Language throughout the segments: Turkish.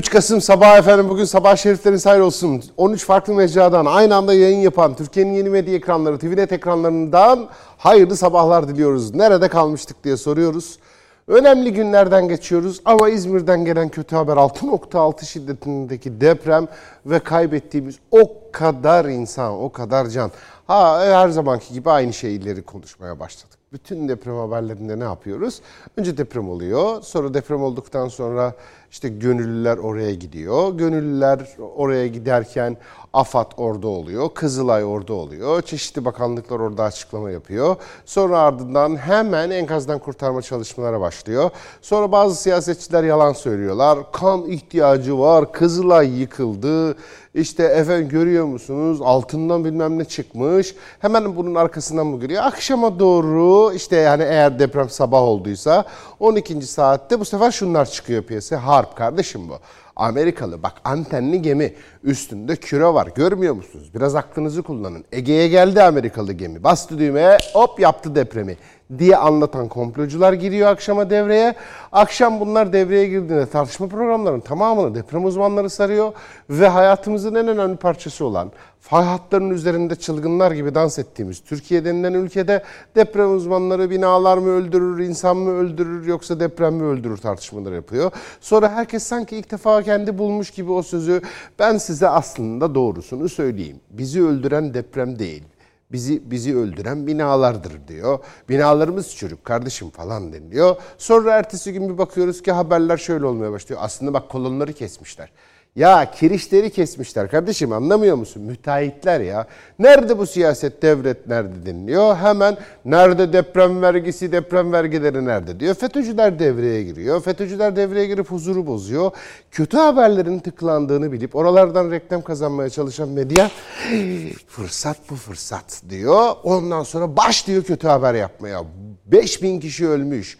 3 Kasım sabah efendim bugün sabah şeriflerin sayır olsun. 13 farklı mecradan aynı anda yayın yapan Türkiye'nin yeni medya ekranları, TVNet ekranlarından hayırlı sabahlar diliyoruz. Nerede kalmıştık diye soruyoruz. Önemli günlerden geçiyoruz ama İzmir'den gelen kötü haber 6.6 şiddetindeki deprem ve kaybettiğimiz o kadar insan, o kadar can. Ha her zamanki gibi aynı şeyleri konuşmaya başladık. Bütün deprem haberlerinde ne yapıyoruz? Önce deprem oluyor. Sonra deprem olduktan sonra işte gönüllüler oraya gidiyor. Gönüllüler oraya giderken AFAD orada oluyor. Kızılay orada oluyor. Çeşitli bakanlıklar orada açıklama yapıyor. Sonra ardından hemen enkazdan kurtarma çalışmalara başlıyor. Sonra bazı siyasetçiler yalan söylüyorlar. Kan ihtiyacı var. Kızılay yıkıldı. İşte efendim görüyor musunuz altından bilmem ne çıkmış. Hemen bunun arkasından mı giriyor? Akşama doğru işte yani eğer deprem sabah olduysa 12. saatte bu sefer şunlar çıkıyor piyasaya. Harp kardeşim bu. Amerikalı bak antenli gemi üstünde küre var görmüyor musunuz? Biraz aklınızı kullanın. Ege'ye geldi Amerikalı gemi bastı düğmeye hop yaptı depremi diye anlatan komplocular giriyor akşama devreye. Akşam bunlar devreye girdiğinde tartışma programlarının tamamını deprem uzmanları sarıyor ve hayatımızın en önemli parçası olan fay hatlarının üzerinde çılgınlar gibi dans ettiğimiz Türkiye denilen ülkede deprem uzmanları binalar mı öldürür, insan mı öldürür yoksa deprem mi öldürür tartışmaları yapıyor. Sonra herkes sanki ilk defa kendi bulmuş gibi o sözü ben size aslında doğrusunu söyleyeyim. Bizi öldüren deprem değil bizi bizi öldüren binalardır diyor. Binalarımız çürük kardeşim falan deniliyor. Sonra ertesi gün bir bakıyoruz ki haberler şöyle olmaya başlıyor. Aslında bak kolonları kesmişler. Ya kirişleri kesmişler kardeşim anlamıyor musun? Müteahhitler ya. Nerede bu siyaset devlet nerede deniliyor? Hemen nerede deprem vergisi deprem vergileri nerede diyor. FETÖ'cüler devreye giriyor. FETÖ'cüler devreye girip huzuru bozuyor. Kötü haberlerin tıklandığını bilip oralardan reklam kazanmaya çalışan medya fırsat bu fırsat diyor. Ondan sonra başlıyor kötü haber yapmaya. 5000 kişi ölmüş.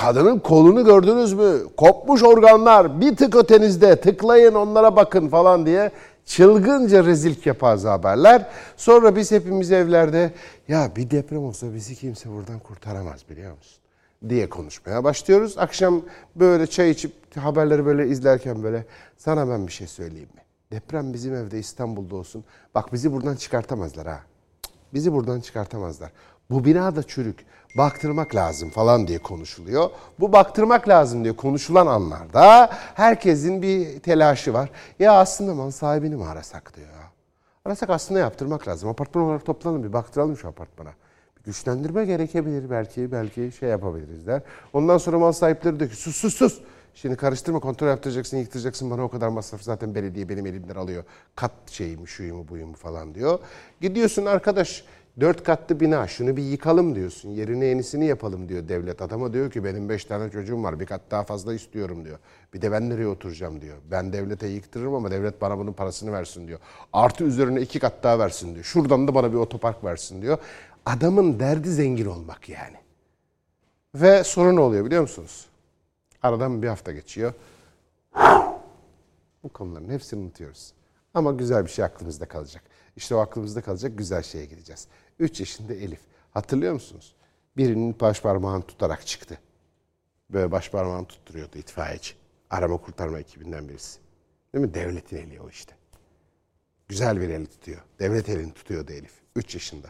Kadının kolunu gördünüz mü? Kopmuş organlar bir tık ötenizde tıklayın onlara bakın falan diye çılgınca rezil kepazı haberler. Sonra biz hepimiz evlerde ya bir deprem olsa bizi kimse buradan kurtaramaz biliyor musun? diye konuşmaya başlıyoruz. Akşam böyle çay içip haberleri böyle izlerken böyle sana ben bir şey söyleyeyim mi? Deprem bizim evde İstanbul'da olsun. Bak bizi buradan çıkartamazlar ha. Bizi buradan çıkartamazlar. Bu bina da çürük. Baktırmak lazım falan diye konuşuluyor. Bu baktırmak lazım diye konuşulan anlarda herkesin bir telaşı var. Ya aslında mal sahibini mi arasak diyor. Arasak aslında yaptırmak lazım. Apartman olarak toplanalım bir baktıralım şu apartmana. Bir güçlendirme gerekebilir belki. Belki şey yapabiliriz der. Ondan sonra mal sahipleri diyor ki sus sus sus. Şimdi karıştırma kontrol yaptıracaksın, yıktıracaksın bana o kadar masraf zaten belediye benim elimden alıyor. Kat şeyimi, şuyumu, buyumu falan diyor. Gidiyorsun arkadaş Dört katlı bina şunu bir yıkalım diyorsun. Yerine yenisini yapalım diyor devlet. Adama diyor ki benim beş tane çocuğum var bir kat daha fazla istiyorum diyor. Bir de ben nereye oturacağım diyor. Ben devlete yıktırırım ama devlet bana bunun parasını versin diyor. Artı üzerine iki kat daha versin diyor. Şuradan da bana bir otopark versin diyor. Adamın derdi zengin olmak yani. Ve sorun oluyor biliyor musunuz? Aradan bir hafta geçiyor. Bu konuların hepsini unutuyoruz. Ama güzel bir şey aklımızda kalacak. İşte o aklımızda kalacak güzel şeye gideceğiz. 3 yaşında Elif. Hatırlıyor musunuz? Birinin baş parmağını tutarak çıktı. Böyle baş parmağını tutturuyordu itfaiyeci. Arama kurtarma ekibinden birisi. Değil mi? Devletin eli o işte. Güzel bir eli tutuyor. Devlet elini tutuyordu Elif. 3 yaşında.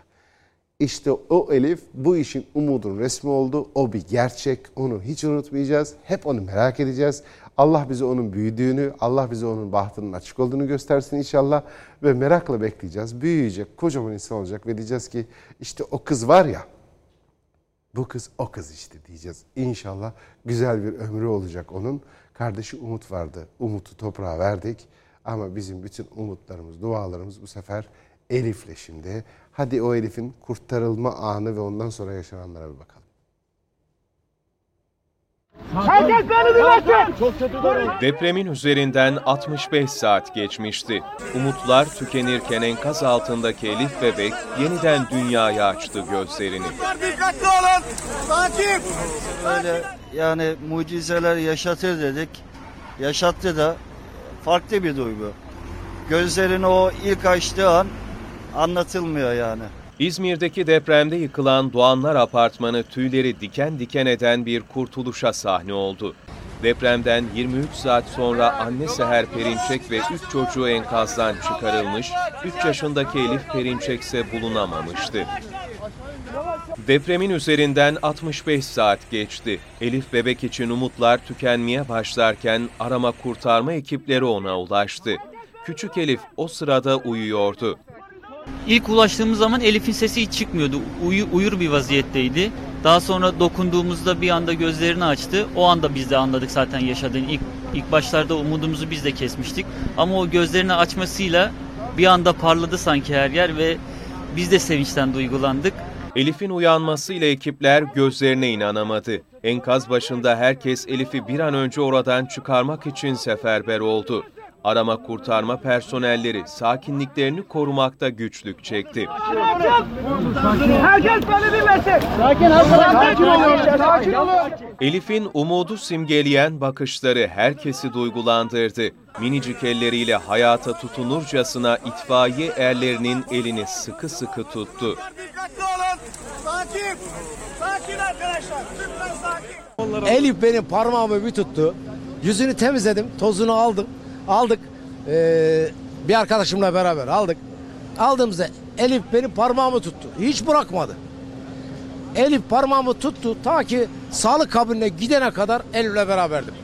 İşte o Elif bu işin umudun resmi oldu. O bir gerçek. Onu hiç unutmayacağız. Hep onu merak edeceğiz. Allah bize onun büyüdüğünü, Allah bize onun bahtının açık olduğunu göstersin inşallah. Ve merakla bekleyeceğiz. Büyüyecek, kocaman insan olacak ve diyeceğiz ki işte o kız var ya, bu kız o kız işte diyeceğiz. İnşallah güzel bir ömrü olacak onun. Kardeşi Umut vardı. Umut'u toprağa verdik. Ama bizim bütün umutlarımız, dualarımız bu sefer Elif'le şimdi. Hadi o Elif'in kurtarılma anı ve ondan sonra yaşananlara bir bakalım. Depremin üzerinden 65 saat geçmişti. Umutlar tükenirken enkaz altındaki Elif bebek yeniden dünyaya açtı gözlerini. Dikkatli olun. Sakin. Öyle yani mucizeler yaşatır dedik. Yaşattı da farklı bir duygu. Gözlerini o ilk açtığı an anlatılmıyor yani. İzmir'deki depremde yıkılan Doğanlar Apartmanı tüyleri diken diken eden bir kurtuluşa sahne oldu. Depremden 23 saat sonra anne Seher Perinçek ve 3 çocuğu enkazdan çıkarılmış, 3 yaşındaki Elif Perinçek ise bulunamamıştı. Depremin üzerinden 65 saat geçti. Elif bebek için umutlar tükenmeye başlarken arama kurtarma ekipleri ona ulaştı. Küçük Elif o sırada uyuyordu. İlk ulaştığımız zaman Elif'in sesi hiç çıkmıyordu. Uyu, uyur bir vaziyetteydi. Daha sonra dokunduğumuzda bir anda gözlerini açtı. O anda biz de anladık zaten yaşadığını. İlk, ilk başlarda umudumuzu biz de kesmiştik. Ama o gözlerini açmasıyla bir anda parladı sanki her yer ve biz de sevinçten duygulandık. Elif'in uyanmasıyla ekipler gözlerine inanamadı. Enkaz başında herkes Elif'i bir an önce oradan çıkarmak için seferber oldu. Arama kurtarma personelleri sakinliklerini korumakta güçlük çekti. Herkes beni dinlesin. Sakin. Sakin olun. Sakin olun. Elif'in umudu simgeleyen bakışları herkesi duygulandırdı. Minicik elleriyle hayata tutunurcasına itfaiye erlerinin elini sıkı sıkı tuttu. Dikkatli olun. Sakin. Sakin arkadaşlar. Lütfen sakin. Elif benim parmağımı bir tuttu. Yüzünü temizledim, tozunu aldım. Aldık. Ee, bir arkadaşımla beraber aldık. Aldığımızda Elif benim parmağımı tuttu. Hiç bırakmadı. Elif parmağımı tuttu ta ki sağlık kabinine gidene kadar Elif'le beraberdim.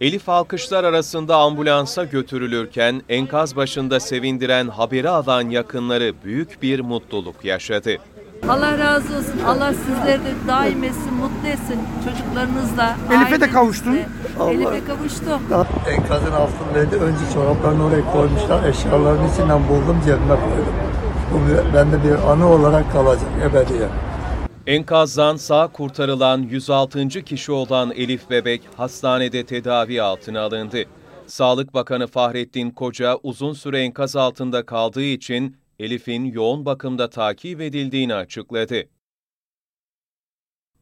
Elif alkışlar arasında ambulansa götürülürken enkaz başında sevindiren haberi alan yakınları büyük bir mutluluk yaşadı. Allah razı olsun. Allah sizleri de daim etsin, mutlu etsin çocuklarınızla. Elif'e de ailenizle. kavuştun. Elif'e kavuştum. Enkazın altındaydı. Önce çoraplarını oraya koymuşlar. Eşyaların içinden buldum cebime koydum. Bu bende bir anı olarak kalacak ebediyen. Enkazdan sağ kurtarılan 106. kişi olan Elif Bebek hastanede tedavi altına alındı. Sağlık Bakanı Fahrettin Koca uzun süre enkaz altında kaldığı için Elif'in yoğun bakımda takip edildiğini açıkladı.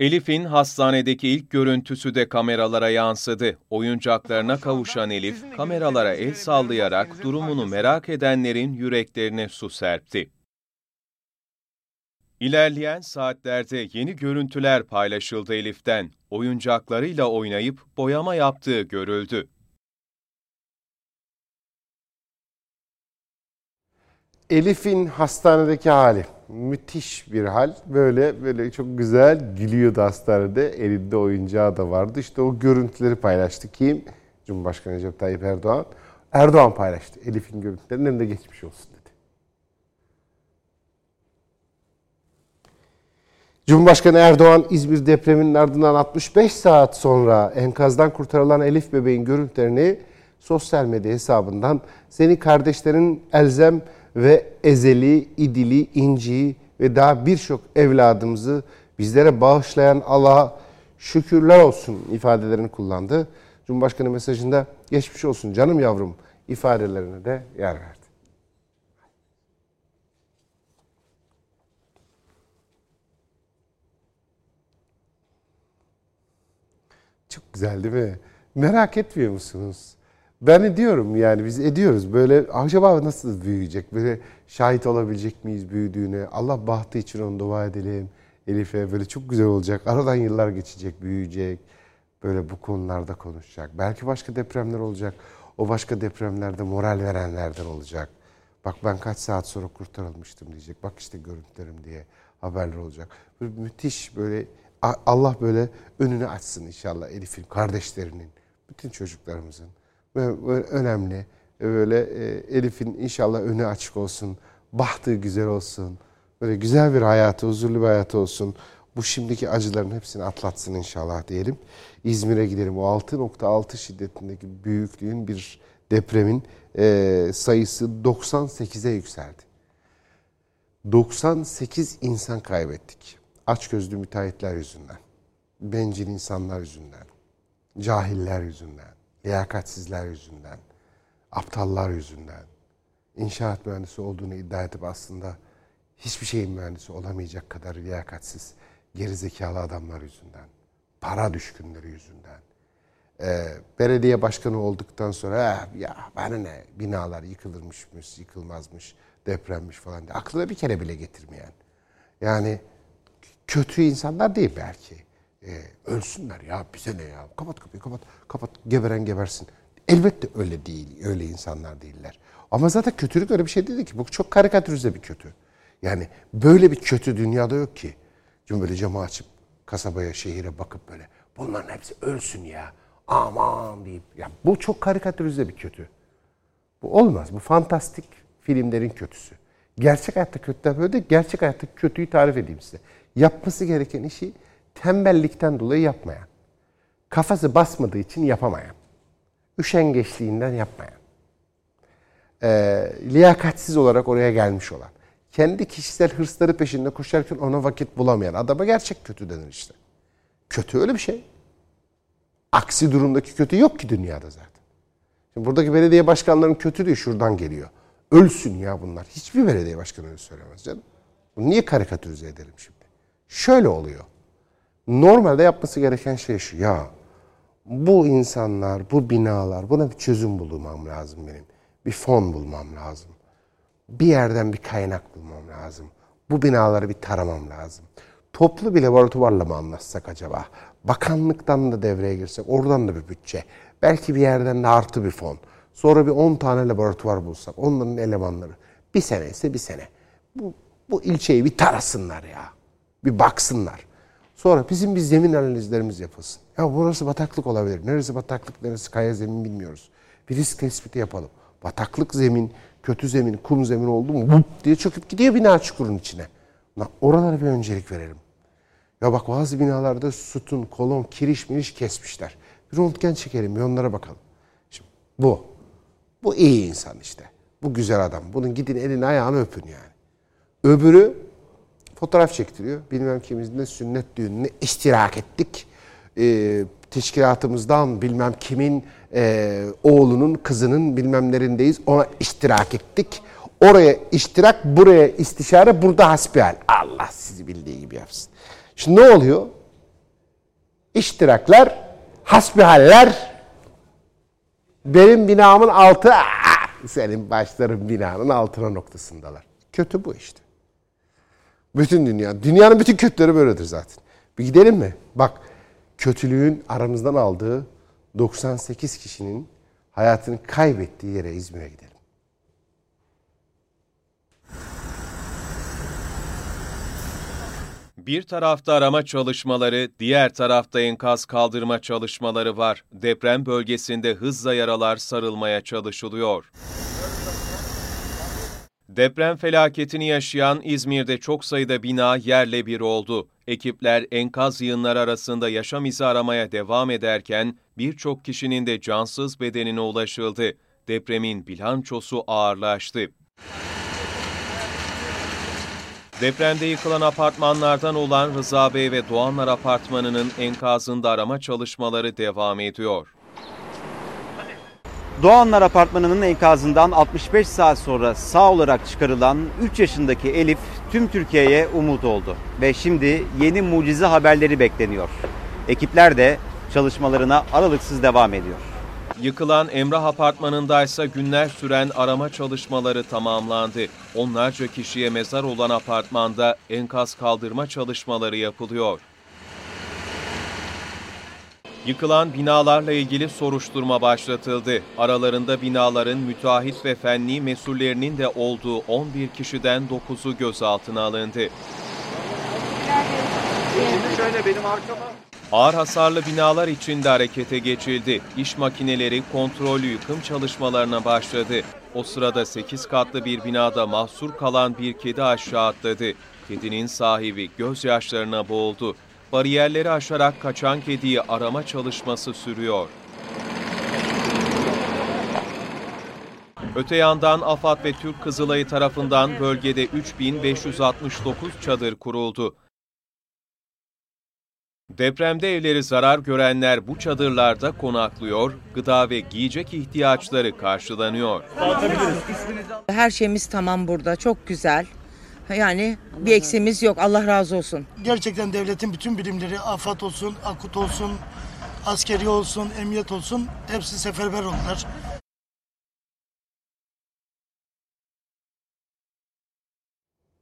Elif'in hastanedeki ilk görüntüsü de kameralara yansıdı. Oyuncaklarına kavuşan Elif, kameralara el sallayarak durumunu merak edenlerin yüreklerine su serpti. İlerleyen saatlerde yeni görüntüler paylaşıldı Elif'ten. Oyuncaklarıyla oynayıp boyama yaptığı görüldü. Elif'in hastanedeki hali. Müthiş bir hal. Böyle böyle çok güzel gülüyordu hastanede. Elinde oyuncağı da vardı. İşte o görüntüleri paylaştı. Kim? Cumhurbaşkanı Recep Tayyip Erdoğan. Erdoğan paylaştı. Elif'in görüntülerinin önünde geçmiş olsun dedi. Cumhurbaşkanı Erdoğan İzmir depreminin ardından 65 saat sonra enkazdan kurtarılan Elif bebeğin görüntülerini sosyal medya hesabından seni kardeşlerin Elzem ve Ezeli, İdili, İnci ve daha birçok evladımızı bizlere bağışlayan Allah'a şükürler olsun ifadelerini kullandı. Cumhurbaşkanı mesajında geçmiş olsun canım yavrum ifadelerine de yer verdi. Çok güzel değil mi? Merak etmiyor musunuz? Ben ediyorum yani biz ediyoruz. Böyle acaba nasıl büyüyecek? Böyle şahit olabilecek miyiz büyüdüğüne? Allah bahtı için onu dua edelim. Elif'e böyle çok güzel olacak. Aradan yıllar geçecek, büyüyecek. Böyle bu konularda konuşacak. Belki başka depremler olacak. O başka depremlerde moral verenlerden olacak. Bak ben kaç saat sonra kurtarılmıştım diyecek. Bak işte görüntülerim diye haberler olacak. Böyle müthiş böyle Allah böyle önünü açsın inşallah Elif'in, kardeşlerinin, bütün çocuklarımızın. Önemli. Böyle e, Elif'in inşallah önü açık olsun. Bahtı güzel olsun. Böyle güzel bir hayatı, huzurlu bir hayatı olsun. Bu şimdiki acıların hepsini atlatsın inşallah diyelim. İzmir'e gidelim. O 6.6 şiddetindeki büyüklüğün bir depremin e, sayısı 98'e yükseldi. 98 insan kaybettik. Açgözlü müteahhitler yüzünden, bencil insanlar yüzünden, cahiller yüzünden, liyakatsizler yüzünden, aptallar yüzünden, inşaat mühendisi olduğunu iddia edip aslında hiçbir şeyin mühendisi olamayacak kadar liyakatsiz, gerizekalı adamlar yüzünden, para düşkünleri yüzünden, ee, belediye başkanı olduktan sonra "Ah, ya bana ne binalar yıkılırmışmış, yıkılmazmış, depremmiş falan diye aklına bir kere bile getirmeyen. Yani kötü insanlar değil belki. Ee, ölsünler ya bize ne ya kapat kapıyı kapat kapat geberen gebersin. Elbette öyle değil öyle insanlar değiller. Ama zaten kötülük öyle bir şey değil ki bu çok karikatürize bir kötü. Yani böyle bir kötü dünyada yok ki. Şimdi böyle camı açıp kasabaya şehire bakıp böyle bunların hepsi ölsün ya aman deyip ya bu çok karikatürize bir kötü. Bu olmaz. Bu fantastik filmlerin kötüsü. Gerçek hayatta kötüler böyle değil. Gerçek hayatta kötüyü tarif edeyim size. Yapması gereken işi tembellikten dolayı yapmayan. Kafası basmadığı için yapamayan. Üşengeçliğinden yapmayan. Ee, liyakatsiz olarak oraya gelmiş olan. Kendi kişisel hırsları peşinde koşarken ona vakit bulamayan adama gerçek kötü denir işte. Kötü öyle bir şey. Aksi durumdaki kötü yok ki dünyada zaten. Şimdi buradaki belediye başkanlarının kötülüğü şuradan geliyor. Ölsün ya bunlar. Hiçbir belediye başkanı öyle söylemez canım. Bunu niye karikatürize edelim şimdi? Şöyle oluyor. Normalde yapması gereken şey şu. Ya bu insanlar, bu binalar, buna bir çözüm bulmam lazım benim. Bir fon bulmam lazım. Bir yerden bir kaynak bulmam lazım. Bu binaları bir taramam lazım. Toplu bir laboratuvarla mı anlatsak acaba? Bakanlıktan da devreye girsek, oradan da bir bütçe. Belki bir yerden de artı bir fon. Sonra bir 10 tane laboratuvar bulsak, onların elemanları. Bir sene ise bir sene. Bu, bu ilçeyi bir tarasınlar ya. Bir baksınlar. Sonra bizim bir zemin analizlerimiz yapılsın. Ya burası bataklık olabilir. Neresi bataklık, neresi kaya zemin bilmiyoruz. Bir risk tespiti yapalım. Bataklık zemin, kötü zemin, kum zemin oldu mu vup diye çöküp gidiyor bina çukurun içine. Oralara bir öncelik verelim. Ya bak bazı binalarda sütun, kolon, kiriş miriş kesmişler. Bir röntgen çekelim, bir onlara bakalım. Şimdi bu. Bu iyi insan işte. Bu güzel adam. Bunun gidin elini ayağını öpün yani. Öbürü fotoğraf çektiriyor. Bilmem kimizin sünnet düğününe iştirak ettik. Ee, teşkilatımızdan bilmem kimin e, oğlunun kızının bilmem nerindeyiz. Ona iştirak ettik. Oraya iştirak, buraya istişare, burada hasbihal. Allah sizi bildiği gibi yapsın. Şimdi ne oluyor? İştiraklar, hasbihaller, benim binamın altı, aa, senin başların binanın altına noktasındalar. Kötü bu işte. Bütün dünya, dünyanın bütün kötüleri böyledir zaten. Bir gidelim mi? Bak, kötülüğün aramızdan aldığı 98 kişinin hayatını kaybettiği yere İzmir'e gidelim. Bir tarafta arama çalışmaları, diğer tarafta enkaz kaldırma çalışmaları var. Deprem bölgesinde hızla yaralar sarılmaya çalışılıyor. Deprem felaketini yaşayan İzmir'de çok sayıda bina yerle bir oldu. Ekipler enkaz yığınları arasında yaşam izi aramaya devam ederken birçok kişinin de cansız bedenine ulaşıldı. Depremin bilançosu ağırlaştı. Depremde yıkılan apartmanlardan olan Rıza Bey ve Doğanlar Apartmanı'nın enkazında arama çalışmaları devam ediyor. Doğanlar Apartmanı'nın enkazından 65 saat sonra sağ olarak çıkarılan 3 yaşındaki Elif tüm Türkiye'ye umut oldu. Ve şimdi yeni mucize haberleri bekleniyor. Ekipler de çalışmalarına aralıksız devam ediyor. Yıkılan Emrah Apartmanı'ndaysa günler süren arama çalışmaları tamamlandı. Onlarca kişiye mezar olan apartmanda enkaz kaldırma çalışmaları yapılıyor. Yıkılan binalarla ilgili soruşturma başlatıldı. Aralarında binaların müteahhit ve fenli mesullerinin de olduğu 11 kişiden 9'u gözaltına alındı. Ağır hasarlı binalar içinde harekete geçildi. İş makineleri kontrollü yıkım çalışmalarına başladı. O sırada 8 katlı bir binada mahsur kalan bir kedi aşağı atladı. Kedinin sahibi gözyaşlarına boğuldu. Bariyerleri aşarak kaçan kediyi arama çalışması sürüyor. Öte yandan AFAD ve Türk Kızılayı tarafından bölgede 3569 çadır kuruldu. Depremde evleri zarar görenler bu çadırlarda konaklıyor, gıda ve giyecek ihtiyaçları karşılanıyor. Her şeyimiz tamam burada. Çok güzel. Yani bir eksiğimiz yok. Allah razı olsun. Gerçekten devletin bütün birimleri, AFAD olsun, AKUT olsun, askeri olsun, emniyet olsun hepsi seferber oldular.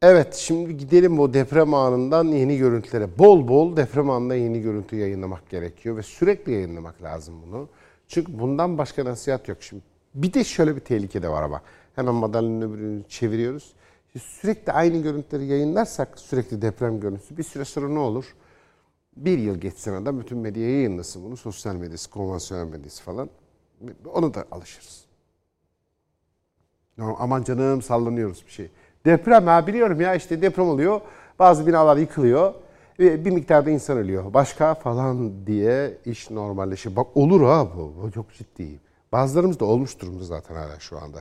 Evet şimdi gidelim o deprem anından yeni görüntülere. Bol bol deprem anında yeni görüntü yayınlamak gerekiyor ve sürekli yayınlamak lazım bunu. Çünkü bundan başka nasihat yok. Şimdi bir de şöyle bir tehlike de var ama. Hemen madalyonun öbürünü çeviriyoruz. Sürekli aynı görüntüleri yayınlarsak sürekli deprem görüntüsü bir süre sonra ne olur? Bir yıl geçsin adam bütün medya yayınlasın bunu. Sosyal medyası, konvansiyonel medyası falan. Onu da alışırız. Aman canım sallanıyoruz bir şey. Deprem ha biliyorum ya işte deprem oluyor. Bazı binalar yıkılıyor. Ve bir miktarda insan ölüyor. Başka falan diye iş normalleşiyor. Bak olur ha bu. Bu çok ciddi. Bazılarımız da olmuş durumda zaten hala şu anda.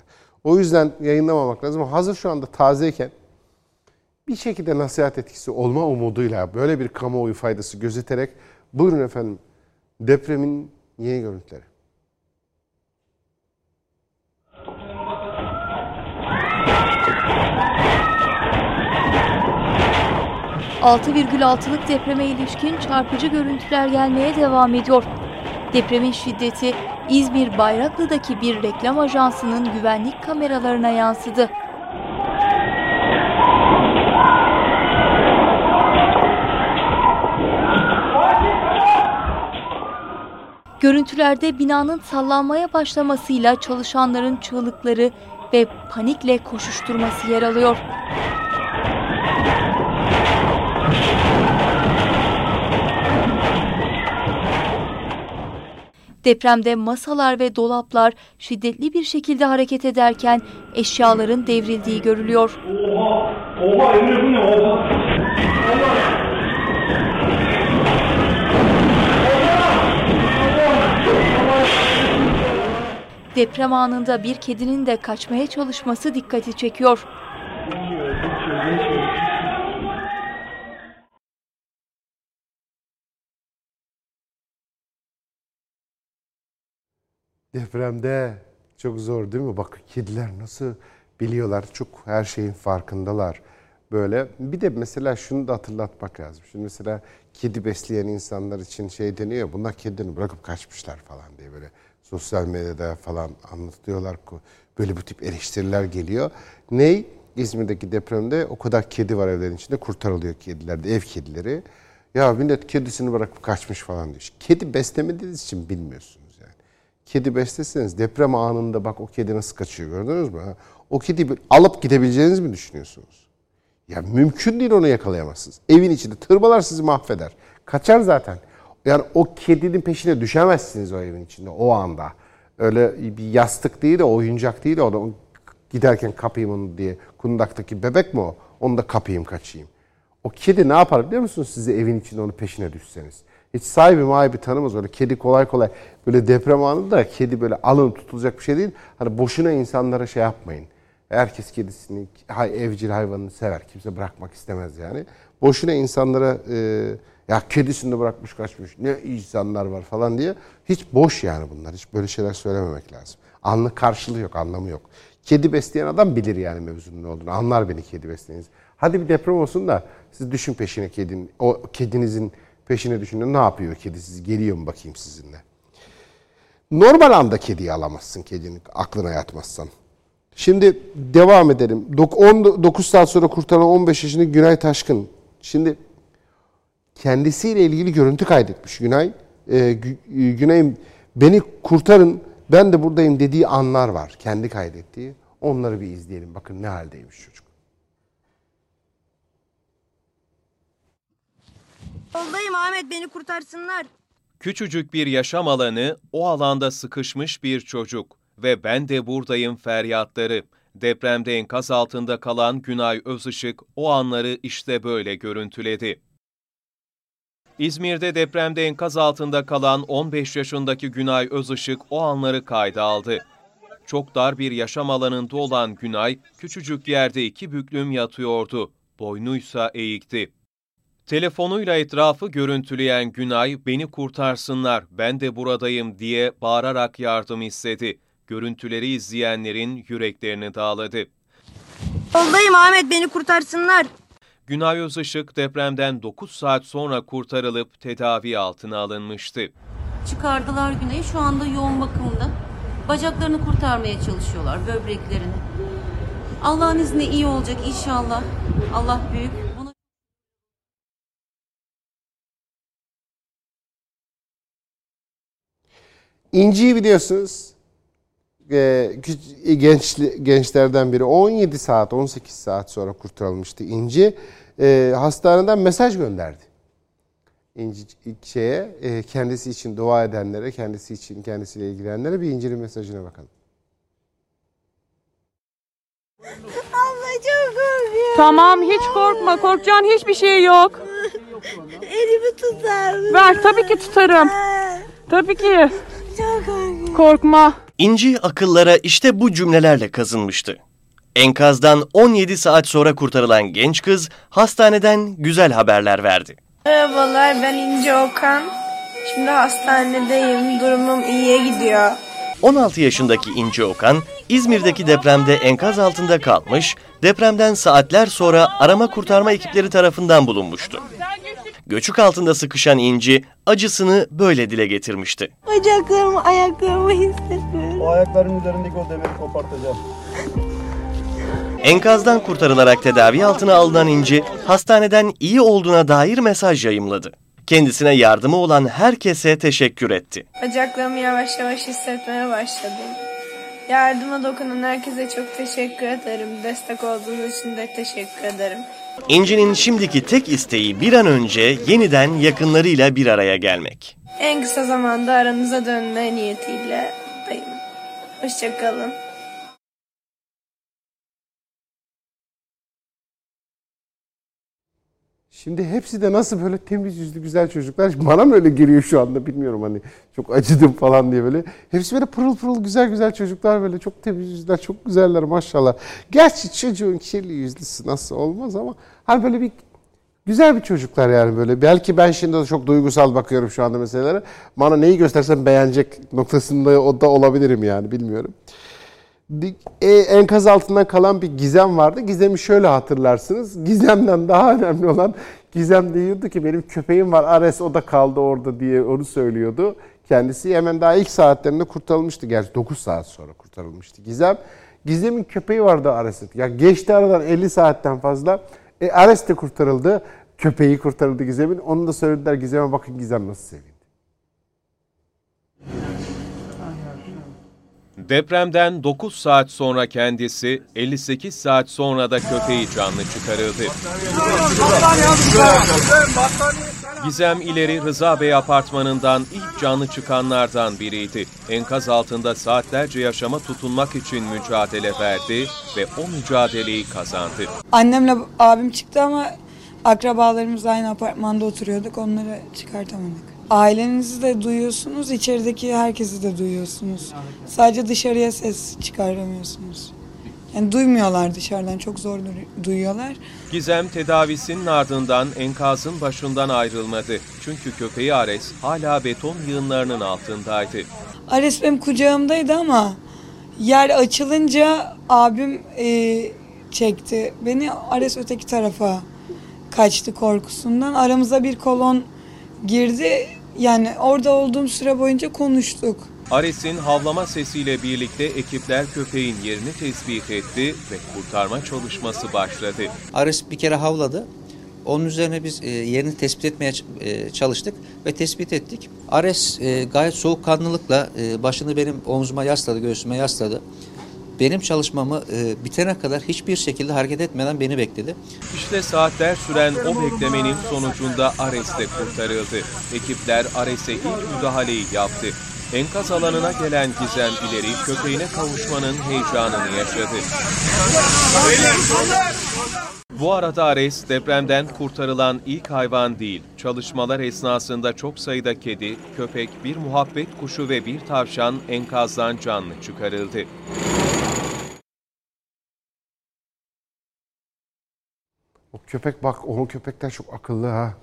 O yüzden yayınlamamak lazım. Hazır şu anda tazeyken bir şekilde nasihat etkisi olma umuduyla böyle bir kamuoyu faydası gözeterek buyurun efendim depremin yeni görüntüleri. 6,6'lık depreme ilişkin çarpıcı görüntüler gelmeye devam ediyor. Depremin şiddeti İzmir Bayraklı'daki bir reklam ajansının güvenlik kameralarına yansıdı. Görüntülerde binanın sallanmaya başlamasıyla çalışanların çığlıkları ve panikle koşuşturması yer alıyor. Depremde masalar ve dolaplar şiddetli bir şekilde hareket ederken eşyaların devrildiği görülüyor. Deprem anında bir kedinin de kaçmaya çalışması dikkati çekiyor. Depremde çok zor değil mi? Bak kediler nasıl biliyorlar. Çok her şeyin farkındalar. Böyle bir de mesela şunu da hatırlatmak lazım. Şimdi mesela kedi besleyen insanlar için şey deniyor bunlar kedini bırakıp kaçmışlar falan diye böyle sosyal medyada falan anlatıyorlar. Böyle bu tip eleştiriler geliyor. Ney? İzmir'deki depremde o kadar kedi var evlerin içinde kurtarılıyor kediler de ev kedileri. Ya millet kedisini bırakıp kaçmış falan diyor. Kedi beslemediğiniz için bilmiyorsunuz yani. Kedi besleseniz deprem anında bak o kedi nasıl kaçıyor gördünüz mü? O kedi alıp gidebileceğinizi mi düşünüyorsunuz? Ya mümkün değil onu yakalayamazsınız. Evin içinde tırmalar sizi mahveder. Kaçar zaten. Yani o kedinin peşine düşemezsiniz o evin içinde o anda. Öyle bir yastık değil de oyuncak değil de onu giderken kapayım onu diye. Kundaktaki bebek mi o? Onu da kapayım kaçayım. O kedi ne yapar biliyor musunuz sizi evin içinde onun peşine düşseniz? Hiç sahibi mahibi tanımaz öyle. Kedi kolay kolay böyle deprem anında kedi böyle alın tutulacak bir şey değil. Hani boşuna insanlara şey yapmayın. Herkes kedisini, evcil hayvanını sever. Kimse bırakmak istemez yani. Boşuna insanlara e, ya kedisini de bırakmış kaçmış ne insanlar var falan diye. Hiç boş yani bunlar. Hiç böyle şeyler söylememek lazım. Anlı karşılığı yok, anlamı yok. Kedi besleyen adam bilir yani mevzunun ne olduğunu. Anlar beni kedi besleyeniz. Hadi bir deprem olsun da siz düşün peşine kedinin, o kedinizin peşine düşünün ne yapıyor kedi sizi geliyor mu bakayım sizinle. Normal anda kediyi alamazsın kedinin aklına yatmazsan. Şimdi devam edelim. 9 saat sonra kurtarılan 15 yaşındaki Günay Taşkın. Şimdi kendisiyle ilgili görüntü kaydetmiş Günay. Ee, Günay'ım beni kurtarın ben de buradayım dediği anlar var. Kendi kaydettiği. Onları bir izleyelim. Bakın ne haldeymiş çocuk. Yoldayım Ahmet beni kurtarsınlar. Küçücük bir yaşam alanı, o alanda sıkışmış bir çocuk ve ben de buradayım feryatları. Depremde enkaz altında kalan Günay Özışık o anları işte böyle görüntüledi. İzmir'de depremde enkaz altında kalan 15 yaşındaki Günay Özışık o anları kayda aldı. Çok dar bir yaşam alanında olan Günay, küçücük yerde iki büklüm yatıyordu. Boynuysa eğikti. Telefonuyla etrafı görüntüleyen Günay, beni kurtarsınlar, ben de buradayım diye bağırarak yardım istedi. Görüntüleri izleyenlerin yüreklerini dağladı. Yoldayım Ahmet beni kurtarsınlar. Günay Özışık depremden 9 saat sonra kurtarılıp tedavi altına alınmıştı. Çıkardılar Güney'i şu anda yoğun bakımda. Bacaklarını kurtarmaya çalışıyorlar, böbreklerini. Allah'ın izniyle iyi olacak inşallah. Allah büyük. İnci'yi biliyorsunuz. Ee, küç- genç gençlerden biri 17 saat 18 saat sonra kurtarılmıştı İnci. Ee, hastaneden mesaj gönderdi. İnci şeye e, kendisi için dua edenlere, kendisi için kendisiyle ilgilenenlere bir İnci'nin mesajına bakalım. Abla çok korkuyorum. Tamam hiç korkma. Korkacağın hiçbir şey yok. Elimi tutar mısın? Ver tabii ki tutarım. Tabii ki. Çok. Korkma. İnci akıllara işte bu cümlelerle kazınmıştı. Enkazdan 17 saat sonra kurtarılan genç kız hastaneden güzel haberler verdi. Merhabalar ben İnce Okan. Şimdi hastanedeyim. Durumum iyiye gidiyor. 16 yaşındaki İnci Okan, İzmir'deki depremde enkaz altında kalmış, depremden saatler sonra arama kurtarma ekipleri tarafından bulunmuştu. Göçük altında sıkışan İnci, acısını böyle dile getirmişti. Bacaklarımı, ayaklarımı hissediyorum. O ayakların üzerindeki o demiri kopartacağım. Enkazdan kurtarılarak tedavi altına alınan İnci, hastaneden iyi olduğuna dair mesaj yayımladı. Kendisine yardımı olan herkese teşekkür etti. Bacaklarımı yavaş yavaş hissetmeye başladım. Yardıma dokunan herkese çok teşekkür ederim. Destek olduğunuz için de teşekkür ederim. İnci'nin şimdiki tek isteği bir an önce yeniden yakınlarıyla bir araya gelmek. En kısa zamanda aranıza dönme niyetiyle dayım. Hoşçakalın. Şimdi hepsi de nasıl böyle temiz yüzlü güzel çocuklar. Bana mı öyle geliyor şu anda bilmiyorum hani çok acıdım falan diye böyle. Hepsi böyle pırıl pırıl güzel güzel çocuklar böyle çok temiz yüzler çok güzeller maşallah. Gerçi çocuğun kirli yüzlüsü nasıl olmaz ama hani böyle bir güzel bir çocuklar yani böyle. Belki ben şimdi de çok duygusal bakıyorum şu anda meselelere. Bana neyi göstersem beğenecek noktasında o da olabilirim yani bilmiyorum. E, enkaz altından kalan bir gizem vardı. Gizem'i şöyle hatırlarsınız. Gizem'den daha önemli olan Gizem diyordu ki benim köpeğim var Ares o da kaldı orada diye onu söylüyordu. Kendisi hemen daha ilk saatlerinde kurtarılmıştı. Gerçi 9 saat sonra kurtarılmıştı Gizem. Gizem'in köpeği vardı Ares'in. Ya geçti aradan 50 saatten fazla. E, Ares de kurtarıldı. Köpeği kurtarıldı Gizem'in. Onu da söylediler Gizem'e bakın Gizem nasıl sevindi. Depremden 9 saat sonra kendisi, 58 saat sonra da köpeği canlı çıkarıldı. Gizem İleri Rıza Bey apartmanından ilk canlı çıkanlardan biriydi. Enkaz altında saatlerce yaşama tutunmak için mücadele verdi ve o mücadeleyi kazandı. Annemle abim çıktı ama akrabalarımız aynı apartmanda oturuyorduk. Onları çıkartamadık. Ailenizi de duyuyorsunuz, içerideki herkesi de duyuyorsunuz. Sadece dışarıya ses çıkaramıyorsunuz. Yani duymuyorlar dışarıdan, çok zor du- duyuyorlar. Gizem tedavisinin ardından enkazın başından ayrılmadı. Çünkü köpeği Ares hala beton yığınlarının altındaydı. Ares benim kucağımdaydı ama yer açılınca abim e, çekti. Beni Ares öteki tarafa kaçtı korkusundan. Aramıza bir kolon girdi. Yani orada olduğum süre boyunca konuştuk. Ares'in havlama sesiyle birlikte ekipler köpeğin yerini tespit etti ve kurtarma çalışması başladı. Ares bir kere havladı. Onun üzerine biz e, yerini tespit etmeye e, çalıştık ve tespit ettik. Ares e, gayet soğukkanlılıkla başını benim omzuma yasladı, göğsüme yasladı. Benim çalışmamı e, bitene kadar hiçbir şekilde hareket etmeden beni bekledi. İşte saatler süren o beklemenin sonucunda Ares de kurtarıldı. Ekipler Ares'e ilk müdahaleyi yaptı. Enkaz alanına gelen Gizem ileri köpeğine kavuşmanın heyecanını yaşadı. Bu arada Ares depremden kurtarılan ilk hayvan değil. Çalışmalar esnasında çok sayıda kedi, köpek, bir muhabbet kuşu ve bir tavşan enkazdan canlı çıkarıldı. Köpek bak o köpekler çok akıllı ha.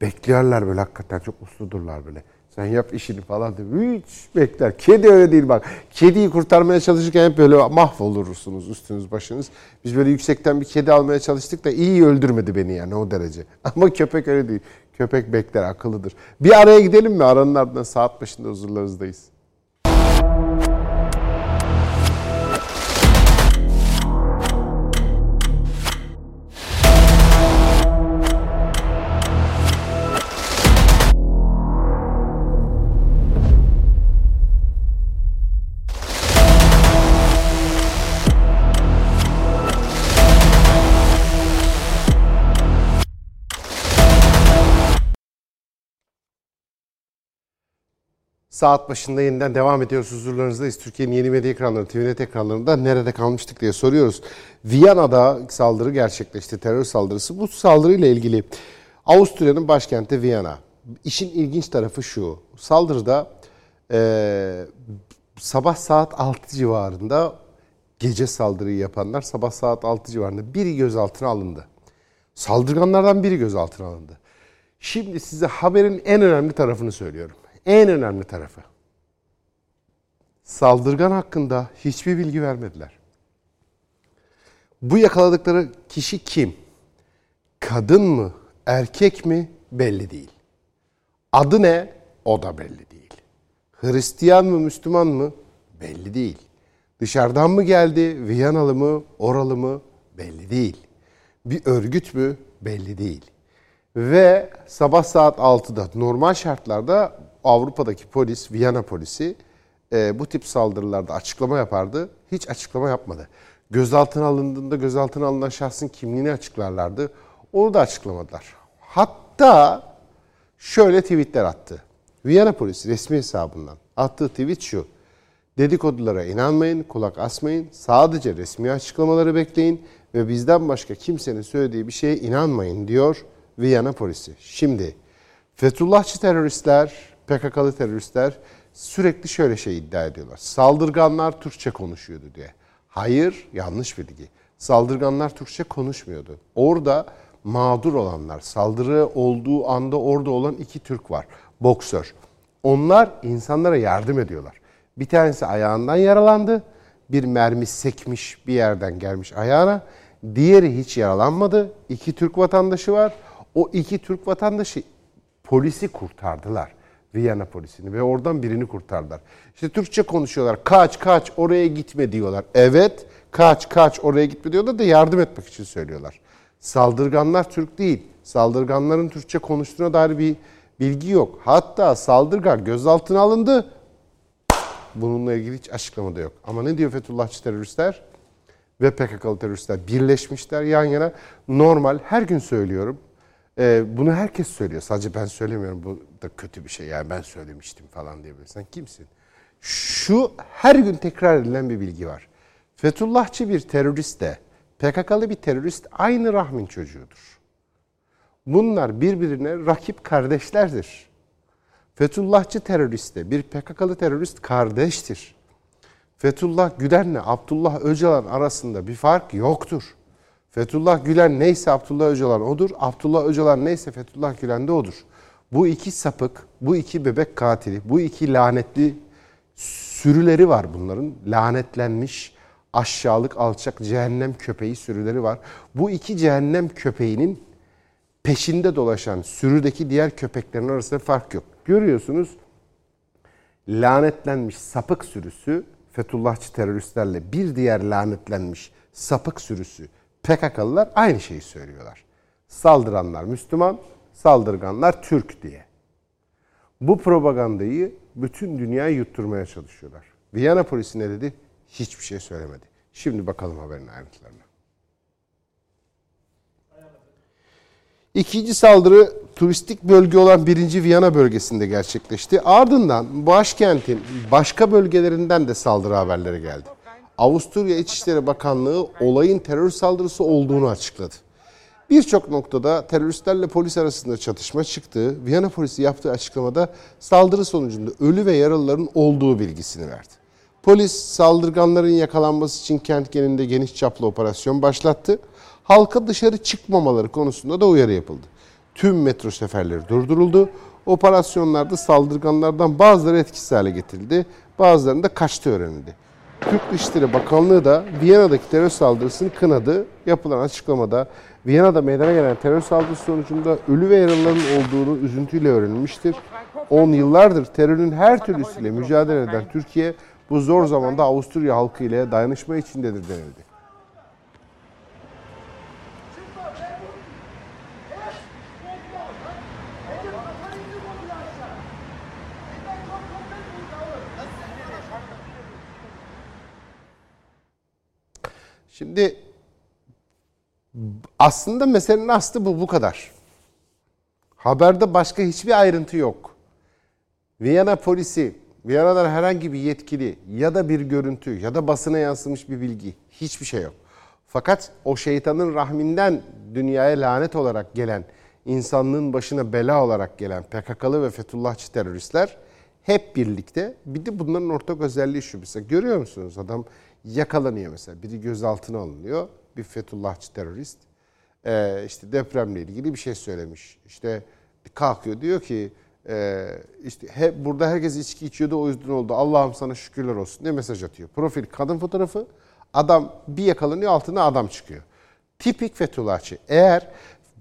Beklerler böyle hakikaten çok usludurlar böyle. Sen yap işini falan diye. Hiç bekler. Kedi öyle değil bak. Kediyi kurtarmaya çalışırken hep böyle mahvolursunuz üstünüz başınız. Biz böyle yüksekten bir kedi almaya çalıştık da iyi öldürmedi beni yani o derece. Ama köpek öyle değil. Köpek bekler, akıllıdır. Bir araya gidelim mi? Aranın ardından saat başında huzurlarınızdayız. Saat başında yeniden devam ediyoruz. Huzurlarınızdayız. Türkiye'nin yeni medya ekranları, TVNet ekranlarında nerede kalmıştık diye soruyoruz. Viyana'da saldırı gerçekleşti, terör saldırısı. Bu saldırıyla ilgili Avusturya'nın başkenti Viyana. İşin ilginç tarafı şu. Saldırıda eee, sabah saat 6 civarında gece saldırıyı yapanlar sabah saat 6 civarında biri gözaltına alındı. Saldırganlardan biri gözaltına alındı. Şimdi size haberin en önemli tarafını söylüyorum. En önemli tarafı. Saldırgan hakkında hiçbir bilgi vermediler. Bu yakaladıkları kişi kim? Kadın mı, erkek mi belli değil. Adı ne? O da belli değil. Hristiyan mı, Müslüman mı? Belli değil. Dışarıdan mı geldi, Viyanalı mı, oralı mı? Belli değil. Bir örgüt mü? Belli değil. Ve sabah saat 6'da normal şartlarda Avrupa'daki polis, Viyana polisi e, bu tip saldırılarda açıklama yapardı. Hiç açıklama yapmadı. Gözaltına alındığında gözaltına alınan şahsın kimliğini açıklarlardı. Onu da açıklamadılar. Hatta şöyle tweetler attı. Viyana polisi resmi hesabından attığı tweet şu. Dedikodulara inanmayın, kulak asmayın. Sadece resmi açıklamaları bekleyin ve bizden başka kimsenin söylediği bir şeye inanmayın diyor Viyana polisi. Şimdi Fethullahçı teröristler, PKK'lı teröristler sürekli şöyle şey iddia ediyorlar. Saldırganlar Türkçe konuşuyordu diye. Hayır, yanlış bilgi. Saldırganlar Türkçe konuşmuyordu. Orada mağdur olanlar, saldırı olduğu anda orada olan iki Türk var. Boksör. Onlar insanlara yardım ediyorlar. Bir tanesi ayağından yaralandı. Bir mermi sekmiş bir yerden gelmiş ayağına. Diğeri hiç yaralanmadı. İki Türk vatandaşı var. O iki Türk vatandaşı polisi kurtardılar. Viyana polisini ve oradan birini kurtardılar. İşte Türkçe konuşuyorlar. Kaç kaç oraya gitme diyorlar. Evet kaç kaç oraya gitme diyorlar da yardım etmek için söylüyorlar. Saldırganlar Türk değil. Saldırganların Türkçe konuştuğuna dair bir bilgi yok. Hatta saldırgan gözaltına alındı. Bununla ilgili hiç açıklama da yok. Ama ne diyor Fethullahçı teröristler ve PKK'lı teröristler birleşmişler yan yana. Normal her gün söylüyorum. Ee, bunu herkes söylüyor. Sadece ben söylemiyorum. Bu da kötü bir şey. Yani ben söylemiştim falan diye. Sen kimsin? Şu her gün tekrar edilen bir bilgi var. Fethullahçı bir terörist de PKK'lı bir terörist aynı rahmin çocuğudur. Bunlar birbirine rakip kardeşlerdir. Fethullahçı teröriste bir PKK'lı terörist kardeştir. Fethullah Gülen'le Abdullah Öcalan arasında bir fark yoktur. Fethullah Gülen neyse Abdullah Öcalan odur. Abdullah Öcalan neyse Fethullah Gülen de odur. Bu iki sapık, bu iki bebek katili, bu iki lanetli sürüleri var bunların. Lanetlenmiş, aşağılık, alçak, cehennem köpeği sürüleri var. Bu iki cehennem köpeğinin peşinde dolaşan sürüdeki diğer köpeklerin arasında fark yok. Görüyorsunuz lanetlenmiş sapık sürüsü Fethullahçı teröristlerle bir diğer lanetlenmiş sapık sürüsü PKK'lılar aynı şeyi söylüyorlar. Saldıranlar Müslüman, saldırganlar Türk diye. Bu propagandayı bütün dünyaya yutturmaya çalışıyorlar. Viyana polisi ne dedi? Hiçbir şey söylemedi. Şimdi bakalım haberin ayrıntılarına. İkinci saldırı turistik bölge olan 1. Viyana bölgesinde gerçekleşti. Ardından başkentin başka bölgelerinden de saldırı haberleri geldi. Avusturya İçişleri Bakanlığı olayın terör saldırısı olduğunu açıkladı. Birçok noktada teröristlerle polis arasında çatışma çıktı. Viyana polisi yaptığı açıklamada saldırı sonucunda ölü ve yaralıların olduğu bilgisini verdi. Polis saldırganların yakalanması için kent genelinde geniş çaplı operasyon başlattı. Halka dışarı çıkmamaları konusunda da uyarı yapıldı. Tüm metro seferleri durduruldu. Operasyonlarda saldırganlardan bazıları etkisiz hale getirildi. Bazılarının da kaçtı öğrenildi. Türk Dışişleri Bakanlığı da Viyana'daki terör saldırısını kınadı. Yapılan açıklamada Viyana'da meydana gelen terör saldırısı sonucunda ölü ve yaralıların olduğunu üzüntüyle öğrenilmiştir. 10 yıllardır terörün her türlüsüyle mücadele eden Türkiye bu zor zamanda Avusturya halkı ile dayanışma içindedir denildi. Şimdi aslında meselenin aslı bu bu kadar. Haberde başka hiçbir ayrıntı yok. Viyana polisi aralar herhangi bir yetkili ya da bir görüntü ya da basına yansımış bir bilgi hiçbir şey yok. Fakat o şeytanın rahminden dünyaya lanet olarak gelen, insanlığın başına bela olarak gelen PKK'lı ve Fethullahçı teröristler hep birlikte bir de bunların ortak özelliği şu mesela görüyor musunuz adam yakalanıyor mesela. Biri gözaltına alınıyor. Bir Fethullahçı terörist ee, işte depremle ilgili bir şey söylemiş. İşte kalkıyor diyor ki e, işte hep burada herkes içki içiyordu o yüzden oldu. Allah'ım sana şükürler olsun diye mesaj atıyor. Profil kadın fotoğrafı. Adam bir yakalanıyor altına adam çıkıyor. Tipik Fethullahçı. Eğer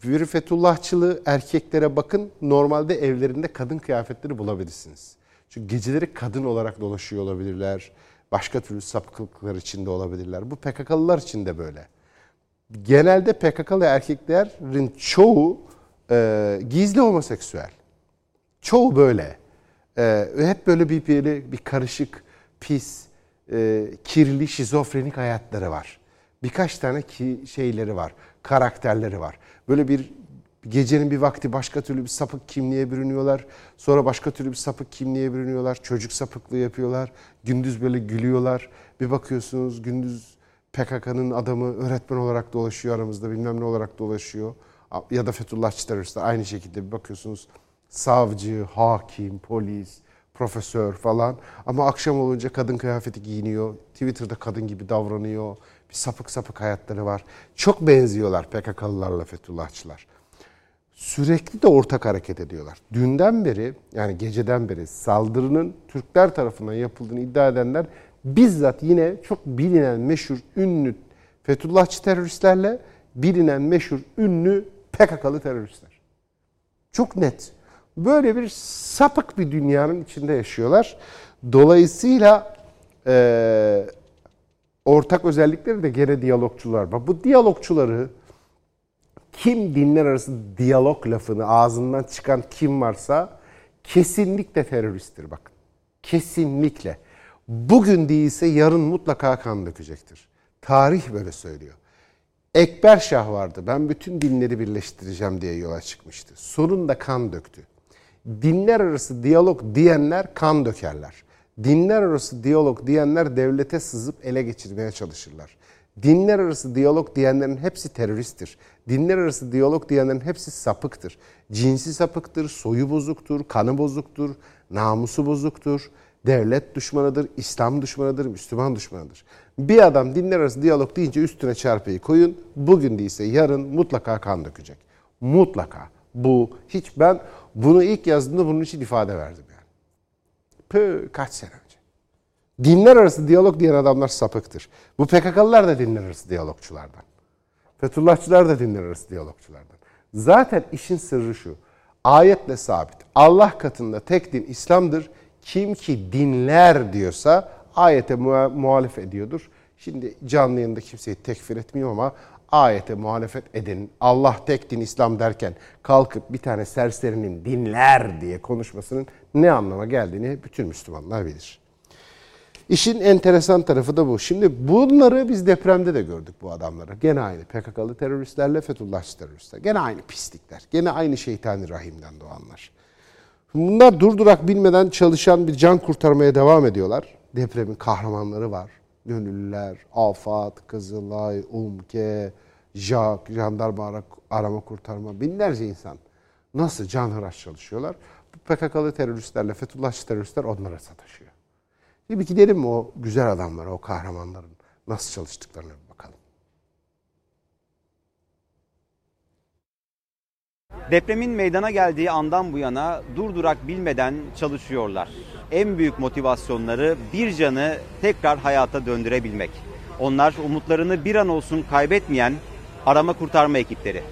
bir Fethullahçılığı erkeklere bakın normalde evlerinde kadın kıyafetleri bulabilirsiniz. Çünkü geceleri kadın olarak dolaşıyor olabilirler. Başka türlü sapıklıklar içinde olabilirler. Bu PKK'lılar için de böyle. Genelde PKK'lı erkeklerin çoğu e, gizli homoseksüel. Çoğu böyle. E, hep böyle bir, bir, bir karışık, pis, e, kirli, şizofrenik hayatları var. Birkaç tane ki şeyleri var, karakterleri var. Böyle bir gecenin bir vakti başka türlü bir sapık kimliğe bürünüyorlar. Sonra başka türlü bir sapık kimliğe bürünüyorlar. Çocuk sapıklığı yapıyorlar. Gündüz böyle gülüyorlar. Bir bakıyorsunuz gündüz PKK'nın adamı öğretmen olarak dolaşıyor aramızda bilmem ne olarak dolaşıyor. Ya da Fethullahçı teröristler aynı şekilde bir bakıyorsunuz savcı, hakim, polis, profesör falan. Ama akşam olunca kadın kıyafeti giyiniyor. Twitter'da kadın gibi davranıyor. Bir sapık sapık hayatları var. Çok benziyorlar PKK'lılarla Fethullahçılar sürekli de ortak hareket ediyorlar. Dünden beri yani geceden beri saldırının Türkler tarafından yapıldığını iddia edenler bizzat yine çok bilinen meşhur ünlü Fethullahçı teröristlerle bilinen meşhur ünlü PKK'lı teröristler. Çok net. Böyle bir sapık bir dünyanın içinde yaşıyorlar. Dolayısıyla e, ortak özellikleri de gene diyalogçular. Bu diyalogçuları kim dinler arası diyalog lafını ağzından çıkan kim varsa kesinlikle teröristtir bakın. Kesinlikle. Bugün değilse yarın mutlaka kan dökecektir. Tarih böyle söylüyor. Ekber Şah vardı. Ben bütün dinleri birleştireceğim diye yola çıkmıştı. Sonunda kan döktü. Dinler arası diyalog diyenler kan dökerler. Dinler arası diyalog diyenler devlete sızıp ele geçirmeye çalışırlar. Dinler arası diyalog diyenlerin hepsi teröristtir. Dinler arası diyalog diyenlerin hepsi sapıktır. Cinsi sapıktır, soyu bozuktur, kanı bozuktur, namusu bozuktur, devlet düşmanıdır, İslam düşmanıdır, Müslüman düşmanıdır. Bir adam dinler arası diyalog deyince üstüne çarpıyı koyun. Bugün değilse yarın mutlaka kan dökecek. Mutlaka. Bu hiç ben bunu ilk yazdığımda bunun için ifade verdim yani. Pı kaç sene. Dinler arası diyalog diyen adamlar sapıktır. Bu PKK'lılar da dinler arası diyalogçulardan. Fethullahçılar da dinler arası diyalogçulardan. Zaten işin sırrı şu. Ayetle sabit. Allah katında tek din İslam'dır. Kim ki dinler diyorsa ayete muhalif ediyordur. Şimdi canlı yayında kimseyi tekfir etmiyor ama ayete muhalefet edenin Allah tek din İslam derken kalkıp bir tane serserinin dinler diye konuşmasının ne anlama geldiğini bütün Müslümanlar bilir. İşin enteresan tarafı da bu. Şimdi bunları biz depremde de gördük bu adamları. Gene aynı PKK'lı teröristlerle Fethullahçı teröristler. Gene aynı pislikler. Gene aynı şeytani rahimden doğanlar. Bunlar durdurak bilmeden çalışan bir can kurtarmaya devam ediyorlar. Depremin kahramanları var. Gönüllüler, AFAD, Kızılay, UMKE, JAK, Jandarma Arama Kurtarma binlerce insan nasıl canhıraş çalışıyorlar. PKK'lı teröristlerle Fethullahçı teröristler onlara sataşıyor. Bir, bir gidelim mi o güzel adamlara, o kahramanların nasıl çalıştıklarına bir bakalım. Depremin meydana geldiği andan bu yana durdurak bilmeden çalışıyorlar. En büyük motivasyonları bir canı tekrar hayata döndürebilmek. Onlar umutlarını bir an olsun kaybetmeyen arama kurtarma ekipleri.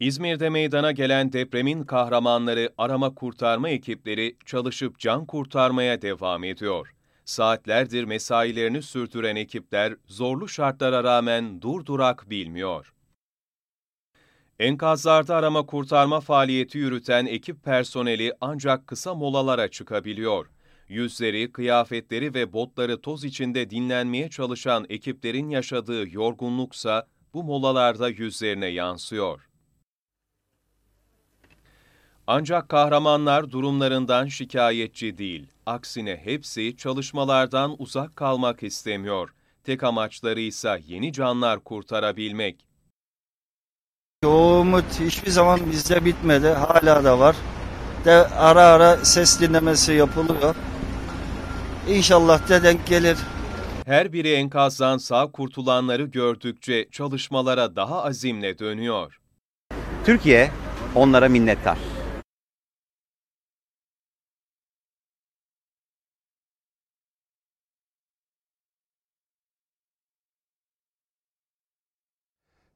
İzmir'de meydana gelen depremin kahramanları arama kurtarma ekipleri çalışıp can kurtarmaya devam ediyor. Saatlerdir mesailerini sürdüren ekipler zorlu şartlara rağmen durdurak bilmiyor. Enkazlarda arama kurtarma faaliyeti yürüten ekip personeli ancak kısa molalara çıkabiliyor. Yüzleri, kıyafetleri ve botları toz içinde dinlenmeye çalışan ekiplerin yaşadığı yorgunluksa bu molalarda yüzlerine yansıyor. Ancak kahramanlar durumlarından şikayetçi değil. Aksine hepsi çalışmalardan uzak kalmak istemiyor. Tek amaçları ise yeni canlar kurtarabilmek. O umut hiçbir zaman bizde bitmedi. Hala da var. De ara ara ses dinlemesi yapılıyor. İnşallah da denk gelir. Her biri enkazdan sağ kurtulanları gördükçe çalışmalara daha azimle dönüyor. Türkiye onlara minnettar.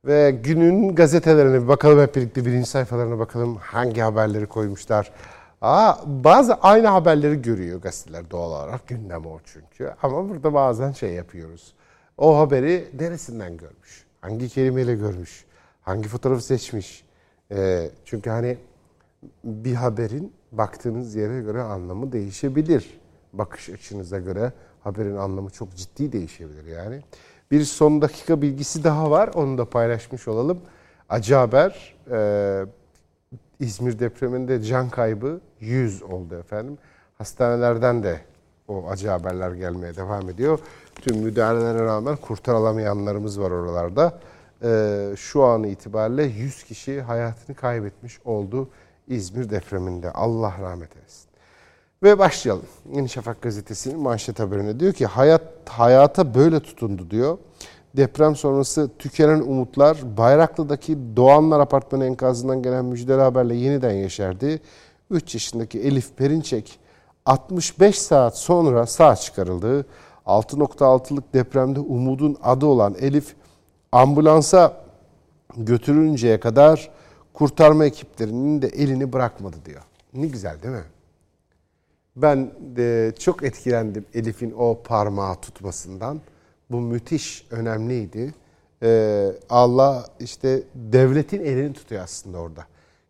Ve günün gazetelerine bir bakalım hep birlikte birinci sayfalarına bakalım hangi haberleri koymuşlar. Aa, bazı aynı haberleri görüyor gazeteler doğal olarak gündem o çünkü. Ama burada bazen şey yapıyoruz. O haberi neresinden görmüş? Hangi kelimeyle görmüş? Hangi fotoğrafı seçmiş? Ee, çünkü hani bir haberin baktığınız yere göre anlamı değişebilir. Bakış açınıza göre haberin anlamı çok ciddi değişebilir yani. Bir son dakika bilgisi daha var. Onu da paylaşmış olalım. Acı haber. e, İzmir depreminde can kaybı 100 oldu efendim. Hastanelerden de o acı haberler gelmeye devam ediyor. Tüm müdahalelere rağmen kurtarılamayanlarımız var oralarda. E, şu an itibariyle 100 kişi hayatını kaybetmiş oldu İzmir depreminde. Allah rahmet eylesin. Ve başlayalım. Yeni Şafak gazetesinin manşet haberine diyor ki hayat hayata böyle tutundu diyor. Deprem sonrası tükenen umutlar Bayraklı'daki Doğanlar Apartmanı enkazından gelen müjdeli haberle yeniden yeşerdi. 3 yaşındaki Elif Perinçek 65 saat sonra sağ çıkarıldı. 6.6'lık depremde umudun adı olan Elif ambulansa götürünceye kadar kurtarma ekiplerinin de elini bırakmadı diyor. Ne güzel değil mi? Ben de çok etkilendim Elif'in o parmağı tutmasından. Bu müthiş önemliydi. Ee, Allah işte devletin elini tutuyor aslında orada.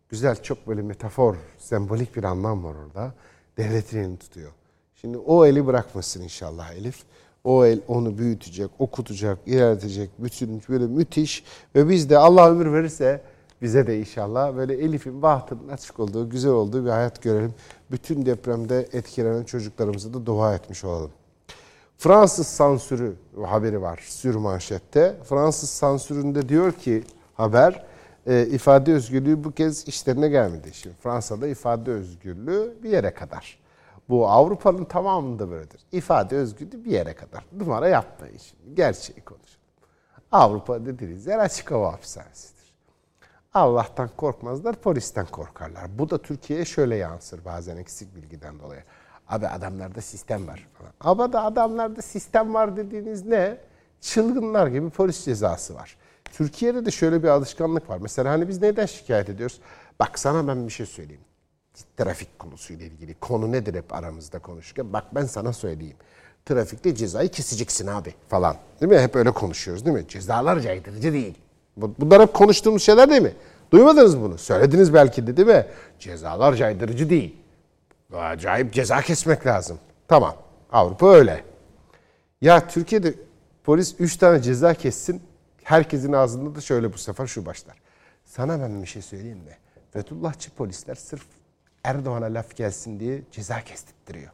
Güzel çok böyle metafor, sembolik bir anlam var orada. Devletin elini tutuyor. Şimdi o eli bırakmasın inşallah Elif. O el onu büyütecek, okutacak, ilerletecek. Bütün böyle müthiş ve biz de Allah ömür verirse bize de inşallah böyle Elif'in bahtının açık olduğu, güzel olduğu bir hayat görelim. Bütün depremde etkilenen çocuklarımıza da dua etmiş olalım. Fransız sansürü haberi var sür manşette. Fransız sansüründe diyor ki haber e, ifade özgürlüğü bu kez işlerine gelmedi. Şimdi Fransa'da ifade özgürlüğü bir yere kadar. Bu Avrupa'nın tamamında böyledir. İfade özgürlüğü bir yere kadar. Numara yapmayın şimdi. Gerçeği konuşalım. Avrupa dediğiniz yer açık hava hapishanesidir. Allah'tan korkmazlar, polisten korkarlar. Bu da Türkiye'ye şöyle yansır bazen eksik bilgiden dolayı. Abi adamlarda sistem var falan. Ama da adamlarda sistem var dediğiniz ne? Çılgınlar gibi polis cezası var. Türkiye'de de şöyle bir alışkanlık var. Mesela hani biz neden şikayet ediyoruz? Bak sana ben bir şey söyleyeyim. Trafik konusuyla ilgili. Konu nedir hep aramızda konuşurken? Bak ben sana söyleyeyim. Trafikte cezayı keseceksin abi falan. Değil mi? Hep öyle konuşuyoruz değil mi? Cezalar caydırıcı değil. Bu- Bunlar hep konuştuğumuz şeyler değil mi? Duymadınız bunu. Söylediniz belki de değil mi? Cezalar caydırıcı değil. Acayip ceza kesmek lazım. Tamam. Avrupa öyle. Ya Türkiye'de polis 3 tane ceza kessin. Herkesin ağzında da şöyle bu sefer şu başlar. Sana ben bir şey söyleyeyim mi? Fethullahçı polisler sırf Erdoğan'a laf gelsin diye ceza kestirtiyor.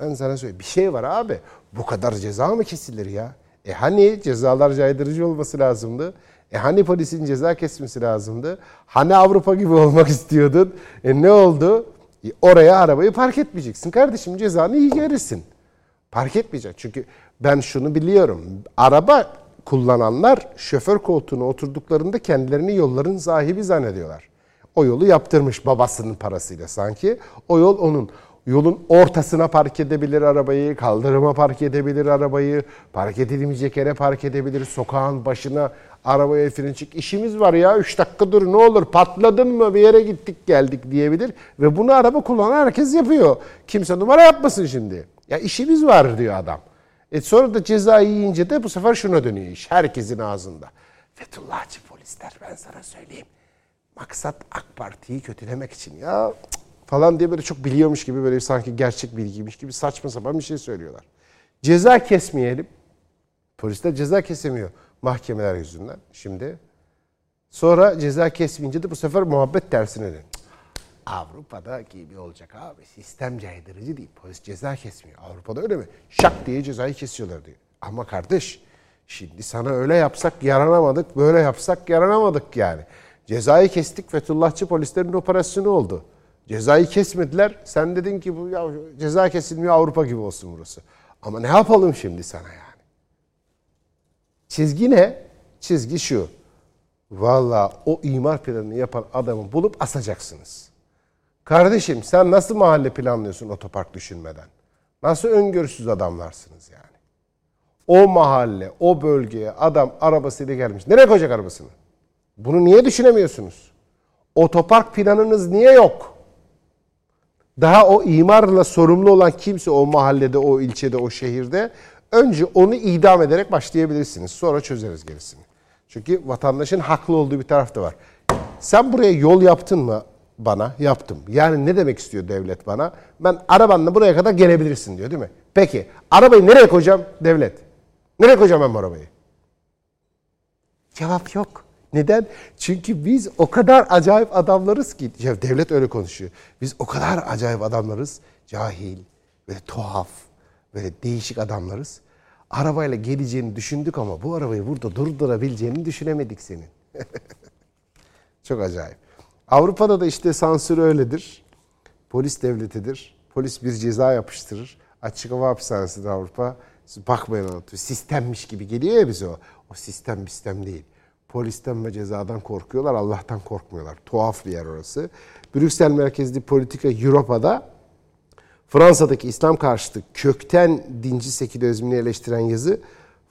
Ben sana söyleyeyim. Bir şey var abi. Bu kadar ceza mı kesilir ya? E hani cezalar caydırıcı olması lazımdı? E hani polisin ceza kesmesi lazımdı? Hani Avrupa gibi olmak istiyordun? E ne oldu? E oraya arabayı park etmeyeceksin. Kardeşim cezanı iyi verirsin. Park etmeyecek. Çünkü ben şunu biliyorum. Araba kullananlar şoför koltuğuna oturduklarında kendilerini yolların sahibi zannediyorlar. O yolu yaptırmış babasının parasıyla sanki. O yol onun. Yolun ortasına park edebilir arabayı, kaldırıma park edebilir arabayı, park edilmeyecek yere park edebilir, sokağın başına arabaya fren çık. İşimiz var ya 3 dakika dur ne olur patladın mı bir yere gittik geldik diyebilir. Ve bunu araba kullanan herkes yapıyor. Kimse numara yapmasın şimdi. Ya işimiz var diyor adam. E sonra da cezayı yiyince de bu sefer şuna dönüyor iş. Herkesin ağzında. Fethullahçı polisler ben sana söyleyeyim. Maksat AK Parti'yi kötülemek için ya cık falan diye böyle çok biliyormuş gibi böyle sanki gerçek bilgiymiş gibi saçma sapan bir şey söylüyorlar. Ceza kesmeyelim. Polisler ceza kesemiyor mahkemeler yüzünden şimdi. Sonra ceza kesmeyince de bu sefer muhabbet tersine dön. Avrupa'da gibi olacak abi. Sistem caydırıcı değil. Polis ceza kesmiyor. Avrupa'da öyle mi? Şak diye cezayı kesiyorlar diyor. Ama kardeş şimdi sana öyle yapsak yaranamadık, böyle yapsak yaranamadık yani. Cezayı kestik Fethullahçı polislerin operasyonu oldu. Cezayı kesmediler. Sen dedin ki bu ya ceza kesilmiyor Avrupa gibi olsun burası. Ama ne yapalım şimdi sana yani? Çizgi ne? Çizgi şu. Valla o imar planını yapan adamı bulup asacaksınız. Kardeşim sen nasıl mahalle planlıyorsun otopark düşünmeden? Nasıl öngörüsüz adamlarsınız yani? O mahalle, o bölgeye adam arabasıyla gelmiş. Nereye koyacak arabasını? Bunu niye düşünemiyorsunuz? Otopark planınız niye yok? Daha o imarla sorumlu olan kimse o mahallede, o ilçede, o şehirde önce onu idam ederek başlayabilirsiniz. Sonra çözeriz gerisini. Çünkü vatandaşın haklı olduğu bir taraf da var. Sen buraya yol yaptın mı bana? Yaptım. Yani ne demek istiyor devlet bana? Ben arabanla buraya kadar gelebilirsin diyor değil mi? Peki arabayı nereye koyacağım? Devlet. Nereye koyacağım ben bu arabayı? Cevap yok. Neden? Çünkü biz o kadar acayip adamlarız ki, ya devlet öyle konuşuyor. Biz o kadar acayip adamlarız, cahil, böyle tuhaf, böyle değişik adamlarız. Arabayla geleceğini düşündük ama bu arabayı burada durdurabileceğini düşünemedik senin. Çok acayip. Avrupa'da da işte sansür öyledir. Polis devletidir. Polis bir ceza yapıştırır. Açık hava hapishanesidir Avrupa. Bakmayın ona. Sistemmiş gibi geliyor ya bize o. O sistem sistem değil. Polisten ve cezadan korkuyorlar, Allah'tan korkmuyorlar. Tuhaf bir yer orası. Brüksel merkezli politika Europa'da Fransa'daki İslam karşıtı kökten dinci sekülerizmini eleştiren yazı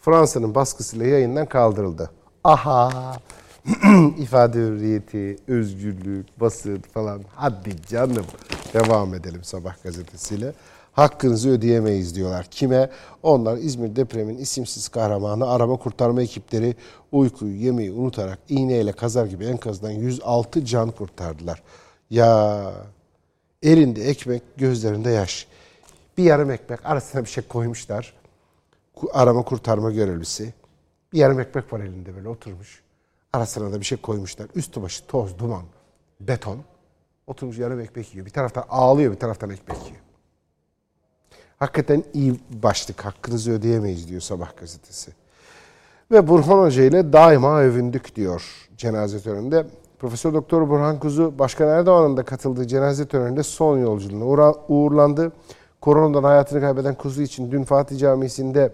Fransa'nın baskısıyla yayından kaldırıldı. Aha! ifade hürriyeti, özgürlük, basın falan. Hadi canım. Devam edelim sabah gazetesiyle. Hakkınızı ödeyemeyiz diyorlar. Kime? Onlar İzmir depremin isimsiz kahramanı arama kurtarma ekipleri uykuyu yemeyi unutarak iğneyle kazar gibi enkazdan 106 can kurtardılar. Ya elinde ekmek gözlerinde yaş. Bir yarım ekmek arasına bir şey koymuşlar. Arama kurtarma görevlisi. Bir yarım ekmek var elinde böyle oturmuş. Arasına da bir şey koymuşlar. Üstü başı toz, duman, beton. Oturmuş yarım ekmek yiyor. Bir taraftan ağlıyor, bir taraftan ekmek yiyor. Hakikaten iyi başlık. Hakkınızı ödeyemeyiz diyor Sabah gazetesi. Ve Burhan Hoca ile daima övündük diyor cenaze töreninde. Profesör Doktor Burhan Kuzu Başkan Erdoğan'ın da katıldığı cenaze töreninde son yolculuğuna uğurlandı. Koronadan hayatını kaybeden Kuzu için dün Fatih Camisi'nde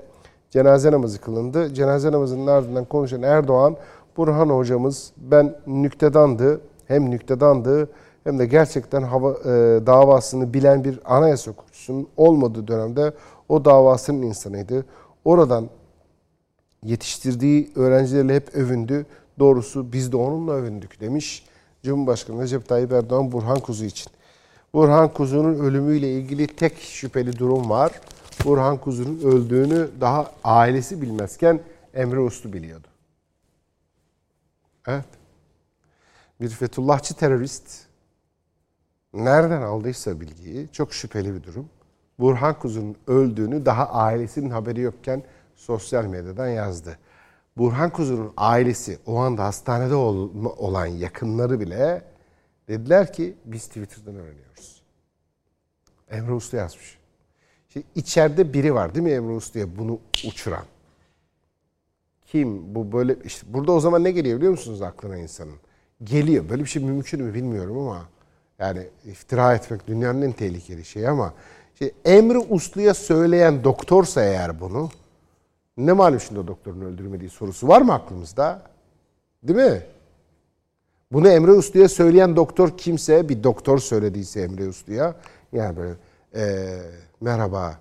cenaze namazı kılındı. Cenaze namazının ardından konuşan Erdoğan, Burhan hocamız ben nüktedandı, hem nüktedandı hem de gerçekten hava, e, davasını bilen bir anayasa hukukçusunun olmadığı dönemde o davasının insanıydı. Oradan yetiştirdiği öğrencilerle hep övündü. Doğrusu biz de onunla övündük demiş Cumhurbaşkanı Recep Tayyip Erdoğan Burhan Kuzu için. Burhan Kuzu'nun ölümüyle ilgili tek şüpheli durum var. Burhan Kuzu'nun öldüğünü daha ailesi bilmezken Emre Uslu biliyordu. Evet. Bir Fethullahçı terörist nereden aldıysa bilgiyi çok şüpheli bir durum. Burhan Kuzu'nun öldüğünü daha ailesinin haberi yokken sosyal medyadan yazdı. Burhan Kuzu'nun ailesi o anda hastanede olan yakınları bile dediler ki biz Twitter'dan öğreniyoruz. Emre Usta yazmış. Şimdi içeride biri var değil mi Emre Usta'ya bunu uçuran? Kim bu böyle işte burada o zaman ne geliyor biliyor musunuz aklına insanın? Geliyor. Böyle bir şey mümkün mü bilmiyorum ama yani iftira etmek dünyanın en tehlikeli şeyi ama işte Emre Uslu'ya söyleyen doktorsa eğer bunu ne malum şimdi doktorun öldürmediği sorusu var mı aklımızda? Değil mi? Bunu Emre Uslu'ya söyleyen doktor kimse, bir doktor söylediyse Emre Uslu'ya, yani böyle e, merhaba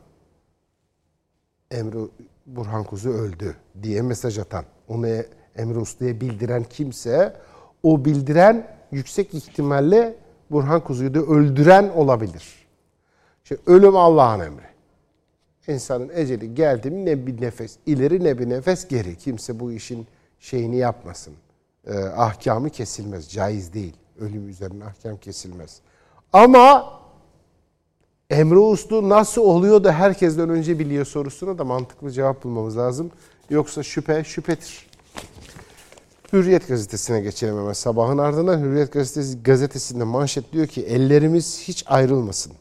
Emre Burhan Kuzu öldü diye mesaj atan, onu Emre Uslu'ya bildiren kimse, o bildiren yüksek ihtimalle Burhan Kuzu'yu da öldüren olabilir. İşte ölüm Allah'ın emri. İnsanın eceli geldi mi ne bir nefes ileri ne bir nefes geri. Kimse bu işin şeyini yapmasın. Ee, ahkamı kesilmez. Caiz değil. Ölüm üzerine ahkam kesilmez. Ama Emre Uslu nasıl oluyor da herkesten önce biliyor sorusuna da mantıklı cevap bulmamız lazım. Yoksa şüphe şüphedir. Hürriyet gazetesine geçelim hemen sabahın ardından. Hürriyet gazetesi gazetesinde manşet diyor ki ellerimiz hiç ayrılmasın.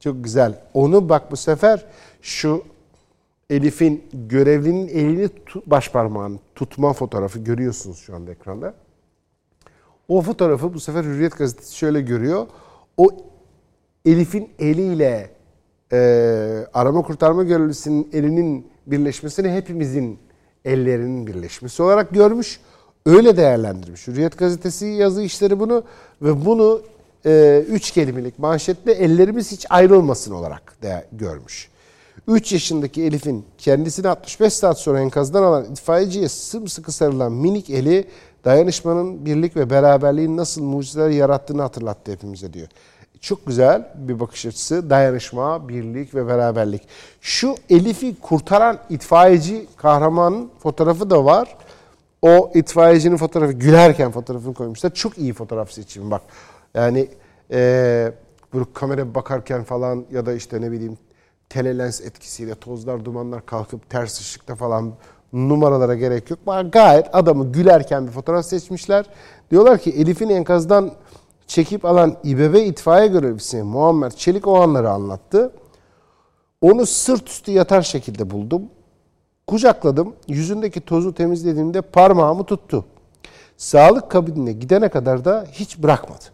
Çok güzel. Onu bak bu sefer şu Elif'in görevlinin elini baş parmağını tutma fotoğrafı görüyorsunuz şu anda ekranda. O fotoğrafı bu sefer Hürriyet gazetesi şöyle görüyor. O Elif'in eliyle e, arama kurtarma görevlisinin elinin birleşmesini hepimizin ellerinin birleşmesi olarak görmüş. Öyle değerlendirmiş. Hürriyet gazetesi yazı işleri bunu ve bunu e, üç kelimelik manşetle ellerimiz hiç ayrılmasın olarak de görmüş. 3 yaşındaki Elif'in kendisini 65 saat sonra enkazdan alan itfaiyeciye sımsıkı sarılan minik eli dayanışmanın birlik ve beraberliğin nasıl mucizeler yarattığını hatırlattı hepimize diyor. Çok güzel bir bakış açısı. Dayanışma, birlik ve beraberlik. Şu Elif'i kurtaran itfaiyeci kahramanın fotoğrafı da var. O itfaiyecinin fotoğrafı gülerken fotoğrafını koymuşlar. Çok iyi fotoğraf seçimi bak. Yani eee bu kamera bakarken falan ya da işte ne bileyim telelens etkisiyle tozlar dumanlar kalkıp ters ışıkta falan numaralara gerek yok. Gayet adamı gülerken bir fotoğraf seçmişler. Diyorlar ki Elif'in enkazdan çekip alan İBB itfaiye görevlisi Muammer Çelik o anları anlattı. Onu sırt üstü yatar şekilde buldum. Kucakladım. Yüzündeki tozu temizlediğimde parmağımı tuttu. Sağlık kabinine gidene kadar da hiç bırakmadı.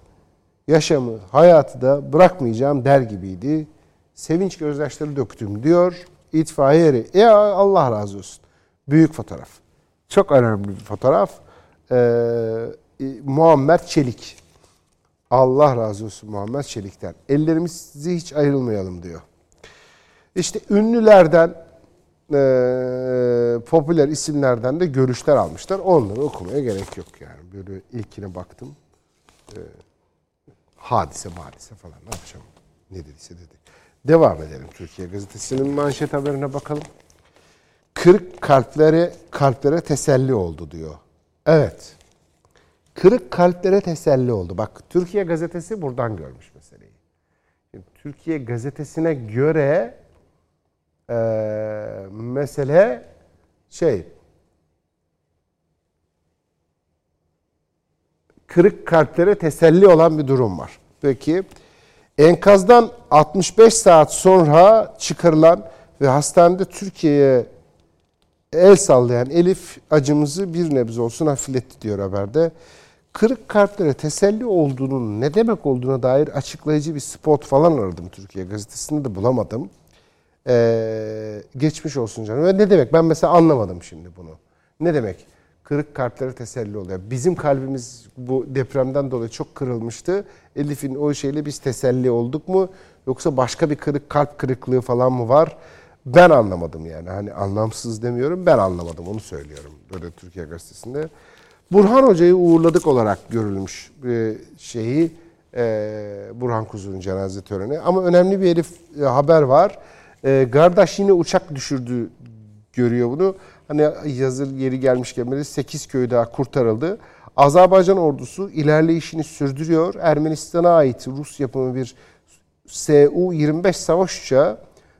Yaşamı, hayatı da bırakmayacağım der gibiydi. Sevinç gözyaşları döktüm diyor itfaiye eri. Ya Allah razı olsun. Büyük fotoğraf. Çok önemli bir fotoğraf. Ee, e, Muammer Çelik. Allah razı olsun Muammer Çelik'ten. Ellerimizi hiç ayrılmayalım diyor. İşte ünlülerden, e, popüler isimlerden de görüşler almışlar. Onları okumaya gerek yok yani. Böyle ilkine baktım. E, hadise hadise falan yapacağım? Ne dediyse dedi. Devam edelim Türkiye Gazetesi'nin manşet haberine bakalım. Kırık kalplere kalplere teselli oldu diyor. Evet. Kırık kalplere teselli oldu. Bak Türkiye Gazetesi buradan görmüş meseleyi. Şimdi, Türkiye Gazetesi'ne göre e, mesele şey kırık kalplere teselli olan bir durum var. Peki enkazdan 65 saat sonra çıkarılan ve hastanede Türkiye'ye el sallayan Elif acımızı bir nebze olsun hafifletti diyor haberde. Kırık kalplere teselli olduğunun ne demek olduğuna dair açıklayıcı bir spot falan aradım Türkiye gazetesinde de bulamadım. Ee, geçmiş olsun canım. Ne demek? Ben mesela anlamadım şimdi bunu. Ne demek? Kırık kalplere teselli oluyor. Bizim kalbimiz bu depremden dolayı çok kırılmıştı. Elif'in o şeyle biz teselli olduk mu? Yoksa başka bir kırık kalp kırıklığı falan mı var? Ben anlamadım yani. Hani anlamsız demiyorum. Ben anlamadım. Onu söylüyorum. Böyle Türkiye Gazetesi'nde. Burhan Hoca'yı uğurladık olarak görülmüş bir şeyi e, Burhan Kuzu'nun cenaze töreni. Ama önemli bir herif e, haber var. E, Gardaş yine uçak düşürdü görüyor bunu. Hani yazır yeri gelmişken böyle 8 köy daha kurtarıldı. Azerbaycan ordusu ilerleyişini sürdürüyor. Ermenistan'a ait Rus yapımı bir Su-25 savaş uçağı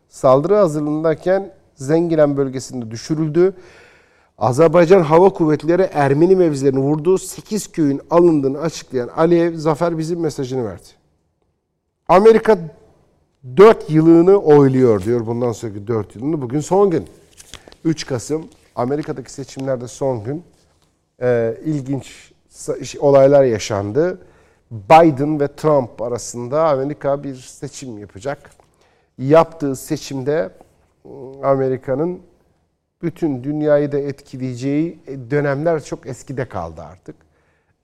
saldırı hazırlığındayken Zengilen bölgesinde düşürüldü. Azerbaycan Hava Kuvvetleri Ermeni mevzilerini vurduğu 8 köyün alındığını açıklayan Aliyev Zafer bizim mesajını verdi. Amerika 4 yılını oyluyor diyor bundan sonraki 4 yılını. Bugün son gün. 3 Kasım Amerika'daki seçimlerde son gün. Ee, ilginç olaylar yaşandı. Biden ve Trump arasında Amerika bir seçim yapacak. Yaptığı seçimde Amerika'nın bütün dünyayı da etkileyeceği dönemler çok eskide kaldı artık.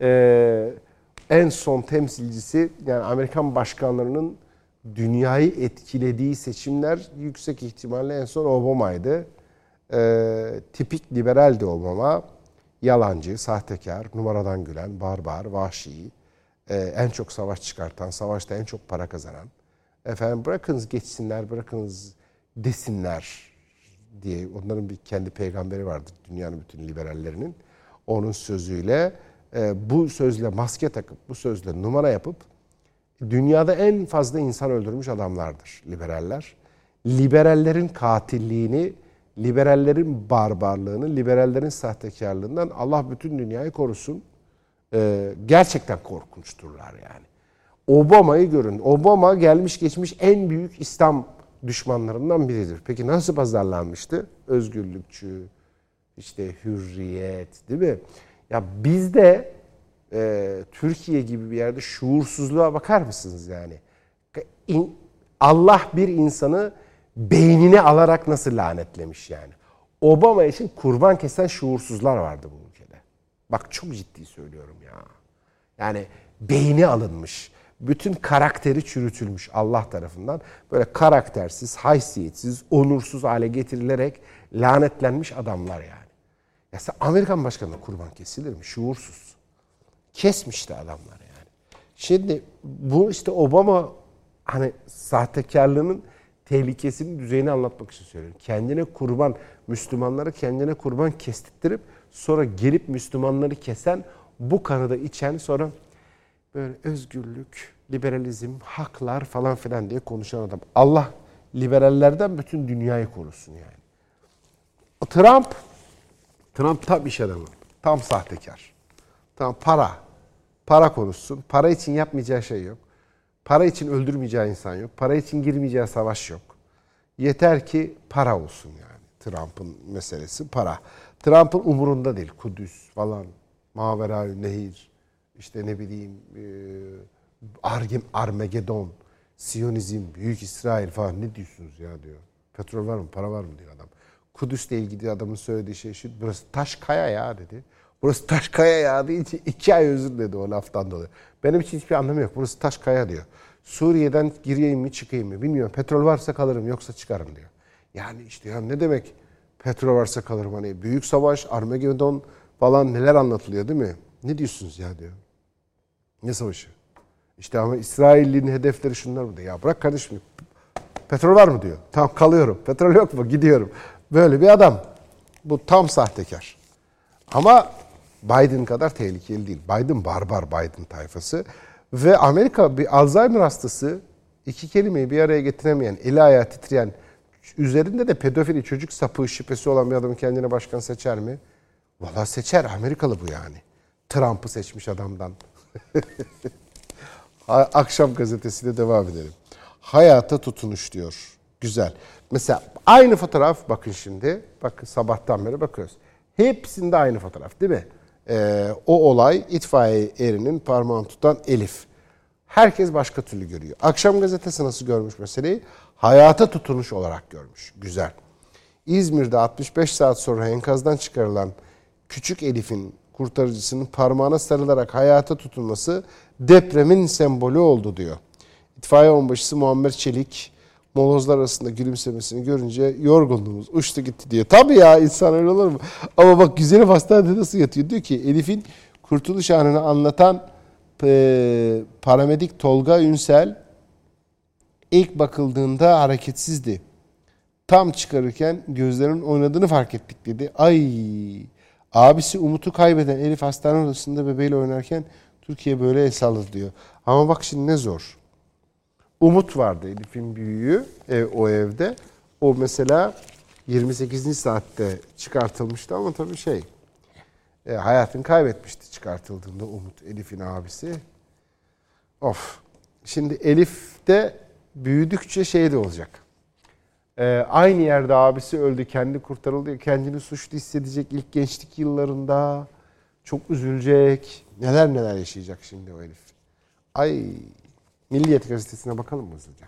Ee, en son temsilcisi yani Amerikan başkanlarının dünyayı etkilediği seçimler yüksek ihtimalle en son Obama'ydı. Ee, tipik liberaldi Obama. Yalancı, sahtekar, numaradan gülen, barbar, vahşi, e, en çok savaş çıkartan, savaşta en çok para kazanan. Efendim bırakınız geçsinler, bırakınız desinler diye onların bir kendi peygamberi vardır dünyanın bütün liberallerinin. Onun sözüyle e, bu sözle maske takıp bu sözle numara yapıp dünyada en fazla insan öldürmüş adamlardır liberaller. Liberallerin katilliğini liberallerin barbarlığını, liberallerin sahtekarlığından Allah bütün dünyayı korusun. Ee, gerçekten korkunçturlar yani. Obama'yı görün. Obama gelmiş geçmiş en büyük İslam düşmanlarından biridir. Peki nasıl pazarlanmıştı? Özgürlükçü, işte hürriyet değil mi? Ya bizde e, Türkiye gibi bir yerde şuursuzluğa bakar mısınız yani? Allah bir insanı beynine alarak nasıl lanetlemiş yani? Obama için kurban kesen şuursuzlar vardı bu ülkede. Bak çok ciddi söylüyorum ya. Yani beyni alınmış. Bütün karakteri çürütülmüş Allah tarafından. Böyle karaktersiz, haysiyetsiz, onursuz hale getirilerek lanetlenmiş adamlar yani. Ya sen Amerikan başkanına kurban kesilir mi? Şuursuz. Kesmişti adamlar yani. Şimdi bu işte Obama hani sahtekarlığının tehlikesinin düzeyini anlatmak için söylüyorum. Kendine kurban, Müslümanları kendine kurban kestirttirip sonra gelip Müslümanları kesen, bu kanıda içen sonra böyle özgürlük, liberalizm, haklar falan filan diye konuşan adam. Allah liberallerden bütün dünyayı korusun yani. Trump, Trump tam iş adamı, tam sahtekar. Tam para, para konuşsun. Para için yapmayacağı şey yok. Para için öldürmeyeceği insan yok. Para için girmeyeceği savaş yok. Yeter ki para olsun yani. Trump'ın meselesi para. Trump'ın umurunda değil. Kudüs falan, Maverayü Nehir, işte ne bileyim e, Argem, Armagedon, Siyonizm, Büyük İsrail falan ne diyorsunuz ya diyor. Petrol var mı, para var mı diyor adam. Kudüs'le ilgili adamın söylediği şey şu, burası taş kaya ya dedi. Burası taş kaya ya deyince iki ay özür dedi o laftan dolayı. Benim için hiçbir anlamı yok. Burası taş kaya diyor. Suriye'den gireyim mi çıkayım mı bilmiyorum. Petrol varsa kalırım yoksa çıkarım diyor. Yani işte ya ne demek petrol varsa kalırım hani büyük savaş, Armagedon falan neler anlatılıyor değil mi? Ne diyorsunuz ya diyor. Ne savaşı? İşte ama İsrail'in hedefleri şunlar mı diyor. Ya bırak kardeşim petrol var mı diyor. Tamam kalıyorum. Petrol yok mu? Gidiyorum. Böyle bir adam. Bu tam sahtekar. Ama Biden kadar tehlikeli değil. Biden barbar Biden tayfası. Ve Amerika bir Alzheimer hastası iki kelimeyi bir araya getiremeyen, eli ayağı titreyen, üzerinde de pedofili çocuk sapığı şüphesi olan bir adamı kendine başkan seçer mi? Valla seçer. Amerikalı bu yani. Trump'ı seçmiş adamdan. Akşam gazetesiyle devam edelim. Hayata tutunuş diyor. Güzel. Mesela aynı fotoğraf bakın şimdi. Bakın sabahtan beri bakıyoruz. Hepsinde aynı fotoğraf değil mi? Ee, o olay itfaiye erinin parmağını tutan Elif. Herkes başka türlü görüyor. Akşam gazetesi nasıl görmüş meseleyi? Hayata tutunuş olarak görmüş. Güzel. İzmir'de 65 saat sonra enkazdan çıkarılan küçük Elif'in kurtarıcısının parmağına sarılarak hayata tutunması depremin sembolü oldu diyor. İtfaiye onbaşısı Muammer Çelik molozlar arasında gülümsemesini görünce yorgunluğumuz uçtu gitti diyor. Tabii ya insan öyle olur mu? Ama bak güzelim hastanede nasıl yatıyor? Diyor ki Elif'in kurtuluş anını anlatan e, paramedik Tolga Ünsel ilk bakıldığında hareketsizdi. Tam çıkarırken gözlerinin oynadığını fark ettik dedi. Ay abisi Umut'u kaybeden Elif hastane odasında bebeğiyle oynarken Türkiye böyle el diyor. Ama bak şimdi ne zor. Umut vardı Elif'in büyüğü ev, o evde. O mesela 28. saatte çıkartılmıştı ama tabii şey e, hayatını kaybetmişti çıkartıldığında Umut Elif'in abisi. Of. Şimdi Elif de büyüdükçe şey de olacak. E, aynı yerde abisi öldü, kendi kurtarıldı. Kendini suçlu hissedecek ilk gençlik yıllarında. Çok üzülecek. Neler neler yaşayacak şimdi o Elif. Ay Milliyet gazetesine bakalım mı hızlıca?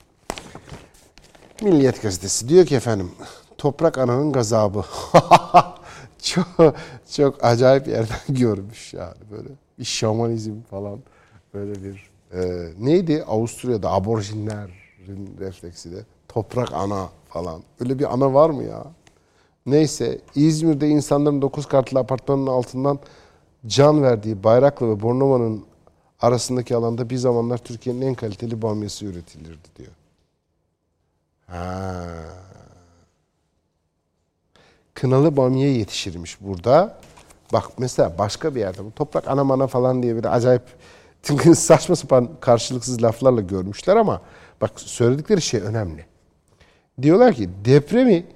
Milliyet gazetesi diyor ki efendim toprak ananın gazabı. çok çok acayip yerden görmüş yani böyle bir şamanizm falan böyle bir e, neydi Avusturya'da aborjinlerin refleksi de toprak ana falan öyle bir ana var mı ya? Neyse İzmir'de insanların 9 katlı apartmanın altından can verdiği Bayraklı ve Bornova'nın arasındaki alanda bir zamanlar Türkiye'nin en kaliteli bamyası üretilirdi diyor. Ha. Kınalı bamya yetişirmiş burada. Bak mesela başka bir yerde bu toprak ana mana falan diye bir acayip saçma sapan karşılıksız laflarla görmüşler ama bak söyledikleri şey önemli. Diyorlar ki depremi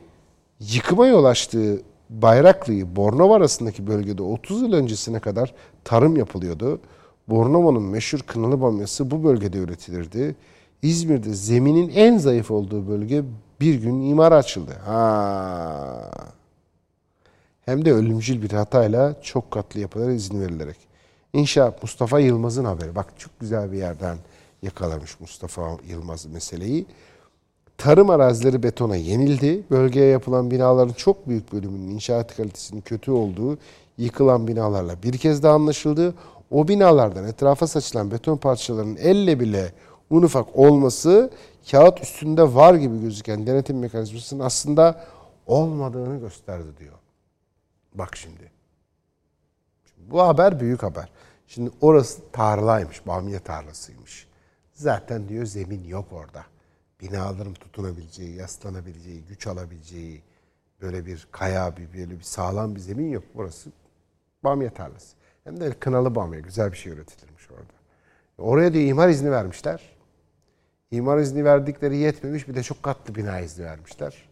Yıkıma yol açtığı Bayraklı'yı Bornova arasındaki bölgede 30 yıl öncesine kadar tarım yapılıyordu. Bornova'nın meşhur kınalı bamyası bu bölgede üretilirdi. İzmir'de zeminin en zayıf olduğu bölge bir gün imara açıldı. Ha. Hem de ölümcül bir hatayla çok katlı yapılara izin verilerek. İnşaat Mustafa Yılmaz'ın haberi. Bak çok güzel bir yerden yakalamış Mustafa Yılmaz meseleyi. Tarım arazileri betona yenildi. Bölgeye yapılan binaların çok büyük bölümünün inşaat kalitesinin kötü olduğu yıkılan binalarla bir kez daha anlaşıldı. O binalardan etrafa saçılan beton parçalarının elle bile un ufak olması kağıt üstünde var gibi gözüken denetim mekanizmasının aslında olmadığını gösterdi diyor. Bak şimdi. Bu haber büyük haber. Şimdi orası tarlaymış, bamya tarlasıymış. Zaten diyor zemin yok orada. Binaların tutunabileceği, yaslanabileceği, güç alabileceği böyle bir kaya, bir böyle bir sağlam bir zemin yok. Burası bamya tarlası. Hem de kınalı bamya, güzel bir şey üretilirmiş orada. Oraya diyor imar izni vermişler. İmar izni verdikleri yetmemiş bir de çok katlı bina izni vermişler.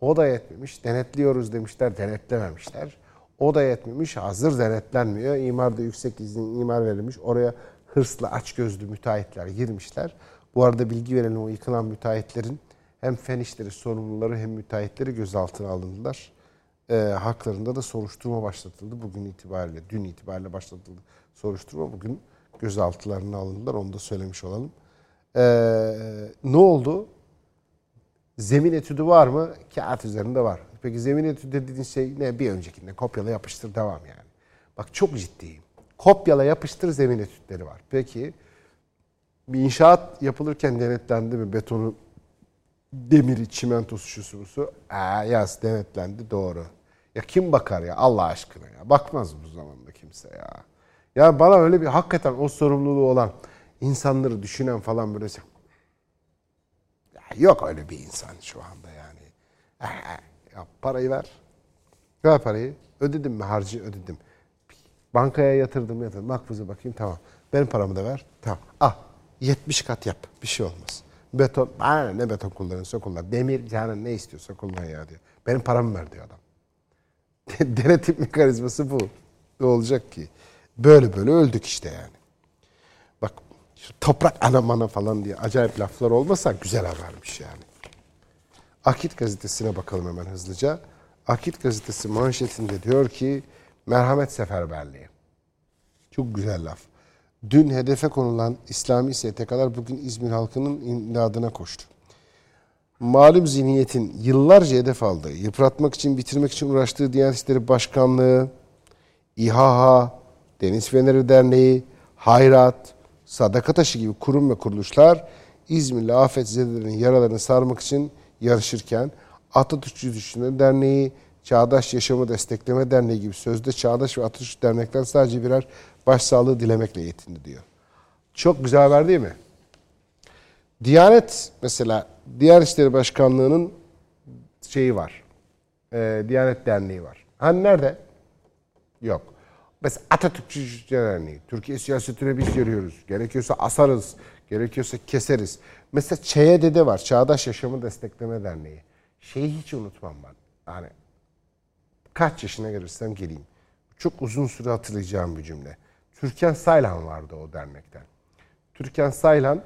O da yetmemiş. Denetliyoruz demişler, denetlememişler. O da yetmemiş. Hazır denetlenmiyor. İmarda yüksek izin imar verilmiş. Oraya hırslı, açgözlü müteahhitler girmişler. Bu arada bilgi verelim o yıkılan müteahhitlerin hem fen işleri sorumluları hem müteahhitleri gözaltına alındılar. Ee, haklarında da soruşturma başlatıldı. Bugün itibariyle, dün itibariyle başlatıldı soruşturma. Bugün gözaltılarına alındılar. Onu da söylemiş olalım. Ee, ne oldu? Zemin etüdü var mı? Kağıt üzerinde var. Peki zemin etüdü dediğin şey ne? Bir öncekinde kopyala yapıştır devam yani. Bak çok ciddiyim. Kopyala yapıştır zemin etütleri var. Peki bir inşaat yapılırken denetlendi mi? Betonu, demiri, çimentosu, şusu busu. Aa, yaz denetlendi doğru. Ya kim bakar ya Allah aşkına ya. Bakmaz bu zamanda kimse ya. Ya bana öyle bir hakikaten o sorumluluğu olan insanları düşünen falan böyle şey- ya yok öyle bir insan şu anda yani. Ya parayı ver. Ver parayı. Ödedim mi harcı ödedim. Bankaya yatırdım yatırdım. Makbuza bakayım tamam. Benim paramı da ver. Tamam. Ah 70 kat yap. Bir şey olmaz. Beton. Bana ne beton kullanırsa kullan. Demir canın ne istiyorsa kullan ya diyor. Benim paramı ver diyor adam. Denetim mekanizması bu. Ne olacak ki? Böyle böyle öldük işte yani. Bak şu toprak anamana falan diye acayip laflar olmasa güzel habermiş yani. Akit gazetesine bakalım hemen hızlıca. Akit gazetesi manşetinde diyor ki merhamet seferberliği. Çok güzel laf. Dün hedefe konulan İslami STK'lar bugün İzmir halkının imdadına koştu. Malum zihniyetin yıllarca hedef aldığı, yıpratmak için, bitirmek için uğraştığı Diyanet İşleri Başkanlığı, İHA, Deniz Feneri Derneği, Hayrat, Sadaka Taşı gibi kurum ve kuruluşlar İzmirli afetzedelerin yaralarını sarmak için yarışırken Atatürkçü Düşünce Derneği, Çağdaş Yaşamı Destekleme Derneği gibi sözde Çağdaş ve Atatürk dernekler sadece birer başsağlığı dilemekle yetindi diyor. Çok güzel haber değil mi? Diyanet mesela Diyanet İşleri Başkanlığı'nın şeyi var. Ee, Diyanet Derneği var. Hani nerede? Yok. Mesela Atatürkçü Derneği. Türkiye siyasetine biz görüyoruz. Gerekiyorsa asarız. Gerekiyorsa keseriz. Mesela ÇYD'de var. Çağdaş Yaşamı Destekleme Derneği. Şeyi hiç unutmam ben. Yani kaç yaşına gelirsem geleyim. Çok uzun süre hatırlayacağım bir cümle. Türkan Saylan vardı o dernekten. Türkan Saylan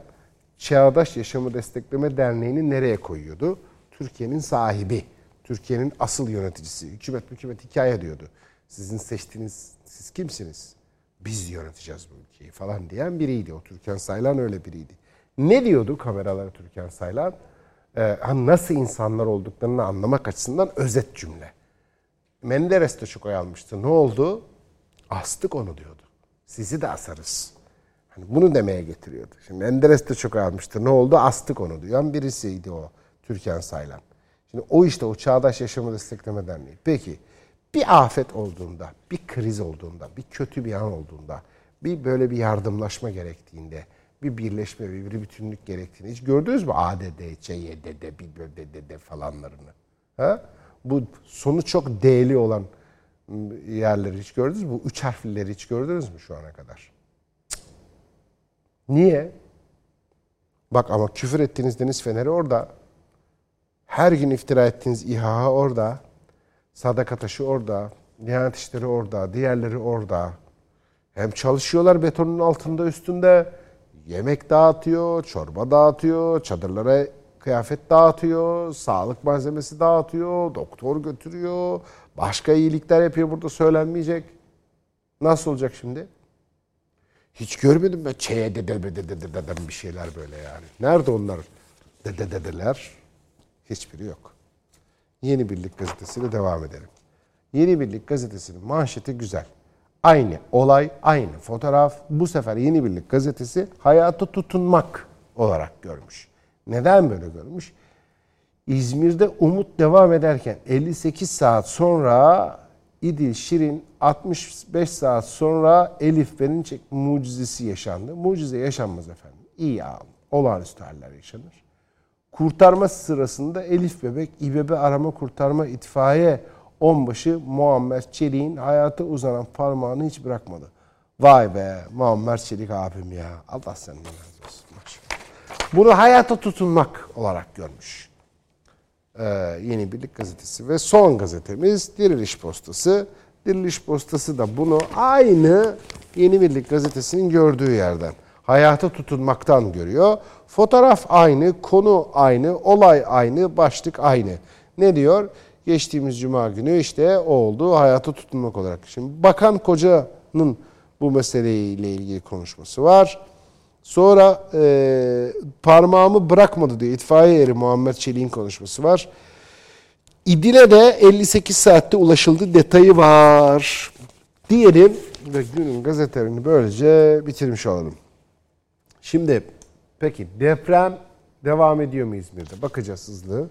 Çağdaş Yaşamı Destekleme Derneği'ni nereye koyuyordu? Türkiye'nin sahibi, Türkiye'nin asıl yöneticisi. Hükümet hükümet hikaye diyordu. Sizin seçtiğiniz, siz kimsiniz? Biz yöneteceğiz bu ülkeyi falan diyen biriydi. O Türkan Saylan öyle biriydi. Ne diyordu kameralara Türkan Saylan? Ee, nasıl insanlar olduklarını anlamak açısından özet cümle. Menderes de çok oy. Ne oldu? Astık onu diyordu. Sizi de asarız. Hani bunu demeye getiriyordu. Şimdi Menderes de çok almıştı. Ne oldu? Astık onu diyen birisiydi o Türkan Saylan. Şimdi o işte o Çağdaş Yaşamı Destekleme Derneği. Peki bir afet olduğunda, bir kriz olduğunda, bir kötü bir an olduğunda, bir böyle bir yardımlaşma gerektiğinde, bir birleşme, bir, bütünlük gerektiğini hiç gördünüz mü? ADD, CYDD, BİBÖDD falanlarını. Ha? Bu sonu çok D'li olan yerleri hiç gördünüz mü? Bu üç harflileri hiç gördünüz mü şu ana kadar? Niye? Bak ama küfür ettiğiniz deniz feneri orada. Her gün iftira ettiğiniz İHA orada. Sadaka taşı orada. Diyanet işleri orada. Diğerleri orada. Hem çalışıyorlar betonun altında üstünde. Yemek dağıtıyor, çorba dağıtıyor, çadırlara kıyafet dağıtıyor, sağlık malzemesi dağıtıyor, doktor götürüyor. Başka iyilikler yapıyor burada söylenmeyecek. Nasıl olacak şimdi? Hiç görmedim ben çeye dede dede dede dede bir şeyler böyle yani. Nerede onlar dede dedeler? Hiçbiri yok. Yeni Birlik gazetesiyle devam edelim. Yeni Birlik gazetesinin manşeti güzel. Aynı olay, aynı fotoğraf. Bu sefer Yeni Birlik gazetesi hayatı tutunmak olarak görmüş. Neden böyle görmüş? İzmir'de umut devam ederken 58 saat sonra İdil Şirin 65 saat sonra Elif Perinçek mucizesi yaşandı. Mucize yaşanmaz efendim. İyi ya, olağanüstü haller yaşanır. Kurtarma sırasında Elif Bebek İBB arama kurtarma itfaiye onbaşı Muammer Çelik'in hayata uzanan parmağını hiç bırakmadı. Vay be Muammer Çelik abim ya. Allah senden razı olsun. Bunu hayata tutunmak olarak görmüş. Ee, Yeni Birlik Gazetesi ve son gazetemiz Diriliş Postası. Diriliş Postası da bunu aynı Yeni Birlik Gazetesi'nin gördüğü yerden hayata tutunmaktan görüyor. Fotoğraf aynı, konu aynı, olay aynı, başlık aynı. Ne diyor? Geçtiğimiz cuma günü işte o oldu hayata tutunmak olarak. Şimdi Bakan Koca'nın bu meseleyle ilgili konuşması var. Sonra e, parmağımı bırakmadı diye itfaiye eri Muammer Çelik'in konuşması var. İdil'e de 58 saatte ulaşıldı detayı var. Diyelim ve günün gazetelerini böylece bitirmiş olalım. Şimdi peki deprem devam ediyor mu İzmir'de? Bakacağız hızlı.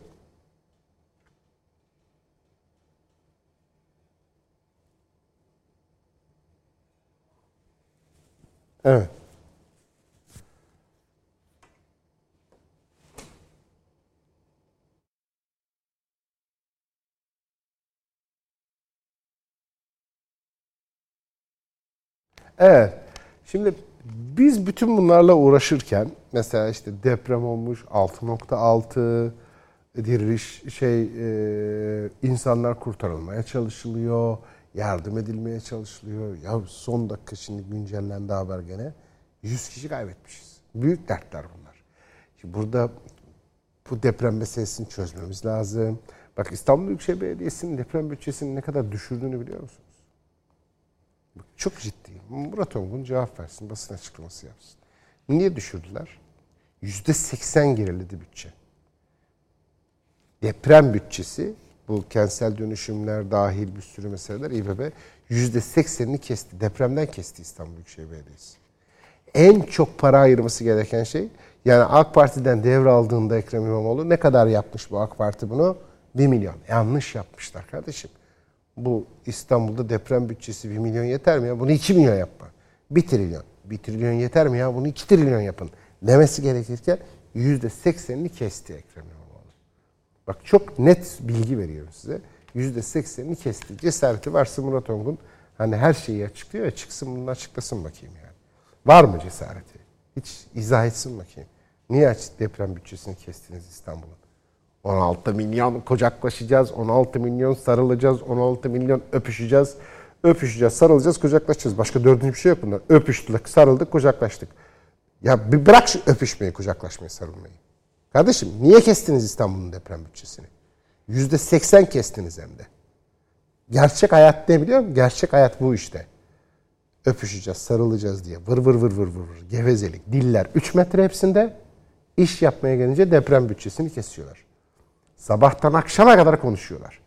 Evet. Evet. Şimdi biz bütün bunlarla uğraşırken mesela işte deprem olmuş 6.6 diriliş şey e, insanlar kurtarılmaya çalışılıyor, yardım edilmeye çalışılıyor. Ya son dakika şimdi güncellendi haber gene. 100 kişi kaybetmişiz. Büyük dertler bunlar. Şimdi burada bu deprem meselesini çözmemiz lazım. Bak İstanbul Büyükşehir Belediyesi'nin deprem bütçesini ne kadar düşürdüğünü biliyor musunuz? Çok ciddi. Murat Ongun cevap versin, basın açıklaması yapsın. Niye düşürdüler? Yüzde seksen geriledi bütçe. Deprem bütçesi, bu kentsel dönüşümler dahil bir sürü meseleler İBB yüzde seksenini kesti. Depremden kesti İstanbul Büyükşehir Belediyesi. En çok para ayırması gereken şey, yani AK Parti'den devraldığında Ekrem İmamoğlu ne kadar yapmış bu AK Parti bunu? 1 milyon. Yanlış yapmışlar kardeşim. Bu İstanbul'da deprem bütçesi 1 milyon yeter mi ya? Bunu 2 milyon yapma. 1 trilyon. 1 trilyon yeter mi ya? Bunu 2 trilyon yapın. Demesi gerekirken %80'ini kesti Ekrem İmamoğlu. Bak çok net bilgi veriyorum size. %80'ini kesti. Cesareti varsa Murat Ongun hani her şeyi açıklıyor ya çıksın bunu açıklasın bakayım yani. Var mı cesareti? Hiç izah etsin bakayım. Niye deprem bütçesini kestiniz İstanbul'un? 16 milyon kucaklaşacağız, 16 milyon sarılacağız, 16 milyon öpüşeceğiz. Öpüşeceğiz, sarılacağız, kucaklaşacağız. Başka dördüncü bir şey yok bunlar. Öpüştük, sarıldık, kucaklaştık. Ya bir bırak şu öpüşmeyi, kucaklaşmayı, sarılmayı. Kardeşim niye kestiniz İstanbul'un deprem bütçesini? Yüzde seksen kestiniz hem de. Gerçek hayat ne biliyor musun? Gerçek hayat bu işte. Öpüşeceğiz, sarılacağız diye vır vır vır vır vır vır gevezelik, diller 3 metre hepsinde. İş yapmaya gelince deprem bütçesini kesiyorlar. Sabahtan akşama kadar konuşuyorlar.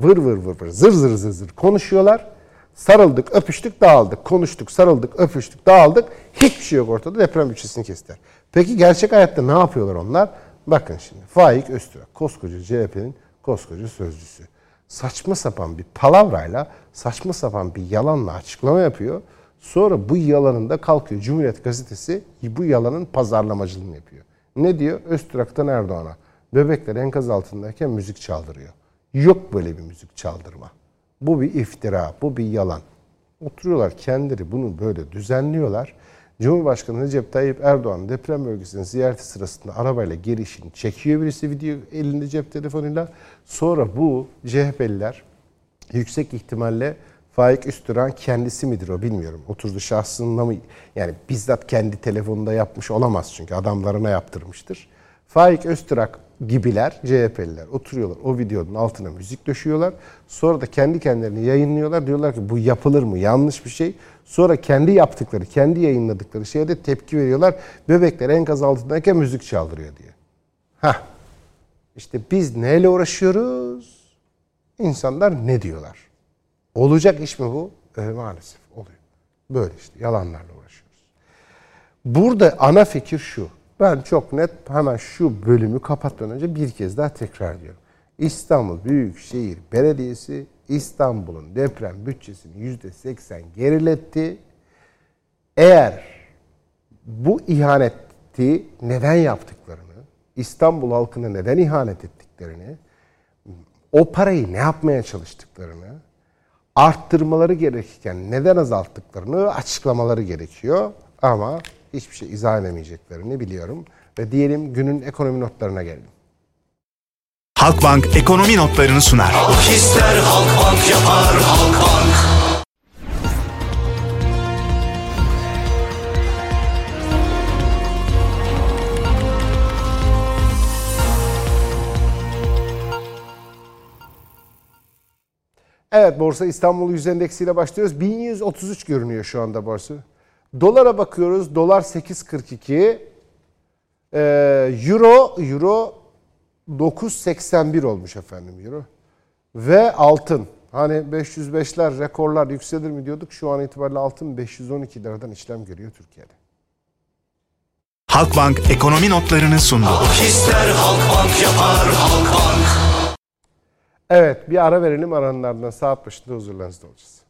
Vır vır vır vır zır zır zır zır konuşuyorlar. Sarıldık, öpüştük, dağıldık. Konuştuk, sarıldık, öpüştük, dağıldık. Hiçbir şey yok ortada. Deprem bütçesini kestiler. Peki gerçek hayatta ne yapıyorlar onlar? Bakın şimdi. Faik Öztürk, koskoca CHP'nin koskoca sözcüsü. Saçma sapan bir palavrayla, saçma sapan bir yalanla açıklama yapıyor. Sonra bu yalanın da kalkıyor Cumhuriyet Gazetesi bu yalanın pazarlamacılığını yapıyor. Ne diyor? Öztürk'ten Erdoğan'a. Bebekler enkaz altındayken müzik çaldırıyor. Yok böyle bir müzik çaldırma. Bu bir iftira, bu bir yalan. Oturuyorlar kendileri bunu böyle düzenliyorlar. Cumhurbaşkanı Recep Tayyip Erdoğan deprem bölgesinin ziyareti sırasında arabayla girişini çekiyor birisi video elinde cep telefonuyla. Sonra bu CHP'liler yüksek ihtimalle Faik Üstüran kendisi midir o bilmiyorum. Oturdu şahsında mı yani bizzat kendi telefonunda yapmış olamaz çünkü adamlarına yaptırmıştır. Faik Öztürk gibiler CHP'liler oturuyorlar o videonun altına müzik döşüyorlar. Sonra da kendi kendilerini yayınlıyorlar. Diyorlar ki bu yapılır mı? Yanlış bir şey. Sonra kendi yaptıkları, kendi yayınladıkları şeye de tepki veriyorlar. Bebekler enkaz altındayken müzik çaldırıyor diye. Hah. İşte biz neyle uğraşıyoruz? İnsanlar ne diyorlar? Olacak iş mi bu? Ee, maalesef oluyor. Böyle işte yalanlarla uğraşıyoruz. Burada ana fikir şu. Ben çok net hemen şu bölümü kapatmadan önce bir kez daha tekrar ediyorum. İstanbul Büyükşehir Belediyesi İstanbul'un deprem bütçesini %80 geriletti. Eğer bu ihaneti neden yaptıklarını, İstanbul halkına neden ihanet ettiklerini, o parayı ne yapmaya çalıştıklarını, arttırmaları gerekirken neden azalttıklarını açıklamaları gerekiyor. Ama hiçbir şey izah edemeyeceklerini biliyorum. Ve diyelim günün ekonomi notlarına gelelim. Halkbank ekonomi notlarını sunar. Halk ister Halkbank yapar Halkbank. Evet borsa İstanbul Yüz Endeksi ile başlıyoruz. 1133 görünüyor şu anda borsa. Dolara bakıyoruz. Dolar 8.42. Ee, euro Euro 9.81 olmuş efendim Euro. Ve altın. Hani 505'ler rekorlar yükselir mi diyorduk. Şu an itibariyle altın 512 liradan işlem görüyor Türkiye'de. Halkbank ekonomi notlarını sundu. Halk ister Halkbank yapar Halkbank. Evet bir ara verelim aranın ardından saat başında huzurlarınızda olacağız.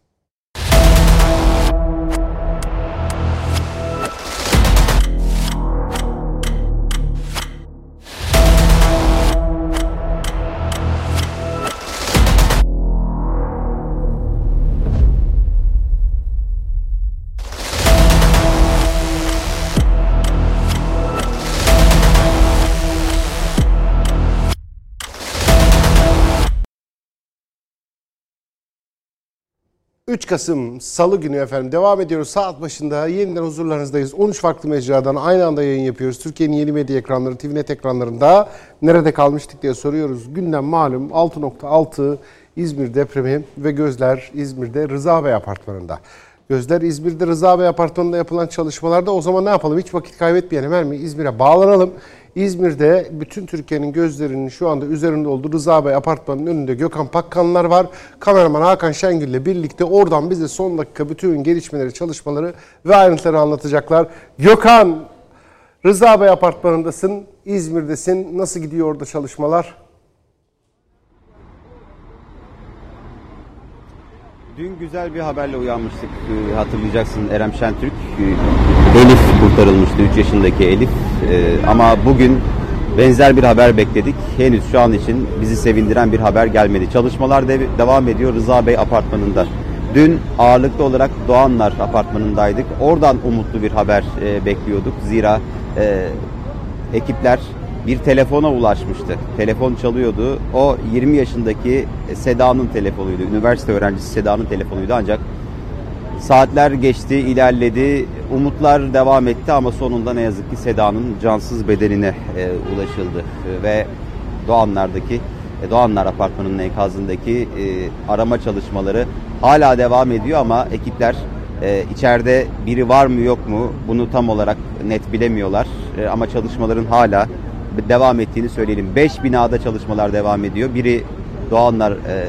...3 Kasım Salı günü efendim devam ediyoruz. Saat başında yeniden huzurlarınızdayız. 13 farklı mecradan aynı anda yayın yapıyoruz. Türkiye'nin yeni medya ekranları, TVNet ekranlarında nerede kalmıştık diye soruyoruz. Gündem malum 6.6 İzmir depremi ve gözler İzmir'de Rıza Bey apartmanında. Gözler İzmir'de Rıza Bey apartmanında yapılan çalışmalarda o zaman ne yapalım? Hiç vakit kaybetmeyelim hemen mi? İzmir'e bağlanalım. İzmir'de bütün Türkiye'nin gözlerinin şu anda üzerinde olduğu Rıza Bey apartmanının önünde Gökhan Pakkanlar var. Kameraman Hakan Şengül ile birlikte oradan bize son dakika bütün gelişmeleri, çalışmaları ve ayrıntıları anlatacaklar. Gökhan, Rıza Bey apartmanındasın, İzmir'desin. Nasıl gidiyor orada çalışmalar? Dün güzel bir haberle uyanmıştık. Ee, Hatırlayacaksın Erem Şentürk. Ee, Elif kurtarılmıştı 3 yaşındaki Elif. Ee, Ama bugün benzer bir haber bekledik. Henüz şu an için bizi sevindiren bir haber gelmedi. Çalışmalar dev- devam ediyor Rıza Bey apartmanında. Dün ağırlıklı olarak Doğanlar apartmanındaydık. Oradan umutlu bir haber e, bekliyorduk. Zira e, ekipler bir telefona ulaşmıştı. Telefon çalıyordu. O 20 yaşındaki Seda'nın telefonuydu. Üniversite öğrencisi Seda'nın telefonuydu ancak saatler geçti, ilerledi. Umutlar devam etti ama sonunda ne yazık ki Seda'nın cansız bedenine e, ulaşıldı. E, ve Doğanlar'daki e, Doğanlar Apartmanı'nın enkazındaki e, arama çalışmaları hala devam ediyor ama ekipler e, içeride biri var mı yok mu bunu tam olarak net bilemiyorlar. E, ama çalışmaların hala devam ettiğini söyleyelim. 5 binada çalışmalar devam ediyor. Biri Doğanlar e,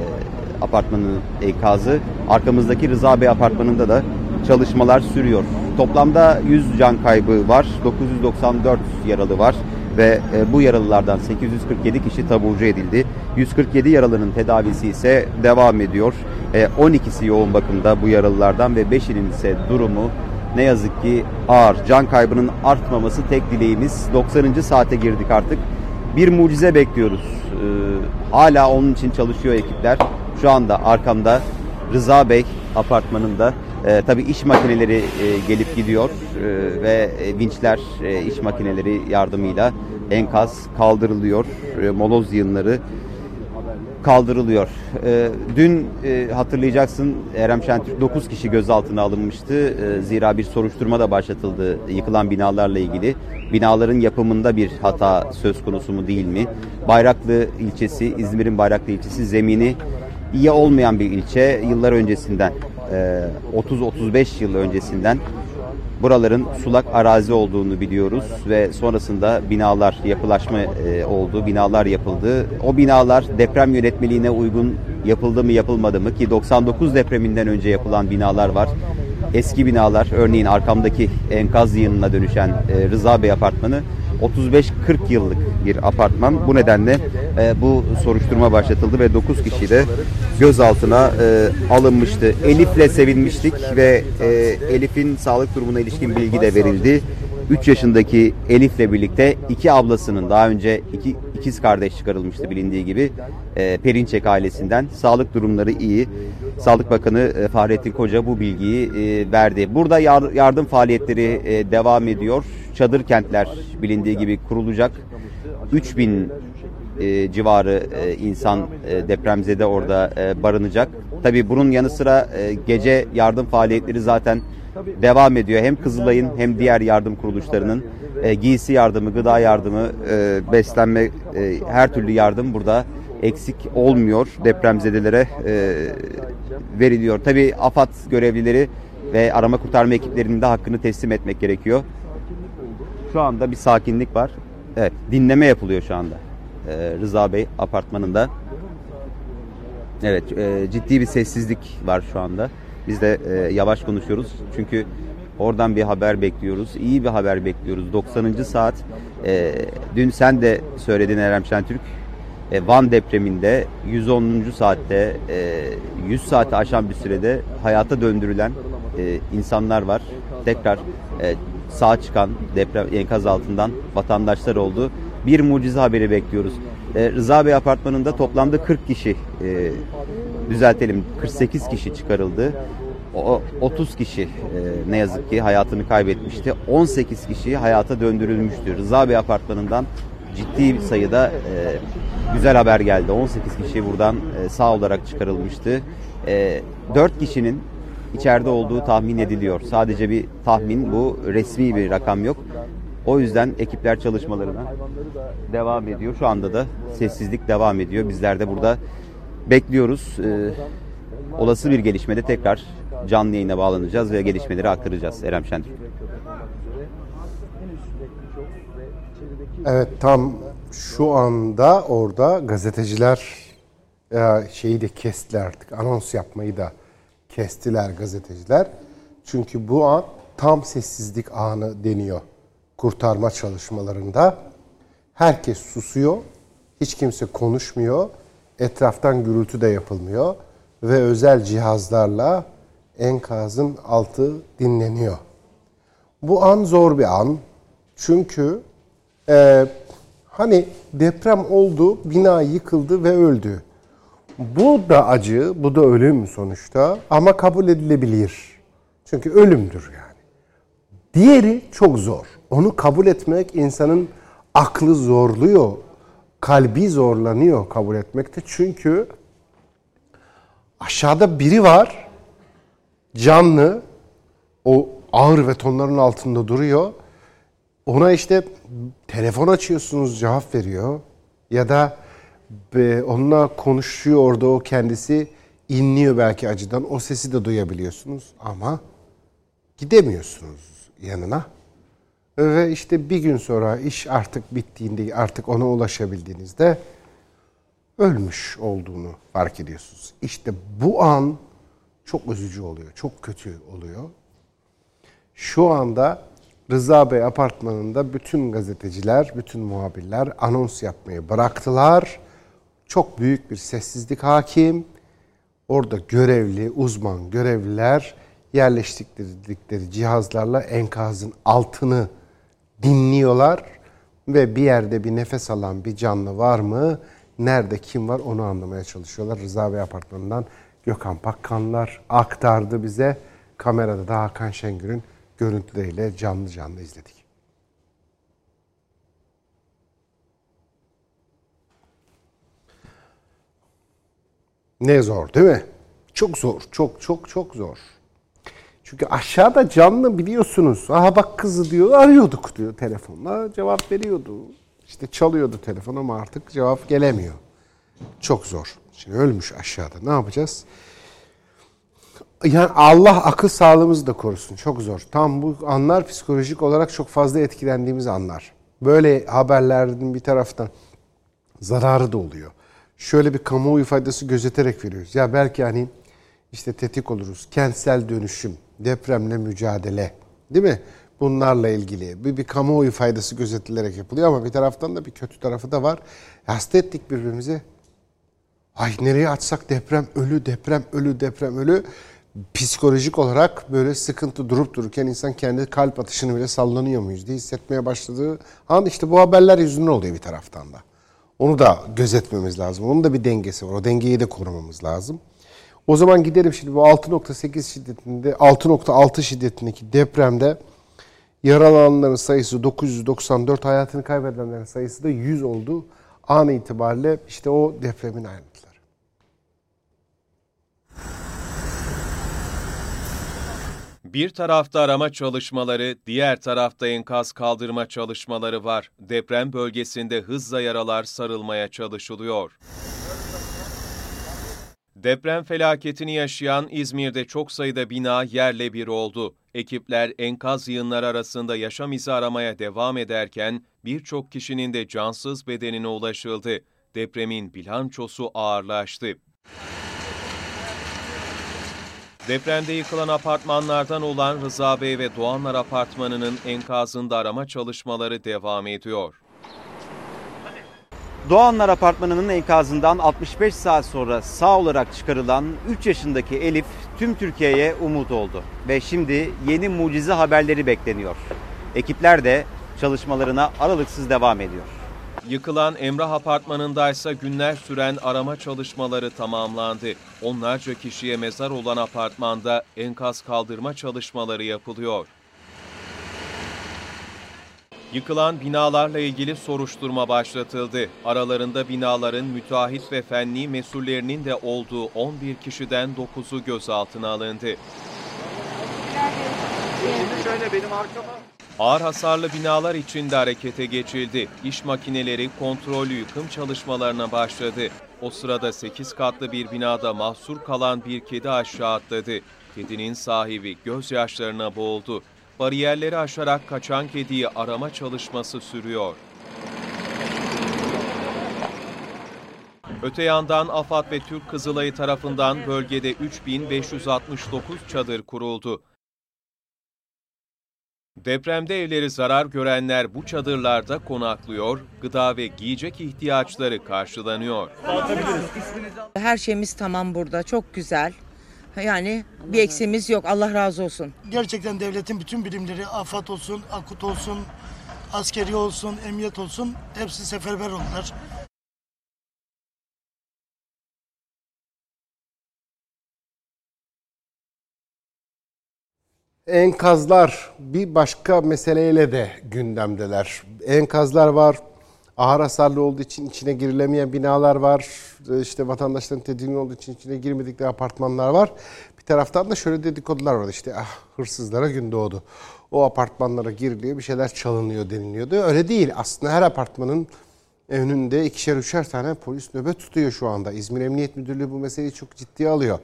apartmanının enkazı. Arkamızdaki Rıza Bey apartmanında da çalışmalar sürüyor. Toplamda 100 can kaybı var. 994 yaralı var ve e, bu yaralılardan 847 kişi taburcu edildi. 147 yaralının tedavisi ise devam ediyor. E, 12'si yoğun bakımda bu yaralılardan ve 5'inin ise durumu ne yazık ki ağır. Can kaybının artmaması tek dileğimiz. 90. saate girdik artık. Bir mucize bekliyoruz. Ee, hala onun için çalışıyor ekipler. Şu anda arkamda Rıza Bey apartmanında E, tabii iş makineleri e, gelip gidiyor e, ve e, vinçler e, iş makineleri yardımıyla enkaz kaldırılıyor. E, moloz yığınları kaldırılıyor. E, dün e, hatırlayacaksın Erem Şentürk 9 kişi gözaltına alınmıştı. E, zira bir soruşturma da başlatıldı yıkılan binalarla ilgili. Binaların yapımında bir hata söz konusu mu değil mi? Bayraklı ilçesi, İzmir'in Bayraklı ilçesi zemini iyi olmayan bir ilçe. Yıllar öncesinden, e, 30-35 yıl öncesinden buraların sulak arazi olduğunu biliyoruz ve sonrasında binalar yapılaşma e, oldu, binalar yapıldı. O binalar deprem yönetmeliğine uygun yapıldı mı yapılmadı mı ki 99 depreminden önce yapılan binalar var. Eski binalar örneğin arkamdaki enkaz yığınına dönüşen e, Rıza Bey apartmanı 35-40 yıllık bir apartman. Bu nedenle e, bu soruşturma başlatıldı ve 9 kişi de gözaltına e, alınmıştı. Elif'le sevinmiştik ve e, Elif'in sağlık durumuna ilişkin bilgi de verildi. 3 yaşındaki Elif'le birlikte iki ablasının daha önce iki ikiz kardeş çıkarılmıştı bilindiği gibi e, Perinçek ailesinden sağlık durumları iyi. Sağlık Bakanı e, Fahrettin Koca bu bilgiyi e, verdi. Burada yar- yardım faaliyetleri e, devam ediyor. Çadır kentler bilindiği gibi kurulacak. 3000 e, civarı insan e, depremzede orada e, barınacak. Tabii bunun yanı sıra gece yardım faaliyetleri zaten devam ediyor. Hem Kızılay'ın hem diğer yardım kuruluşlarının e, giysi yardımı, gıda yardımı, e, beslenme, e, her türlü yardım burada eksik olmuyor. Depremzedelere e, veriliyor. Tabii AFAD görevlileri ve arama kurtarma ekiplerinin de hakkını teslim etmek gerekiyor. Şu anda bir sakinlik var. Evet, dinleme yapılıyor şu anda. Ee, Rıza Bey apartmanında. Evet, e, ciddi bir sessizlik var şu anda. Biz de e, yavaş konuşuyoruz. Çünkü oradan bir haber bekliyoruz. İyi bir haber bekliyoruz. 90. saat. e, dün sen de söyledin Erem Şentürk. E, Van depreminde 110. saatte e, 100 saati aşan bir sürede hayata döndürülen e, insanlar var. Tekrar e, sağ çıkan deprem enkaz altından vatandaşlar oldu. Bir mucize haberi bekliyoruz. E, Rıza Bey apartmanında toplamda 40 kişi e, düzeltelim 48 kişi çıkarıldı. O, 30 kişi e, ne yazık ki hayatını kaybetmişti. 18 kişi hayata döndürülmüştü. Rıza Bey apartmanından ciddi bir sayıda e, güzel haber geldi. 18 kişi buradan e, sağ olarak çıkarılmıştı. E, 4 kişinin içeride olduğu tahmin ediliyor. Sadece bir tahmin bu resmi bir rakam yok. O yüzden ekipler çalışmalarına devam ediyor. Şu anda da sessizlik devam ediyor. Bizler de burada bekliyoruz. Ee, olası bir gelişmede tekrar canlı yayına bağlanacağız ve gelişmeleri aktaracağız Erem Şentürk. Evet tam şu anda orada gazeteciler e, şeyi de kestiler artık anons yapmayı da kestiler gazeteciler. Çünkü bu an tam sessizlik anı deniyor kurtarma çalışmalarında. Herkes susuyor, hiç kimse konuşmuyor, etraftan gürültü de yapılmıyor ve özel cihazlarla enkazın altı dinleniyor. Bu an zor bir an çünkü e, hani deprem oldu, bina yıkıldı ve öldü. Bu da acı, bu da ölüm sonuçta ama kabul edilebilir. Çünkü ölümdür yani. Diğeri çok zor. Onu kabul etmek insanın aklı zorluyor, kalbi zorlanıyor kabul etmekte. Çünkü aşağıda biri var, canlı, o ağır betonların altında duruyor. Ona işte telefon açıyorsunuz cevap veriyor ya da onunla konuşuyor orada o kendisi inliyor belki acıdan o sesi de duyabiliyorsunuz ama gidemiyorsunuz yanına. Ve işte bir gün sonra iş artık bittiğinde artık ona ulaşabildiğinizde ölmüş olduğunu fark ediyorsunuz. İşte bu an çok üzücü oluyor, çok kötü oluyor. Şu anda Rıza Bey apartmanında bütün gazeteciler, bütün muhabirler anons yapmayı bıraktılar. Çok büyük bir sessizlik hakim. Orada görevli, uzman görevliler yerleştirdikleri cihazlarla enkazın altını dinliyorlar ve bir yerde bir nefes alan bir canlı var mı? Nerede kim var onu anlamaya çalışıyorlar. Rıza Bey apartmanından Gökhan Pakkanlar aktardı bize kamerada da Hakan Şengür'ün görüntüleriyle canlı canlı izledik. Ne zor değil mi? Çok zor. Çok çok çok zor. Çünkü aşağıda canlı biliyorsunuz. Aha bak kızı diyor arıyorduk diyor telefonla. Cevap veriyordu. İşte çalıyordu telefon ama artık cevap gelemiyor. Çok zor. Şimdi ölmüş aşağıda. Ne yapacağız? Yani Allah akıl sağlığımızı da korusun. Çok zor. Tam bu anlar psikolojik olarak çok fazla etkilendiğimiz anlar. Böyle haberlerin bir taraftan zararı da oluyor. Şöyle bir kamuoyu faydası gözeterek veriyoruz. Ya belki hani işte tetik oluruz. Kentsel dönüşüm, depremle mücadele değil mi? Bunlarla ilgili bir, bir kamuoyu faydası gözetilerek yapılıyor ama bir taraftan da bir kötü tarafı da var. Hasta ettik birbirimizi. Ay nereye atsak deprem ölü, deprem ölü, deprem ölü. Psikolojik olarak böyle sıkıntı durup dururken insan kendi kalp atışını bile sallanıyor muyuz diye hissetmeye başladığı an işte bu haberler yüzünden oluyor bir taraftan da. Onu da gözetmemiz lazım. Onun da bir dengesi var. O dengeyi de korumamız lazım. O zaman gidelim şimdi bu 6.8 şiddetinde 6.6 şiddetindeki depremde yaralananların sayısı 994, hayatını kaybedenlerin sayısı da 100 oldu. An itibariyle işte o depremin ayrıntıları. Bir tarafta arama çalışmaları, diğer tarafta enkaz kaldırma çalışmaları var. Deprem bölgesinde hızla yaralar sarılmaya çalışılıyor. Deprem felaketini yaşayan İzmir'de çok sayıda bina yerle bir oldu. Ekipler enkaz yığınları arasında yaşam izi aramaya devam ederken birçok kişinin de cansız bedenine ulaşıldı. Depremin bilançosu ağırlaştı. Depremde yıkılan apartmanlardan olan Rıza Bey ve Doğanlar Apartmanı'nın enkazında arama çalışmaları devam ediyor. Doğanlar Apartmanı'nın enkazından 65 saat sonra sağ olarak çıkarılan 3 yaşındaki Elif tüm Türkiye'ye umut oldu. Ve şimdi yeni mucize haberleri bekleniyor. Ekipler de çalışmalarına aralıksız devam ediyor. Yıkılan Emrah Apartmanı'ndaysa günler süren arama çalışmaları tamamlandı. Onlarca kişiye mezar olan apartmanda enkaz kaldırma çalışmaları yapılıyor. Yıkılan binalarla ilgili soruşturma başlatıldı. Aralarında binaların müteahhit ve fenli mesullerinin de olduğu 11 kişiden 9'u gözaltına alındı. Şimdi şöyle benim arkama. Ağır hasarlı binalar içinde harekete geçildi. İş makineleri kontrollü yıkım çalışmalarına başladı. O sırada 8 katlı bir binada mahsur kalan bir kedi aşağı atladı. Kedinin sahibi gözyaşlarına boğuldu. Bariyerleri aşarak kaçan kediyi arama çalışması sürüyor. Öte yandan AFAD ve Türk Kızılayı tarafından bölgede 3569 çadır kuruldu. Depremde evleri zarar görenler bu çadırlarda konaklıyor, gıda ve giyecek ihtiyaçları karşılanıyor. Her şeyimiz tamam burada. Çok güzel. Yani bir eksiğimiz yok. Allah razı olsun. Gerçekten devletin bütün birimleri AFAD olsun, AKUT olsun, askeri olsun, emniyet olsun hepsi seferber oldular. Enkazlar bir başka meseleyle de gündemdeler. Enkazlar var. Ağır hasarlı olduğu için içine girilemeyen binalar var. İşte vatandaşların tedirgin olduğu için içine girmedikleri apartmanlar var. Bir taraftan da şöyle dedikodular var. İşte ah hırsızlara gün doğdu. O apartmanlara giriliyor bir şeyler çalınıyor deniliyordu. Öyle değil. Aslında her apartmanın önünde ikişer üçer tane polis nöbet tutuyor şu anda. İzmir Emniyet Müdürlüğü bu meseleyi çok ciddiye alıyor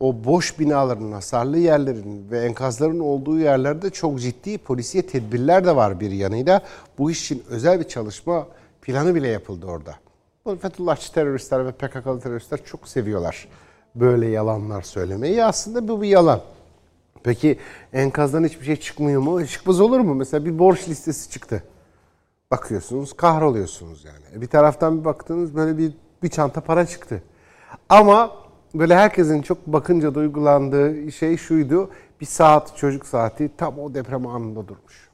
o boş binaların, hasarlı yerlerin ve enkazların olduğu yerlerde çok ciddi polisiye tedbirler de var bir yanıyla. Bu iş için özel bir çalışma planı bile yapıldı orada. Bu Fethullahçı teröristler ve PKK'lı teröristler çok seviyorlar böyle yalanlar söylemeyi. Aslında bu bir yalan. Peki enkazdan hiçbir şey çıkmıyor mu? Çıkmaz olur mu? Mesela bir borç listesi çıktı. Bakıyorsunuz kahroluyorsunuz yani. Bir taraftan bir baktınız böyle bir, bir çanta para çıktı. Ama böyle herkesin çok bakınca duygulandığı şey şuydu. Bir saat çocuk saati tam o deprem anında durmuş.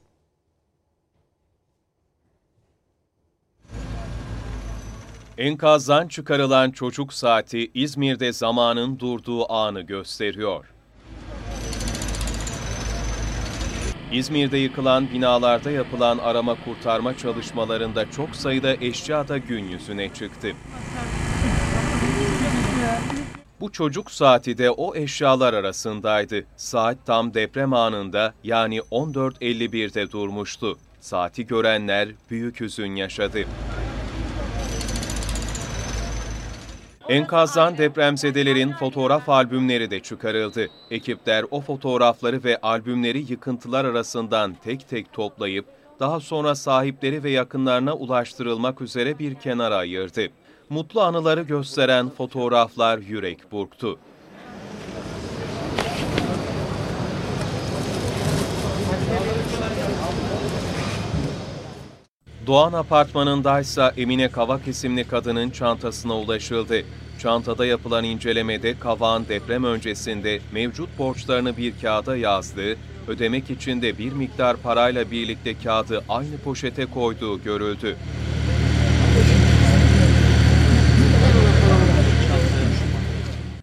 Enkazdan çıkarılan çocuk saati İzmir'de zamanın durduğu anı gösteriyor. İzmir'de yıkılan binalarda yapılan arama kurtarma çalışmalarında çok sayıda eşya da gün yüzüne çıktı. Bu çocuk saati de o eşyalar arasındaydı. Saat tam deprem anında yani 14.51'de durmuştu. Saati görenler büyük hüzün yaşadı. Enkazdan depremzedelerin fotoğraf albümleri de çıkarıldı. Ekipler o fotoğrafları ve albümleri yıkıntılar arasından tek tek toplayıp daha sonra sahipleri ve yakınlarına ulaştırılmak üzere bir kenara ayırdı. Mutlu anıları gösteren fotoğraflar yürek burktu. Doğan apartmanındaysa Emine Kavak isimli kadının çantasına ulaşıldı. Çantada yapılan incelemede Kavak'ın deprem öncesinde mevcut borçlarını bir kağıda yazdığı, ödemek için de bir miktar parayla birlikte kağıdı aynı poşete koyduğu görüldü.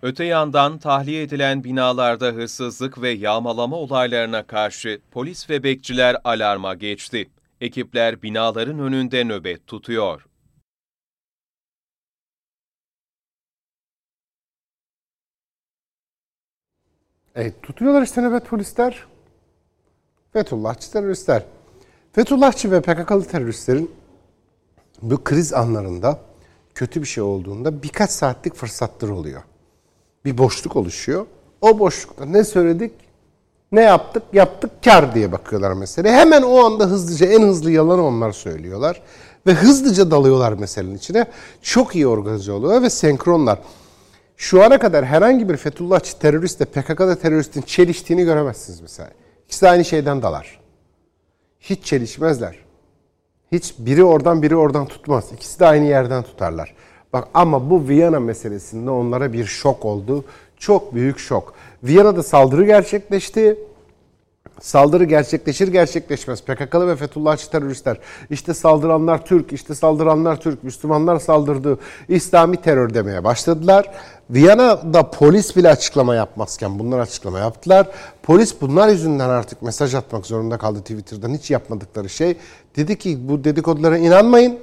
Öte yandan tahliye edilen binalarda hırsızlık ve yağmalama olaylarına karşı polis ve bekçiler alarma geçti. Ekipler binaların önünde nöbet tutuyor. Evet tutuyorlar işte nöbet polisler. Fethullahçı teröristler. Fethullahçı ve PKK'lı teröristlerin bu kriz anlarında kötü bir şey olduğunda birkaç saatlik fırsatları oluyor. Bir boşluk oluşuyor. O boşlukta ne söyledik, ne yaptık, yaptık, kar diye bakıyorlar mesele. Hemen o anda hızlıca, en hızlı yalanı onlar söylüyorlar. Ve hızlıca dalıyorlar meselenin içine. Çok iyi organize oluyorlar ve senkronlar. Şu ana kadar herhangi bir Fethullahçı teröristle PKK'da teröristin çeliştiğini göremezsiniz mesela. İkisi de aynı şeyden dalar. Hiç çelişmezler. Hiç biri oradan biri oradan tutmaz. İkisi de aynı yerden tutarlar. Bak ama bu Viyana meselesinde onlara bir şok oldu. Çok büyük şok. Viyana'da saldırı gerçekleşti. Saldırı gerçekleşir gerçekleşmez. PKK'lı ve Fethullahçı teröristler. İşte saldıranlar Türk, işte saldıranlar Türk, Müslümanlar saldırdı, İslami terör demeye başladılar. Viyana'da polis bile açıklama yapmazken bunlar açıklama yaptılar. Polis bunlar yüzünden artık mesaj atmak zorunda kaldı Twitter'dan hiç yapmadıkları şey. Dedi ki bu dedikodulara inanmayın.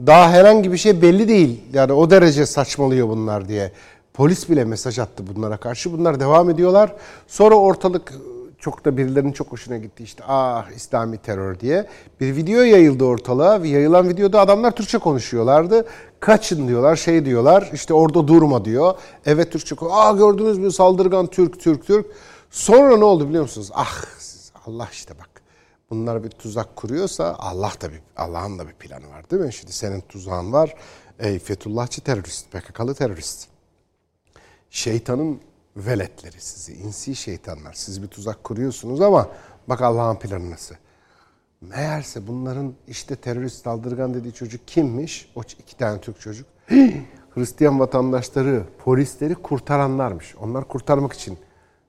Daha herhangi bir şey belli değil. Yani o derece saçmalıyor bunlar diye. Polis bile mesaj attı bunlara karşı. Bunlar devam ediyorlar. Sonra ortalık çok da birilerinin çok hoşuna gitti işte ah İslami terör diye. Bir video yayıldı ortalığa ve yayılan videoda adamlar Türkçe konuşuyorlardı. Kaçın diyorlar şey diyorlar işte orada durma diyor. Evet Türkçe Aa gördünüz mü saldırgan Türk Türk Türk. Sonra ne oldu biliyor musunuz? Ah Allah işte bak. Bunlar bir tuzak kuruyorsa Allah da bir Allah'ın da bir planı var değil mi? Şimdi senin tuzağın var. Ey Fethullahçı terörist, PKK'lı terörist. Şeytanın veletleri sizi, insi şeytanlar. Siz bir tuzak kuruyorsunuz ama bak Allah'ın planı nasıl. Meğerse bunların işte terörist saldırgan dediği çocuk kimmiş? O iki tane Türk çocuk. Hristiyan vatandaşları, polisleri kurtaranlarmış. Onlar kurtarmak için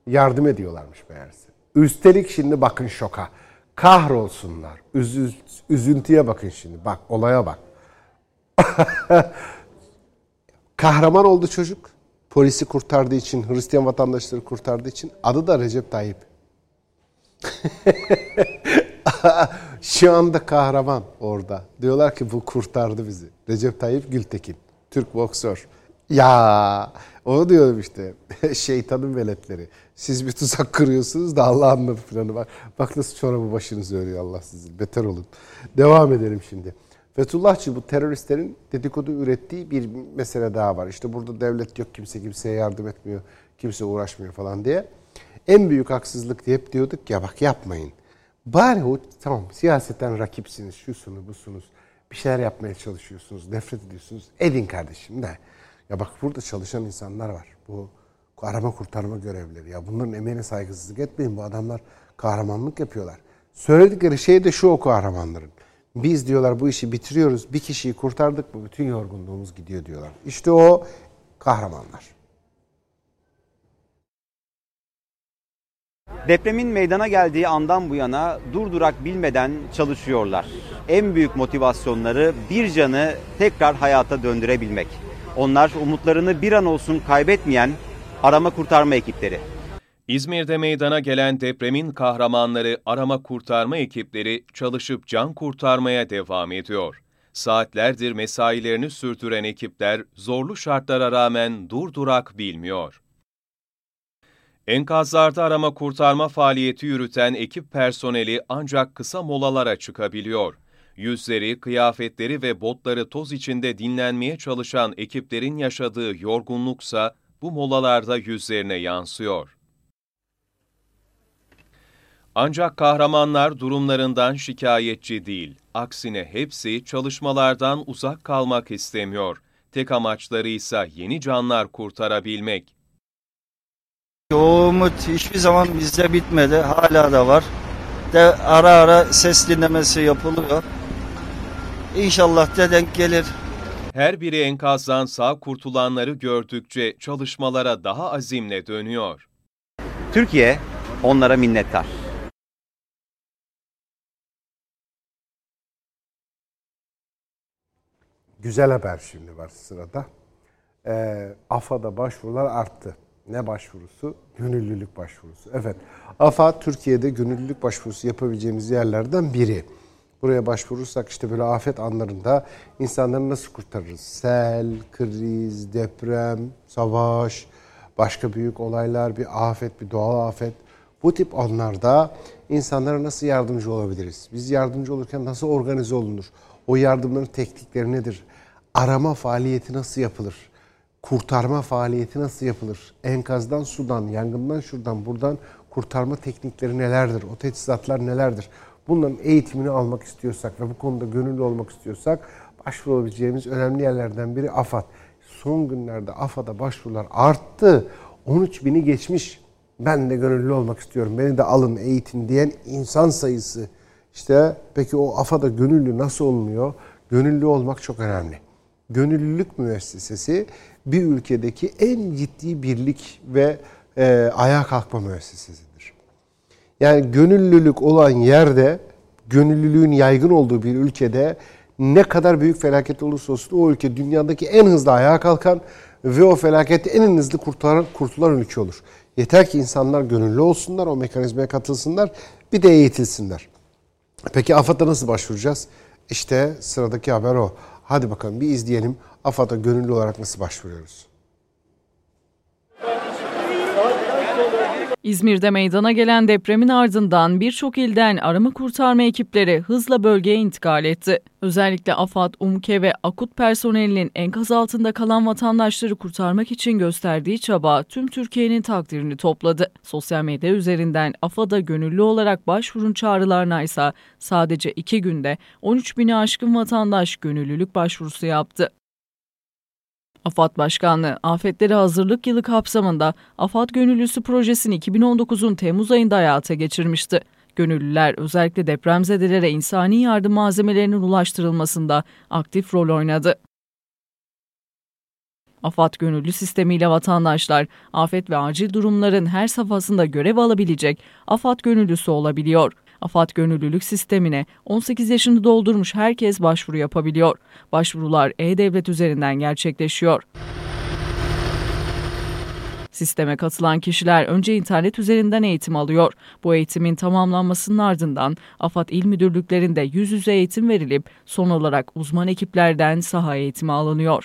yardım ediyorlarmış meğerse. Üstelik şimdi bakın şoka. Kahrolsunlar. Üzü, üzüntüye bakın şimdi. Bak olaya bak. Kahraman oldu çocuk. Polisi kurtardığı için, Hristiyan vatandaşları kurtardığı için adı da Recep Tayyip. Şu anda kahraman orada. Diyorlar ki bu kurtardı bizi. Recep Tayyip Gültekin. Türk boksör. Ya onu diyorum işte. Şeytanın veletleri. Siz bir tuzak kırıyorsunuz da Allah'ın da planı var. Bak nasıl çorabı başınızı örüyor Allah sizin. Beter olun. Devam edelim şimdi. Fethullahçı bu teröristlerin dedikodu ürettiği bir mesele daha var. İşte burada devlet yok, kimse kimseye yardım etmiyor, kimse uğraşmıyor falan diye. En büyük haksızlık diye hep diyorduk ya bak yapmayın. Bari o tamam siyaseten rakipsiniz, şusunuz, busunuz. Bir şeyler yapmaya çalışıyorsunuz, nefret ediyorsunuz. Edin kardeşim de. Ya bak burada çalışan insanlar var. Bu arama kurtarma görevlileri. Ya bunların emeğine saygısızlık etmeyin. Bu adamlar kahramanlık yapıyorlar. Söyledikleri şey de şu o kahramanların. Biz diyorlar bu işi bitiriyoruz. Bir kişiyi kurtardık mı bütün yorgunluğumuz gidiyor diyorlar. İşte o kahramanlar. Depremin meydana geldiği andan bu yana durdurak bilmeden çalışıyorlar. En büyük motivasyonları bir canı tekrar hayata döndürebilmek. Onlar umutlarını bir an olsun kaybetmeyen arama kurtarma ekipleri. İzmir'de meydana gelen depremin kahramanları arama kurtarma ekipleri çalışıp can kurtarmaya devam ediyor. Saatlerdir mesailerini sürdüren ekipler zorlu şartlara rağmen durdurak bilmiyor. Enkazlarda arama kurtarma faaliyeti yürüten ekip personeli ancak kısa molalara çıkabiliyor. Yüzleri, kıyafetleri ve botları toz içinde dinlenmeye çalışan ekiplerin yaşadığı yorgunluksa bu molalarda yüzlerine yansıyor. Ancak kahramanlar durumlarından şikayetçi değil. Aksine hepsi çalışmalardan uzak kalmak istemiyor. Tek amaçları ise yeni canlar kurtarabilmek. O hiçbir zaman bizde bitmedi. Hala da var. De ara ara ses dinlemesi yapılıyor. İnşallah de denk gelir. Her biri enkazdan sağ kurtulanları gördükçe çalışmalara daha azimle dönüyor. Türkiye onlara minnettar. Güzel haber şimdi var sırada. Ee, AFAD'a başvurular arttı. Ne başvurusu? Gönüllülük başvurusu. Evet, AFAD Türkiye'de gönüllülük başvurusu yapabileceğimiz yerlerden biri. Buraya başvurursak işte böyle afet anlarında insanları nasıl kurtarırız? Sel, kriz, deprem, savaş, başka büyük olaylar, bir afet, bir doğal afet. Bu tip anlarda insanlara nasıl yardımcı olabiliriz? Biz yardımcı olurken nasıl organize olunur? O yardımların teknikleri nedir? Arama faaliyeti nasıl yapılır? Kurtarma faaliyeti nasıl yapılır? Enkazdan sudan, yangından şuradan buradan kurtarma teknikleri nelerdir? O teçhizatlar nelerdir? Bunların eğitimini almak istiyorsak ve bu konuda gönüllü olmak istiyorsak başvurabileceğimiz önemli yerlerden biri AFAD. Son günlerde AFAD'a başvurular arttı. 13 bini geçmiş. Ben de gönüllü olmak istiyorum. Beni de alın eğitin diyen insan sayısı. İşte peki o AFAD'a gönüllü nasıl olmuyor? Gönüllü olmak çok önemli. Gönüllülük müessesesi bir ülkedeki en ciddi birlik ve e, ayağa kalkma müessesesidir. Yani gönüllülük olan yerde, gönüllülüğün yaygın olduğu bir ülkede ne kadar büyük felaket olursa olsun o ülke dünyadaki en hızlı ayağa kalkan ve o felaketi en hızlı kurtaran, kurtulan ülke olur. Yeter ki insanlar gönüllü olsunlar, o mekanizmaya katılsınlar, bir de eğitilsinler. Peki AFAD'a nasıl başvuracağız? İşte sıradaki haber o. Hadi bakalım bir izleyelim. AFAD'a gönüllü olarak nasıl başvuruyoruz? İzmir'de meydana gelen depremin ardından birçok ilden arama kurtarma ekipleri hızla bölgeye intikal etti. Özellikle AFAD, UMKE ve AKUT personelinin enkaz altında kalan vatandaşları kurtarmak için gösterdiği çaba tüm Türkiye'nin takdirini topladı. Sosyal medya üzerinden AFAD'a gönüllü olarak başvurun çağrılarına ise sadece iki günde 13 bini aşkın vatandaş gönüllülük başvurusu yaptı. AFAD Başkanlığı, Afetlere Hazırlık Yılı kapsamında AFAD Gönüllüsü projesini 2019'un Temmuz ayında hayata geçirmişti. Gönüllüler özellikle depremzedelere insani yardım malzemelerinin ulaştırılmasında aktif rol oynadı. AFAD gönüllü sistemiyle vatandaşlar afet ve acil durumların her safhasında görev alabilecek AFAD gönüllüsü olabiliyor. AFAD gönüllülük sistemine 18 yaşını doldurmuş herkes başvuru yapabiliyor. Başvurular e-devlet üzerinden gerçekleşiyor. Sisteme katılan kişiler önce internet üzerinden eğitim alıyor. Bu eğitimin tamamlanmasının ardından AFAD il müdürlüklerinde yüz yüze eğitim verilip son olarak uzman ekiplerden saha eğitimi alınıyor.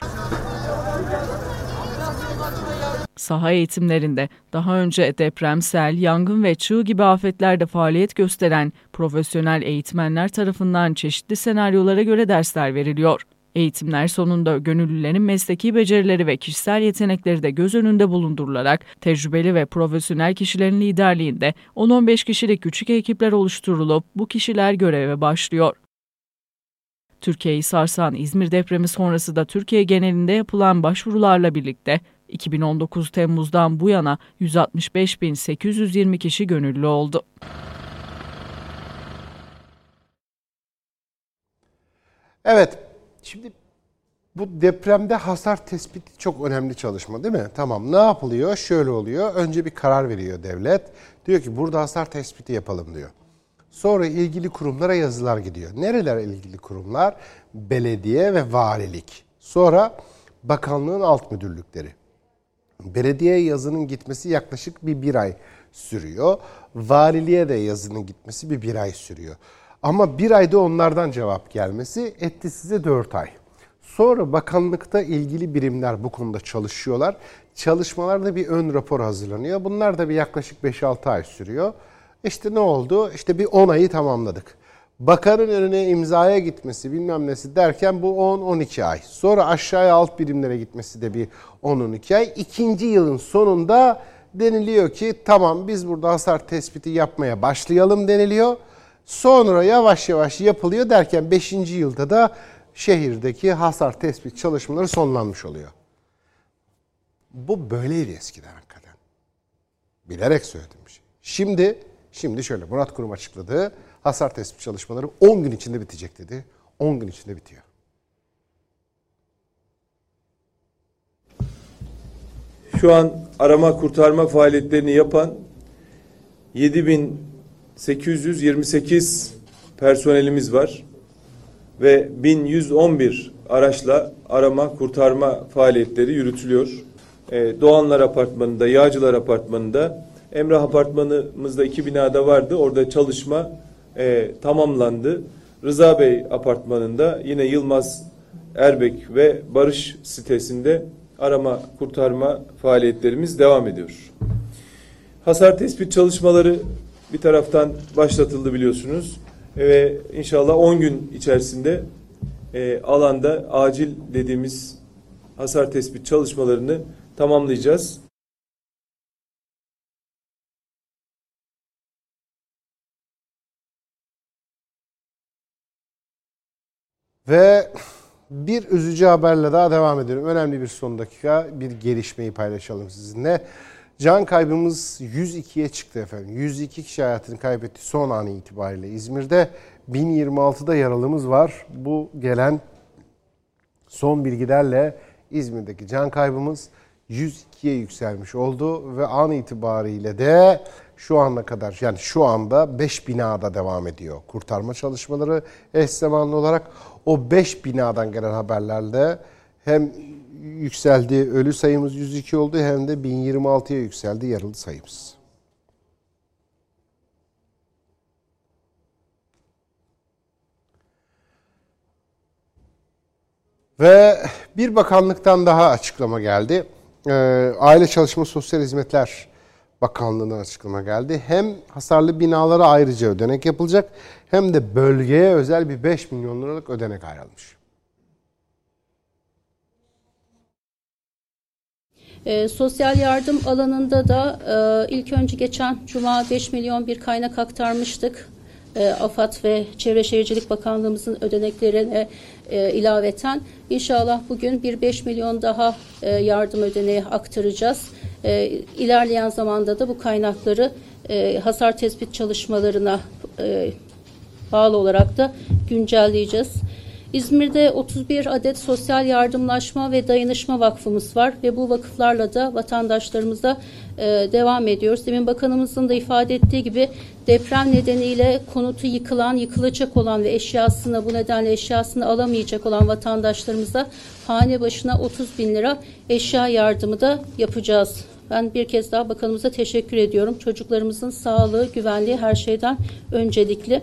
Saha eğitimlerinde daha önce deprem, sel, yangın ve çığ gibi afetlerde faaliyet gösteren profesyonel eğitmenler tarafından çeşitli senaryolara göre dersler veriliyor. Eğitimler sonunda gönüllülerin mesleki becerileri ve kişisel yetenekleri de göz önünde bulundurularak tecrübeli ve profesyonel kişilerin liderliğinde 10-15 kişilik küçük ekipler oluşturulup bu kişiler göreve başlıyor. Türkiye'yi sarsan İzmir depremi sonrası da Türkiye genelinde yapılan başvurularla birlikte 2019 Temmuz'dan bu yana 165.820 kişi gönüllü oldu. Evet, şimdi bu depremde hasar tespiti çok önemli çalışma değil mi? Tamam ne yapılıyor? Şöyle oluyor. Önce bir karar veriyor devlet. Diyor ki burada hasar tespiti yapalım diyor. Sonra ilgili kurumlara yazılar gidiyor. Nereler ilgili kurumlar? Belediye ve valilik. Sonra bakanlığın alt müdürlükleri. Belediye yazının gitmesi yaklaşık bir bir ay sürüyor. Valiliğe de yazının gitmesi bir bir ay sürüyor. Ama bir ayda onlardan cevap gelmesi etti size 4 ay. Sonra bakanlıkta ilgili birimler bu konuda çalışıyorlar. Çalışmalarda bir ön rapor hazırlanıyor. Bunlar da bir yaklaşık 5-6 ay sürüyor. İşte ne oldu? İşte bir 10 ayı tamamladık. Bakanın önüne imzaya gitmesi bilmem nesi derken bu 10-12 ay. Sonra aşağıya alt birimlere gitmesi de bir 10-12 ay. İkinci yılın sonunda deniliyor ki tamam biz burada hasar tespiti yapmaya başlayalım deniliyor. Sonra yavaş yavaş yapılıyor derken 5. yılda da şehirdeki hasar tespit çalışmaları sonlanmış oluyor. Bu böyleydi eskiden hakikaten. Bilerek söyledim bir şey. Şimdi, şimdi şöyle Murat Kurum açıkladı. Hasar tespit çalışmaları 10 gün içinde bitecek dedi. 10 gün içinde bitiyor. Şu an arama kurtarma faaliyetlerini yapan 7828 personelimiz var ve 1111 araçla arama kurtarma faaliyetleri yürütülüyor. Ee, Doğanlar Apartmanı'nda, Yağcılar Apartmanı'nda, Emrah Apartmanımızda iki binada vardı. Orada çalışma e, tamamlandı. Rıza Bey Apartmanı'nda yine Yılmaz Erbek ve Barış sitesinde arama kurtarma faaliyetlerimiz devam ediyor. Hasar tespit çalışmaları bir taraftan başlatıldı biliyorsunuz ve inşallah 10 gün içerisinde e, alanda acil dediğimiz hasar tespit çalışmalarını tamamlayacağız. Ve bir üzücü haberle daha devam ediyorum. Önemli bir son dakika bir gelişmeyi paylaşalım sizinle. Can kaybımız 102'ye çıktı efendim. 102 kişi hayatını kaybetti son an itibariyle İzmir'de. 1026'da yaralımız var. Bu gelen son bilgilerle İzmir'deki can kaybımız 102'ye yükselmiş oldu ve an itibariyle de şu ana kadar yani şu anda 5 binada devam ediyor kurtarma çalışmaları eş zamanlı olarak. O 5 binadan gelen haberlerde hem yükseldi ölü sayımız 102 oldu hem de 1026'ya yükseldi yaralı sayımız. Ve bir bakanlıktan daha açıklama geldi. Ee, Aile Çalışma Sosyal Hizmetler Bakanlığı'ndan açıklama geldi. Hem hasarlı binalara ayrıca ödenek yapılacak hem de bölgeye özel bir 5 milyon liralık ödenek ayrılmış. E, sosyal yardım alanında da e, ilk önce geçen Cuma 5 milyon bir kaynak aktarmıştık. E, AFAD ve Çevre Şehircilik Bakanlığımızın ödeneklerine e, ilaveten inşallah bugün bir 5 milyon daha e, yardım ödeneği aktaracağız. E, ilerleyen zamanda da bu kaynakları e, hasar tespit çalışmalarına e, bağlı olarak da güncelleyeceğiz. İzmir'de 31 adet sosyal yardımlaşma ve dayanışma vakfımız var ve bu vakıflarla da vatandaşlarımıza e, devam ediyoruz. Demin bakanımızın da ifade ettiği gibi deprem nedeniyle konutu yıkılan, yıkılacak olan ve eşyasını bu nedenle eşyasını alamayacak olan vatandaşlarımıza hane başına 30 bin lira eşya yardımı da yapacağız. Ben bir kez daha bakanımıza teşekkür ediyorum. Çocuklarımızın sağlığı, güvenliği her şeyden öncelikli.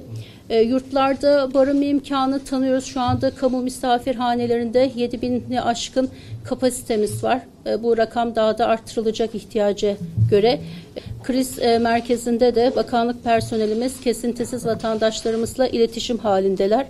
E, yurtlarda barınma imkanı tanıyoruz. Şu anda kamu misafirhanelerinde 7 bini aşkın kapasitemiz var. E, bu rakam daha da artırılacak ihtiyaca göre. Kriz e, merkezinde de bakanlık personelimiz kesintisiz vatandaşlarımızla iletişim halindeler.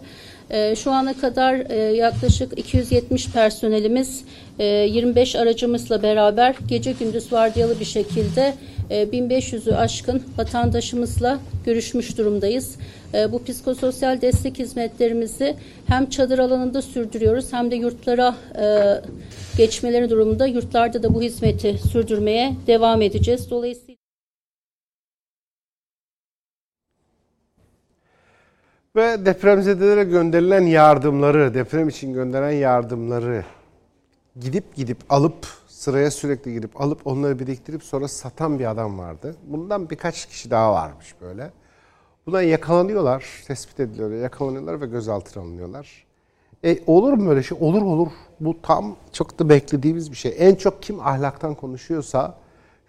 E, şu ana kadar e, yaklaşık 270 personelimiz e, 25 aracımızla beraber gece gündüz vardiyalı bir şekilde e, 1500'ü aşkın vatandaşımızla görüşmüş durumdayız. E, bu psikososyal destek hizmetlerimizi hem çadır alanında sürdürüyoruz hem de yurtlara e, geçmeleri durumunda yurtlarda da bu hizmeti sürdürmeye devam edeceğiz. Dolayısıyla Ve depremzedelere gönderilen yardımları, deprem için gönderen yardımları gidip gidip alıp sıraya sürekli girip alıp onları biriktirip sonra satan bir adam vardı. Bundan birkaç kişi daha varmış böyle. Buna yakalanıyorlar, tespit ediliyorlar, yakalanıyorlar ve gözaltına alınıyorlar. E, olur mu böyle şey? Olur olur. Bu tam çok da beklediğimiz bir şey. En çok kim ahlaktan konuşuyorsa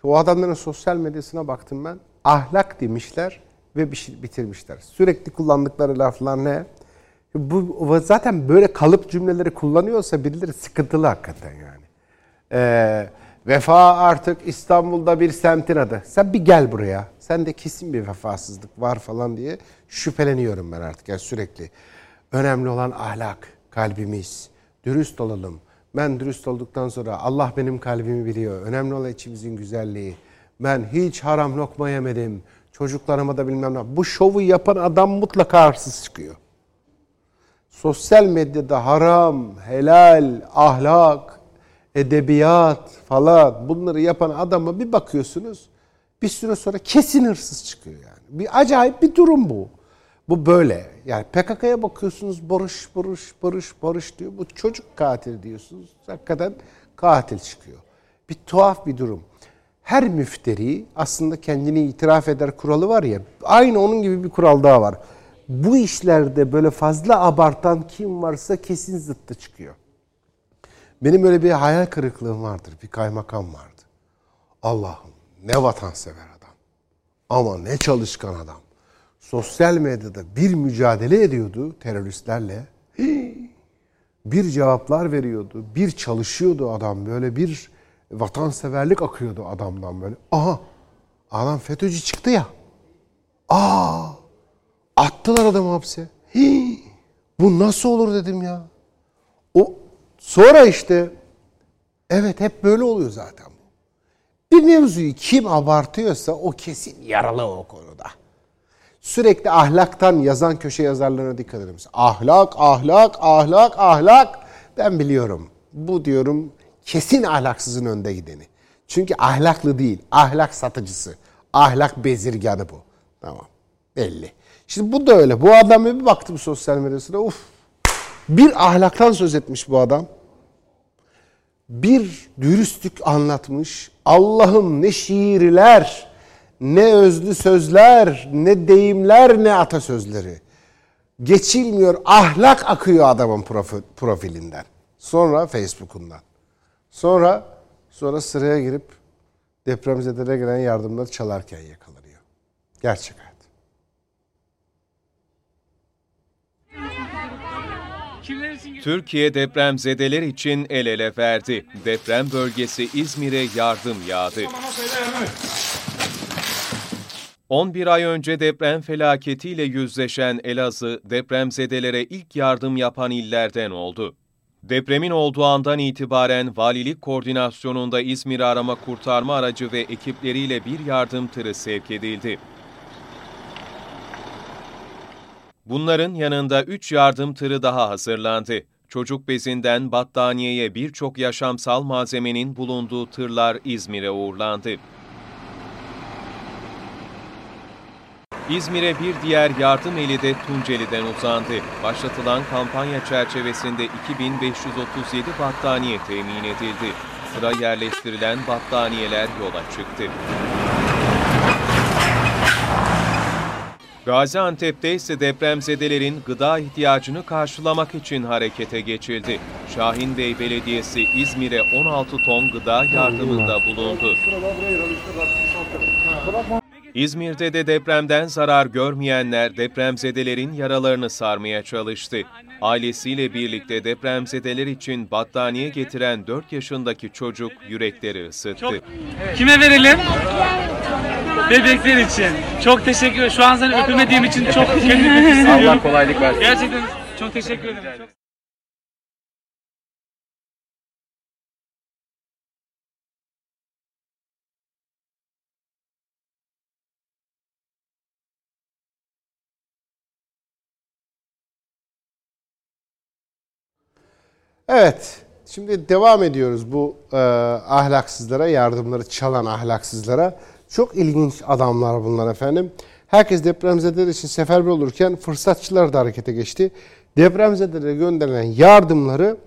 O adamların sosyal medyasına baktım ben. Ahlak demişler ve şey bitirmişler. Sürekli kullandıkları laflar ne? Bu zaten böyle kalıp cümleleri kullanıyorsa birileri sıkıntılı hakikaten yani. Ee, vefa artık İstanbul'da bir semtin adı. Sen bir gel buraya. Sen de kesin bir vefasızlık var falan diye şüpheleniyorum ben artık yani sürekli. Önemli olan ahlak, kalbimiz. Dürüst olalım. Ben dürüst olduktan sonra Allah benim kalbimi biliyor. Önemli olan içimizin güzelliği. Ben hiç haram lokma yemedim. Çocuklarıma da bilmem ne. Bu şovu yapan adam mutlaka hırsız çıkıyor. Sosyal medyada haram, helal, ahlak, edebiyat falan bunları yapan adama bir bakıyorsunuz. Bir süre sonra kesin hırsız çıkıyor yani. Bir acayip bir durum bu. Bu böyle. Yani PKK'ya bakıyorsunuz barış, barış, barış, barış diyor. Bu çocuk katil diyorsunuz. Hakikaten katil çıkıyor. Bir tuhaf bir durum. Her müfteri aslında kendini itiraf eder kuralı var ya. Aynı onun gibi bir kural daha var. Bu işlerde böyle fazla abartan kim varsa kesin zıttı çıkıyor. Benim öyle bir hayal kırıklığım vardır. Bir kaymakam vardı. Allah'ım ne vatansever adam. Ama ne çalışkan adam sosyal medyada bir mücadele ediyordu teröristlerle. Bir cevaplar veriyordu. Bir çalışıyordu adam. Böyle bir vatanseverlik akıyordu adamdan böyle. Aha adam FETÖ'cü çıktı ya. Aa attılar adamı hapse. Hii, bu nasıl olur dedim ya. O sonra işte evet hep böyle oluyor zaten. Bir mevzuyu kim abartıyorsa o kesin yaralı o konuda sürekli ahlaktan yazan köşe yazarlarına dikkat edin. Ahlak, ahlak, ahlak, ahlak. Ben biliyorum. Bu diyorum kesin ahlaksızın önde gideni. Çünkü ahlaklı değil. Ahlak satıcısı. Ahlak bezirganı bu. Tamam. Belli. Şimdi bu da öyle. Bu adama bir baktım sosyal medyasına. Uf. Bir ahlaktan söz etmiş bu adam. Bir dürüstlük anlatmış. Allah'ım ne şiirler ne özlü sözler, ne deyimler, ne atasözleri. Geçilmiyor, ahlak akıyor adamın profilinden. Sonra Facebook'undan. Sonra sonra sıraya girip depremzedelere gelen yardımları çalarken yakalanıyor. Gerçek hayat. Türkiye depremzedeler için el ele verdi. Deprem bölgesi İzmir'e yardım yağdı. 11 ay önce deprem felaketiyle yüzleşen Elazığ, depremzedelere ilk yardım yapan illerden oldu. Depremin olduğu andan itibaren valilik koordinasyonunda İzmir arama kurtarma aracı ve ekipleriyle bir yardım tırı sevk edildi. Bunların yanında 3 yardım tırı daha hazırlandı. Çocuk bezinden battaniyeye birçok yaşamsal malzemenin bulunduğu tırlar İzmir'e uğurlandı. İzmir'e bir diğer yardım eli de Tunceli'den uzandı. Başlatılan kampanya çerçevesinde 2537 battaniye temin edildi. Sıra yerleştirilen battaniyeler yola çıktı. Gaziantep'te ise depremzedelerin gıda ihtiyacını karşılamak için harekete geçildi. Şahinbey Belediyesi İzmir'e 16 ton gıda yardımında bulundu. İzmir'de de depremden zarar görmeyenler depremzedelerin yaralarını sarmaya çalıştı. Ailesiyle birlikte depremzedeler için battaniye getiren 4 yaşındaki çocuk yürekleri ısıttı. Çok. Kime verelim? Bebekler için. Çok teşekkür ederim. Şu an seni öpemediğim için çok kendimi hissediyorum. Allah kolaylık versin. Gerçekten çok teşekkür ederim. Evet, şimdi devam ediyoruz bu e, ahlaksızlara, yardımları çalan ahlaksızlara. Çok ilginç adamlar bunlar efendim. Herkes depremzedeler için seferber olurken fırsatçılar da harekete geçti. Depremzedelere gönderilen yardımları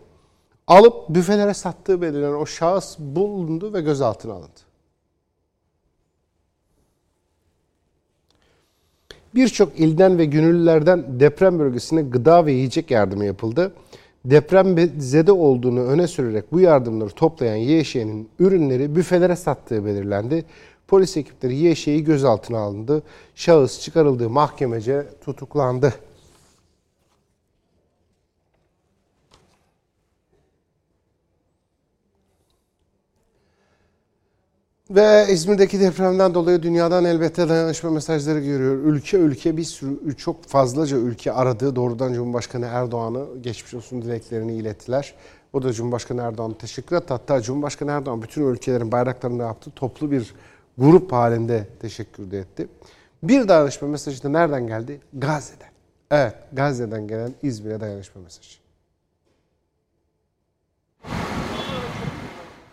alıp büfelere sattığı belirlenen o şahıs bulundu ve gözaltına alındı. Birçok ilden ve gönüllülerden deprem bölgesine gıda ve yiyecek yardımı yapıldı. Deprem zede olduğunu öne sürerek bu yardımları toplayan YŞ'nin ürünleri büfelere sattığı belirlendi. Polis ekipleri YŞ'yi gözaltına alındı. Şahıs çıkarıldığı mahkemece tutuklandı. Ve İzmir'deki depremden dolayı dünyadan elbette dayanışma mesajları görüyor. Ülke ülke bir sürü çok fazlaca ülke aradı. Doğrudan Cumhurbaşkanı Erdoğan'ı geçmiş olsun dileklerini ilettiler. O da Cumhurbaşkanı Erdoğan'a teşekkür etti. Hatta Cumhurbaşkanı Erdoğan bütün ülkelerin bayraklarını yaptı. Toplu bir grup halinde teşekkür de etti. Bir dayanışma mesajı da nereden geldi? Gazze'den. Evet Gazze'den gelen İzmir'e dayanışma mesajı.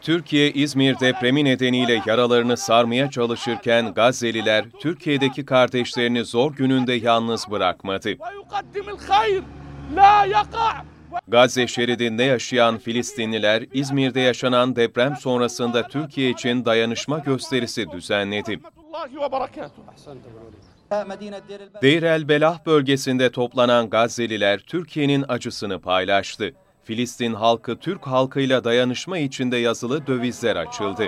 Türkiye İzmir depremi nedeniyle yaralarını sarmaya çalışırken Gazze'liler Türkiye'deki kardeşlerini zor gününde yalnız bırakmadı. Gazze şeridinde yaşayan Filistinliler İzmir'de yaşanan deprem sonrasında Türkiye için dayanışma gösterisi düzenledi. Deir el Belah bölgesinde toplanan Gazze'liler Türkiye'nin acısını paylaştı. Filistin halkı Türk halkıyla dayanışma içinde yazılı dövizler açıldı.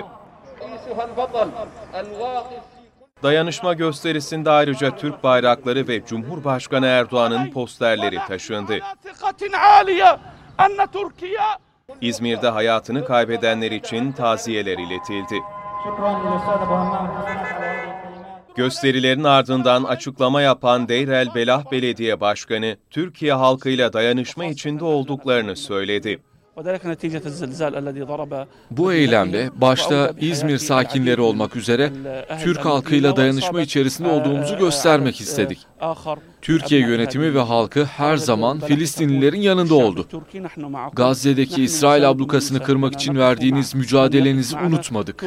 Dayanışma gösterisinde ayrıca Türk bayrakları ve Cumhurbaşkanı Erdoğan'ın posterleri taşındı. İzmir'de hayatını kaybedenler için taziyeler iletildi. Gösterilerin ardından açıklama yapan Deyrel Belah Belediye Başkanı, Türkiye halkıyla dayanışma içinde olduklarını söyledi. Bu eylemle başta İzmir sakinleri olmak üzere Türk halkıyla dayanışma içerisinde olduğumuzu göstermek istedik. Türkiye yönetimi ve halkı her zaman Filistinlilerin yanında oldu. Gazze'deki İsrail ablukasını kırmak için verdiğiniz mücadelenizi unutmadık.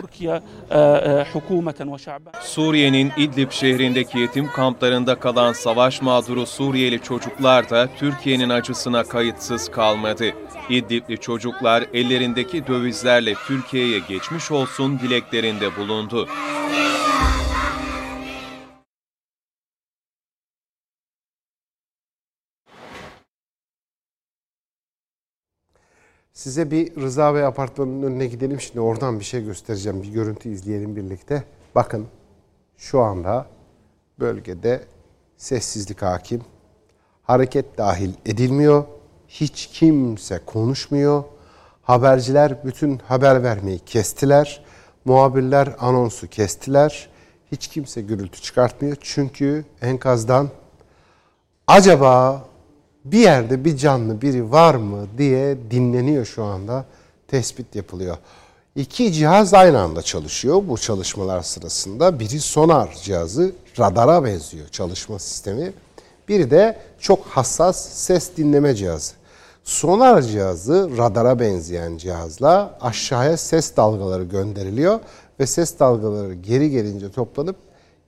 Suriye'nin İdlib şehrindeki yetim kamplarında kalan savaş mağduru Suriyeli çocuklar da Türkiye'nin acısına kayıtsız kalmadı. İdlib'li çocuklar ellerindeki dövizlerle Türkiye'ye geçmiş olsun dileklerinde bulundu. Size bir Rıza Bey apartmanının önüne gidelim. Şimdi oradan bir şey göstereceğim. Bir görüntü izleyelim birlikte. Bakın şu anda bölgede sessizlik hakim. Hareket dahil edilmiyor. Hiç kimse konuşmuyor. Haberciler bütün haber vermeyi kestiler. Muhabirler anonsu kestiler. Hiç kimse gürültü çıkartmıyor. Çünkü enkazdan acaba bir yerde bir canlı biri var mı diye dinleniyor şu anda. Tespit yapılıyor. İki cihaz aynı anda çalışıyor bu çalışmalar sırasında. Biri sonar cihazı, radara benziyor çalışma sistemi. Biri de çok hassas ses dinleme cihazı. Sonar cihazı radara benzeyen cihazla aşağıya ses dalgaları gönderiliyor ve ses dalgaları geri gelince toplanıp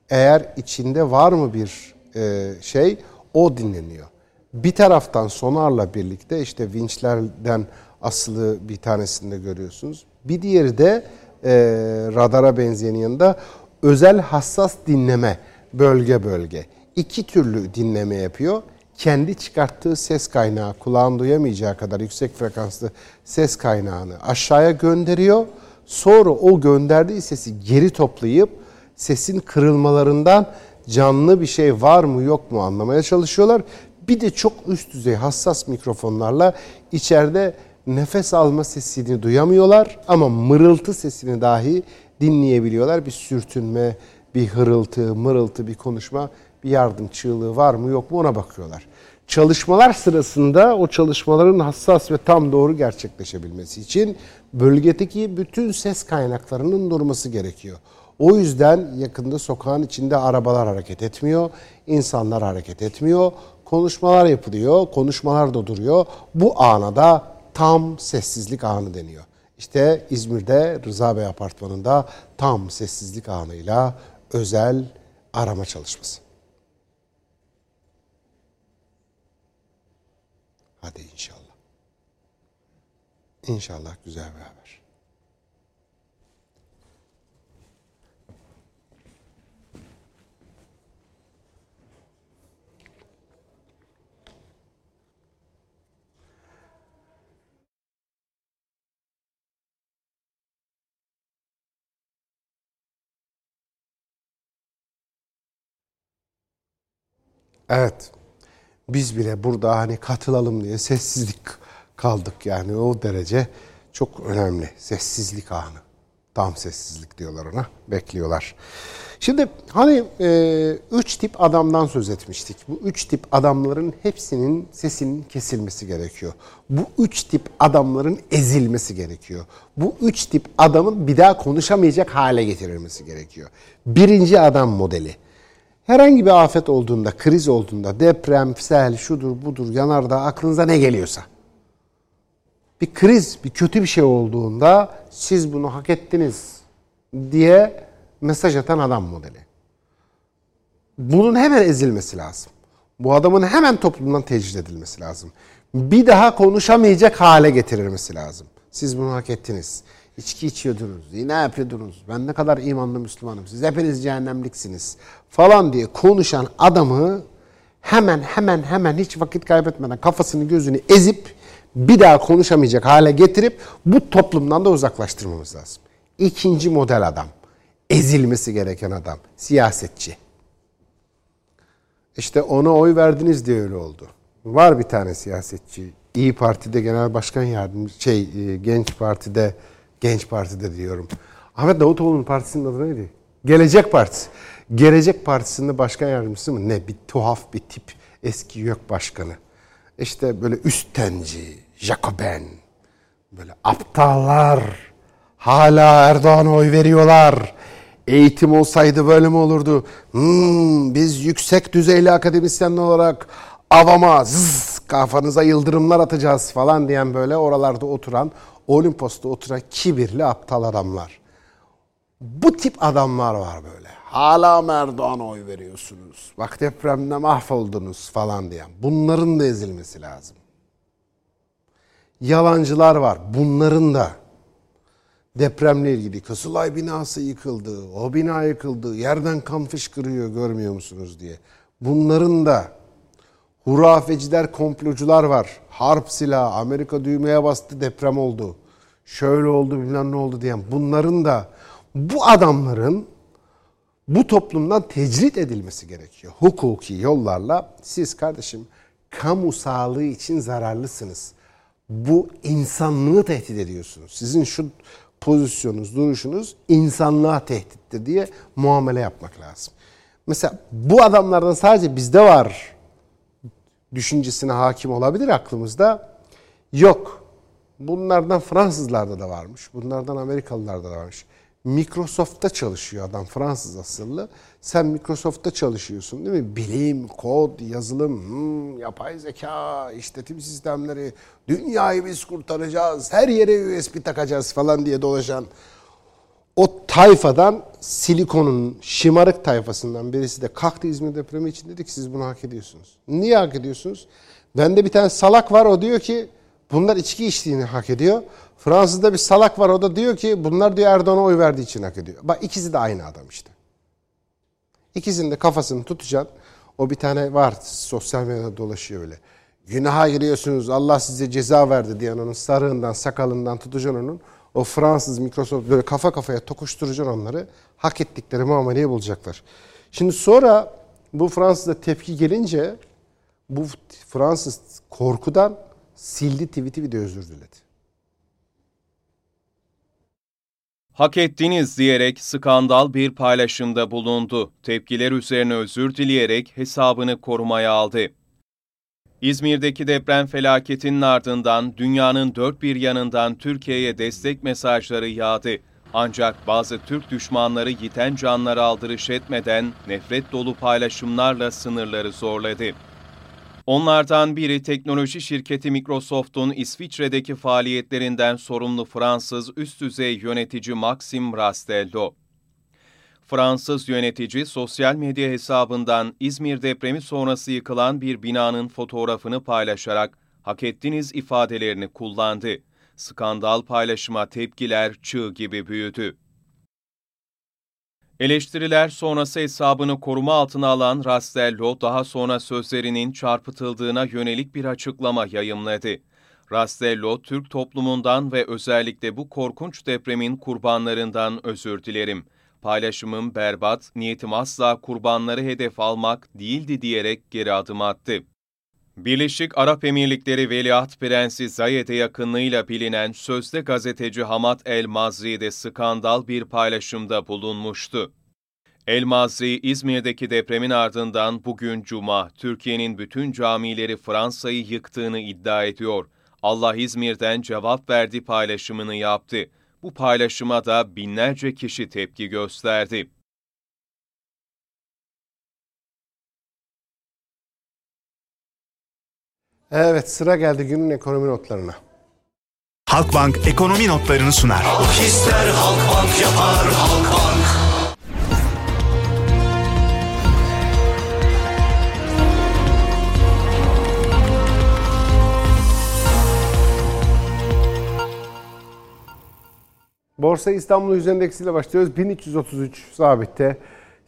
eğer içinde var mı bir e, şey o dinleniyor. Bir taraftan sonarla birlikte işte vinçlerden asılı bir tanesini de görüyorsunuz. Bir diğeri de e, radara benzeyenin yanında özel hassas dinleme bölge bölge. İki türlü dinleme yapıyor. Kendi çıkarttığı ses kaynağı kulağın duyamayacağı kadar yüksek frekanslı ses kaynağını aşağıya gönderiyor. Sonra o gönderdiği sesi geri toplayıp sesin kırılmalarından canlı bir şey var mı yok mu anlamaya çalışıyorlar. Bir de çok üst düzey hassas mikrofonlarla içeride nefes alma sesini duyamıyorlar ama mırıltı sesini dahi dinleyebiliyorlar. Bir sürtünme, bir hırıltı, mırıltı, bir konuşma, bir yardım çığlığı var mı yok mu ona bakıyorlar. Çalışmalar sırasında o çalışmaların hassas ve tam doğru gerçekleşebilmesi için bölgedeki bütün ses kaynaklarının durması gerekiyor. O yüzden yakında sokağın içinde arabalar hareket etmiyor, insanlar hareket etmiyor, konuşmalar yapılıyor, konuşmalar da duruyor. Bu ana da tam sessizlik anı deniyor. İşte İzmir'de Rıza Bey apartmanında tam sessizlik anıyla özel arama çalışması. Hadi inşallah. İnşallah güzel bir haber. Evet. Biz bile burada hani katılalım diye sessizlik kaldık yani o derece çok önemli. Sessizlik anı. Tam sessizlik diyorlar ona. Bekliyorlar. Şimdi hani e, üç tip adamdan söz etmiştik. Bu üç tip adamların hepsinin sesinin kesilmesi gerekiyor. Bu üç tip adamların ezilmesi gerekiyor. Bu üç tip adamın bir daha konuşamayacak hale getirilmesi gerekiyor. Birinci adam modeli. Herhangi bir afet olduğunda, kriz olduğunda, deprem, sel, şudur budur, yanardağ aklınıza ne geliyorsa. Bir kriz, bir kötü bir şey olduğunda siz bunu hak ettiniz diye mesaj atan adam modeli. Bunun hemen ezilmesi lazım. Bu adamın hemen toplumdan tecrit edilmesi lazım. Bir daha konuşamayacak hale getirilmesi lazım. Siz bunu hak ettiniz. İçki içiyordunuz, ne yapıyordunuz, ben ne kadar imanlı Müslümanım, siz hepiniz cehennemliksiniz falan diye konuşan adamı hemen hemen hemen hiç vakit kaybetmeden kafasını gözünü ezip bir daha konuşamayacak hale getirip bu toplumdan da uzaklaştırmamız lazım. İkinci model adam, ezilmesi gereken adam, siyasetçi. İşte ona oy verdiniz diye öyle oldu. Var bir tane siyasetçi, İyi Parti'de genel başkan yardımcısı, şey Genç Parti'de Genç Parti'de diyorum. Ahmet Davutoğlu'nun partisinin adı neydi? Gelecek Partisi. Gelecek Partisi'nde başkan yardımcısı mı? Ne? Bir tuhaf bir tip. Eski YÖK başkanı. İşte böyle üstenci, Jacoben, böyle aptallar hala Erdoğan'a oy veriyorlar. Eğitim olsaydı böyle mi olurdu? Hmm, biz yüksek düzeyli akademisyenler olarak avama zzz, kafanıza yıldırımlar atacağız falan diyen böyle oralarda oturan Olimpos'ta oturan kibirli aptal adamlar. Bu tip adamlar var böyle. Hala Erdoğan'a oy veriyorsunuz. Bak depremde mahvoldunuz falan diyen. Bunların da ezilmesi lazım. Yalancılar var. Bunların da depremle ilgili Kızılay binası yıkıldı. O bina yıkıldı. Yerden kan fışkırıyor görmüyor musunuz diye. Bunların da hurafeciler, komplocular var. Harp silahı, Amerika düğmeye bastı deprem oldu. Şöyle oldu bilmem ne oldu diyen. Bunların da bu adamların bu toplumdan tecrit edilmesi gerekiyor. Hukuki yollarla siz kardeşim kamu sağlığı için zararlısınız. Bu insanlığı tehdit ediyorsunuz. Sizin şu pozisyonunuz, duruşunuz insanlığa tehdittir diye muamele yapmak lazım. Mesela bu adamlardan sadece bizde var düşüncesine hakim olabilir aklımızda. Yok. Bunlardan Fransızlarda da varmış. Bunlardan Amerikalılarda da varmış. Microsoft'ta çalışıyor adam Fransız asıllı. Sen Microsoft'ta çalışıyorsun değil mi? Bilim, kod, yazılım, hmm, yapay zeka, işletim sistemleri, dünyayı biz kurtaracağız, her yere USB takacağız falan diye dolaşan o tayfadan silikonun şımarık tayfasından birisi de kalktı İzmir depremi için dedik siz bunu hak ediyorsunuz. Niye hak ediyorsunuz? Bende bir tane salak var o diyor ki bunlar içki içtiğini hak ediyor. Fransız'da bir salak var o da diyor ki bunlar diyor Erdoğan'a oy verdiği için hak ediyor. Bak ikisi de aynı adam işte. İkisinin de kafasını tutacaksın. O bir tane var sosyal medyada dolaşıyor öyle. Günaha giriyorsunuz Allah size ceza verdi diyen onun sarığından sakalından tutacaksın onun. O Fransız Microsoft böyle kafa kafaya tokuşturacaksın onları. Hak ettikleri muameleyi bulacaklar. Şimdi sonra bu Fransız'da tepki gelince bu Fransız korkudan sildi tweet'i bir de özür diledi. Hak ettiniz diyerek skandal bir paylaşımda bulundu. Tepkiler üzerine özür dileyerek hesabını korumaya aldı. İzmir'deki deprem felaketinin ardından dünyanın dört bir yanından Türkiye'ye destek mesajları yağdı. Ancak bazı Türk düşmanları yiten canlara aldırış etmeden nefret dolu paylaşımlarla sınırları zorladı. Onlardan biri teknoloji şirketi Microsoft'un İsviçre'deki faaliyetlerinden sorumlu Fransız üst düzey yönetici Maxim Rastello. Fransız yönetici sosyal medya hesabından İzmir depremi sonrası yıkılan bir binanın fotoğrafını paylaşarak hak ettiniz ifadelerini kullandı. Skandal paylaşıma tepkiler çığ gibi büyüdü. Eleştiriler sonrası hesabını koruma altına alan Rastello daha sonra sözlerinin çarpıtıldığına yönelik bir açıklama yayımladı. Rastello, Türk toplumundan ve özellikle bu korkunç depremin kurbanlarından özür dilerim. Paylaşımım berbat, niyetim asla kurbanları hedef almak değildi diyerek geri adım attı. Birleşik Arap Emirlikleri Veliaht Prensi Zayed'e yakınlığıyla bilinen sözde gazeteci Hamad El Mazri de skandal bir paylaşımda bulunmuştu. El Mazri, İzmir'deki depremin ardından bugün Cuma, Türkiye'nin bütün camileri Fransa'yı yıktığını iddia ediyor. Allah İzmir'den cevap verdi paylaşımını yaptı. Bu paylaşıma da binlerce kişi tepki gösterdi. Evet sıra geldi günün ekonomi notlarına. Halkbank ekonomi notlarını sunar. Halk ister Halkbank yapar Halkbank. Borsa İstanbul Yüz Endeksi ile başlıyoruz. 1333 sabitte.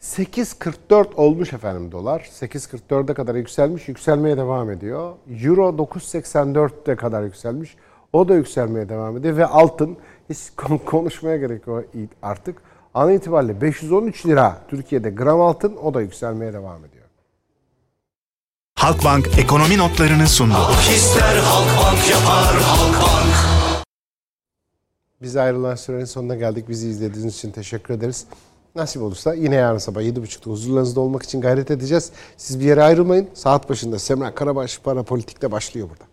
8.44 olmuş efendim dolar. 8.44'e kadar yükselmiş. Yükselmeye devam ediyor. Euro 9.84'e kadar yükselmiş. O da yükselmeye devam ediyor. Ve altın hiç konuşmaya gerek yok artık. An itibariyle 513 lira Türkiye'de gram altın o da yükselmeye devam ediyor. Halkbank ekonomi notlarını sundu. Halk ister Halkbank yapar Halkbank. Biz ayrılan sürenin sonuna geldik. Bizi izlediğiniz için teşekkür ederiz. Nasip olursa yine yarın sabah 7.30'da huzurlarınızda olmak için gayret edeceğiz. Siz bir yere ayrılmayın. Saat başında Semra Karabaş Para Politik'te başlıyor burada.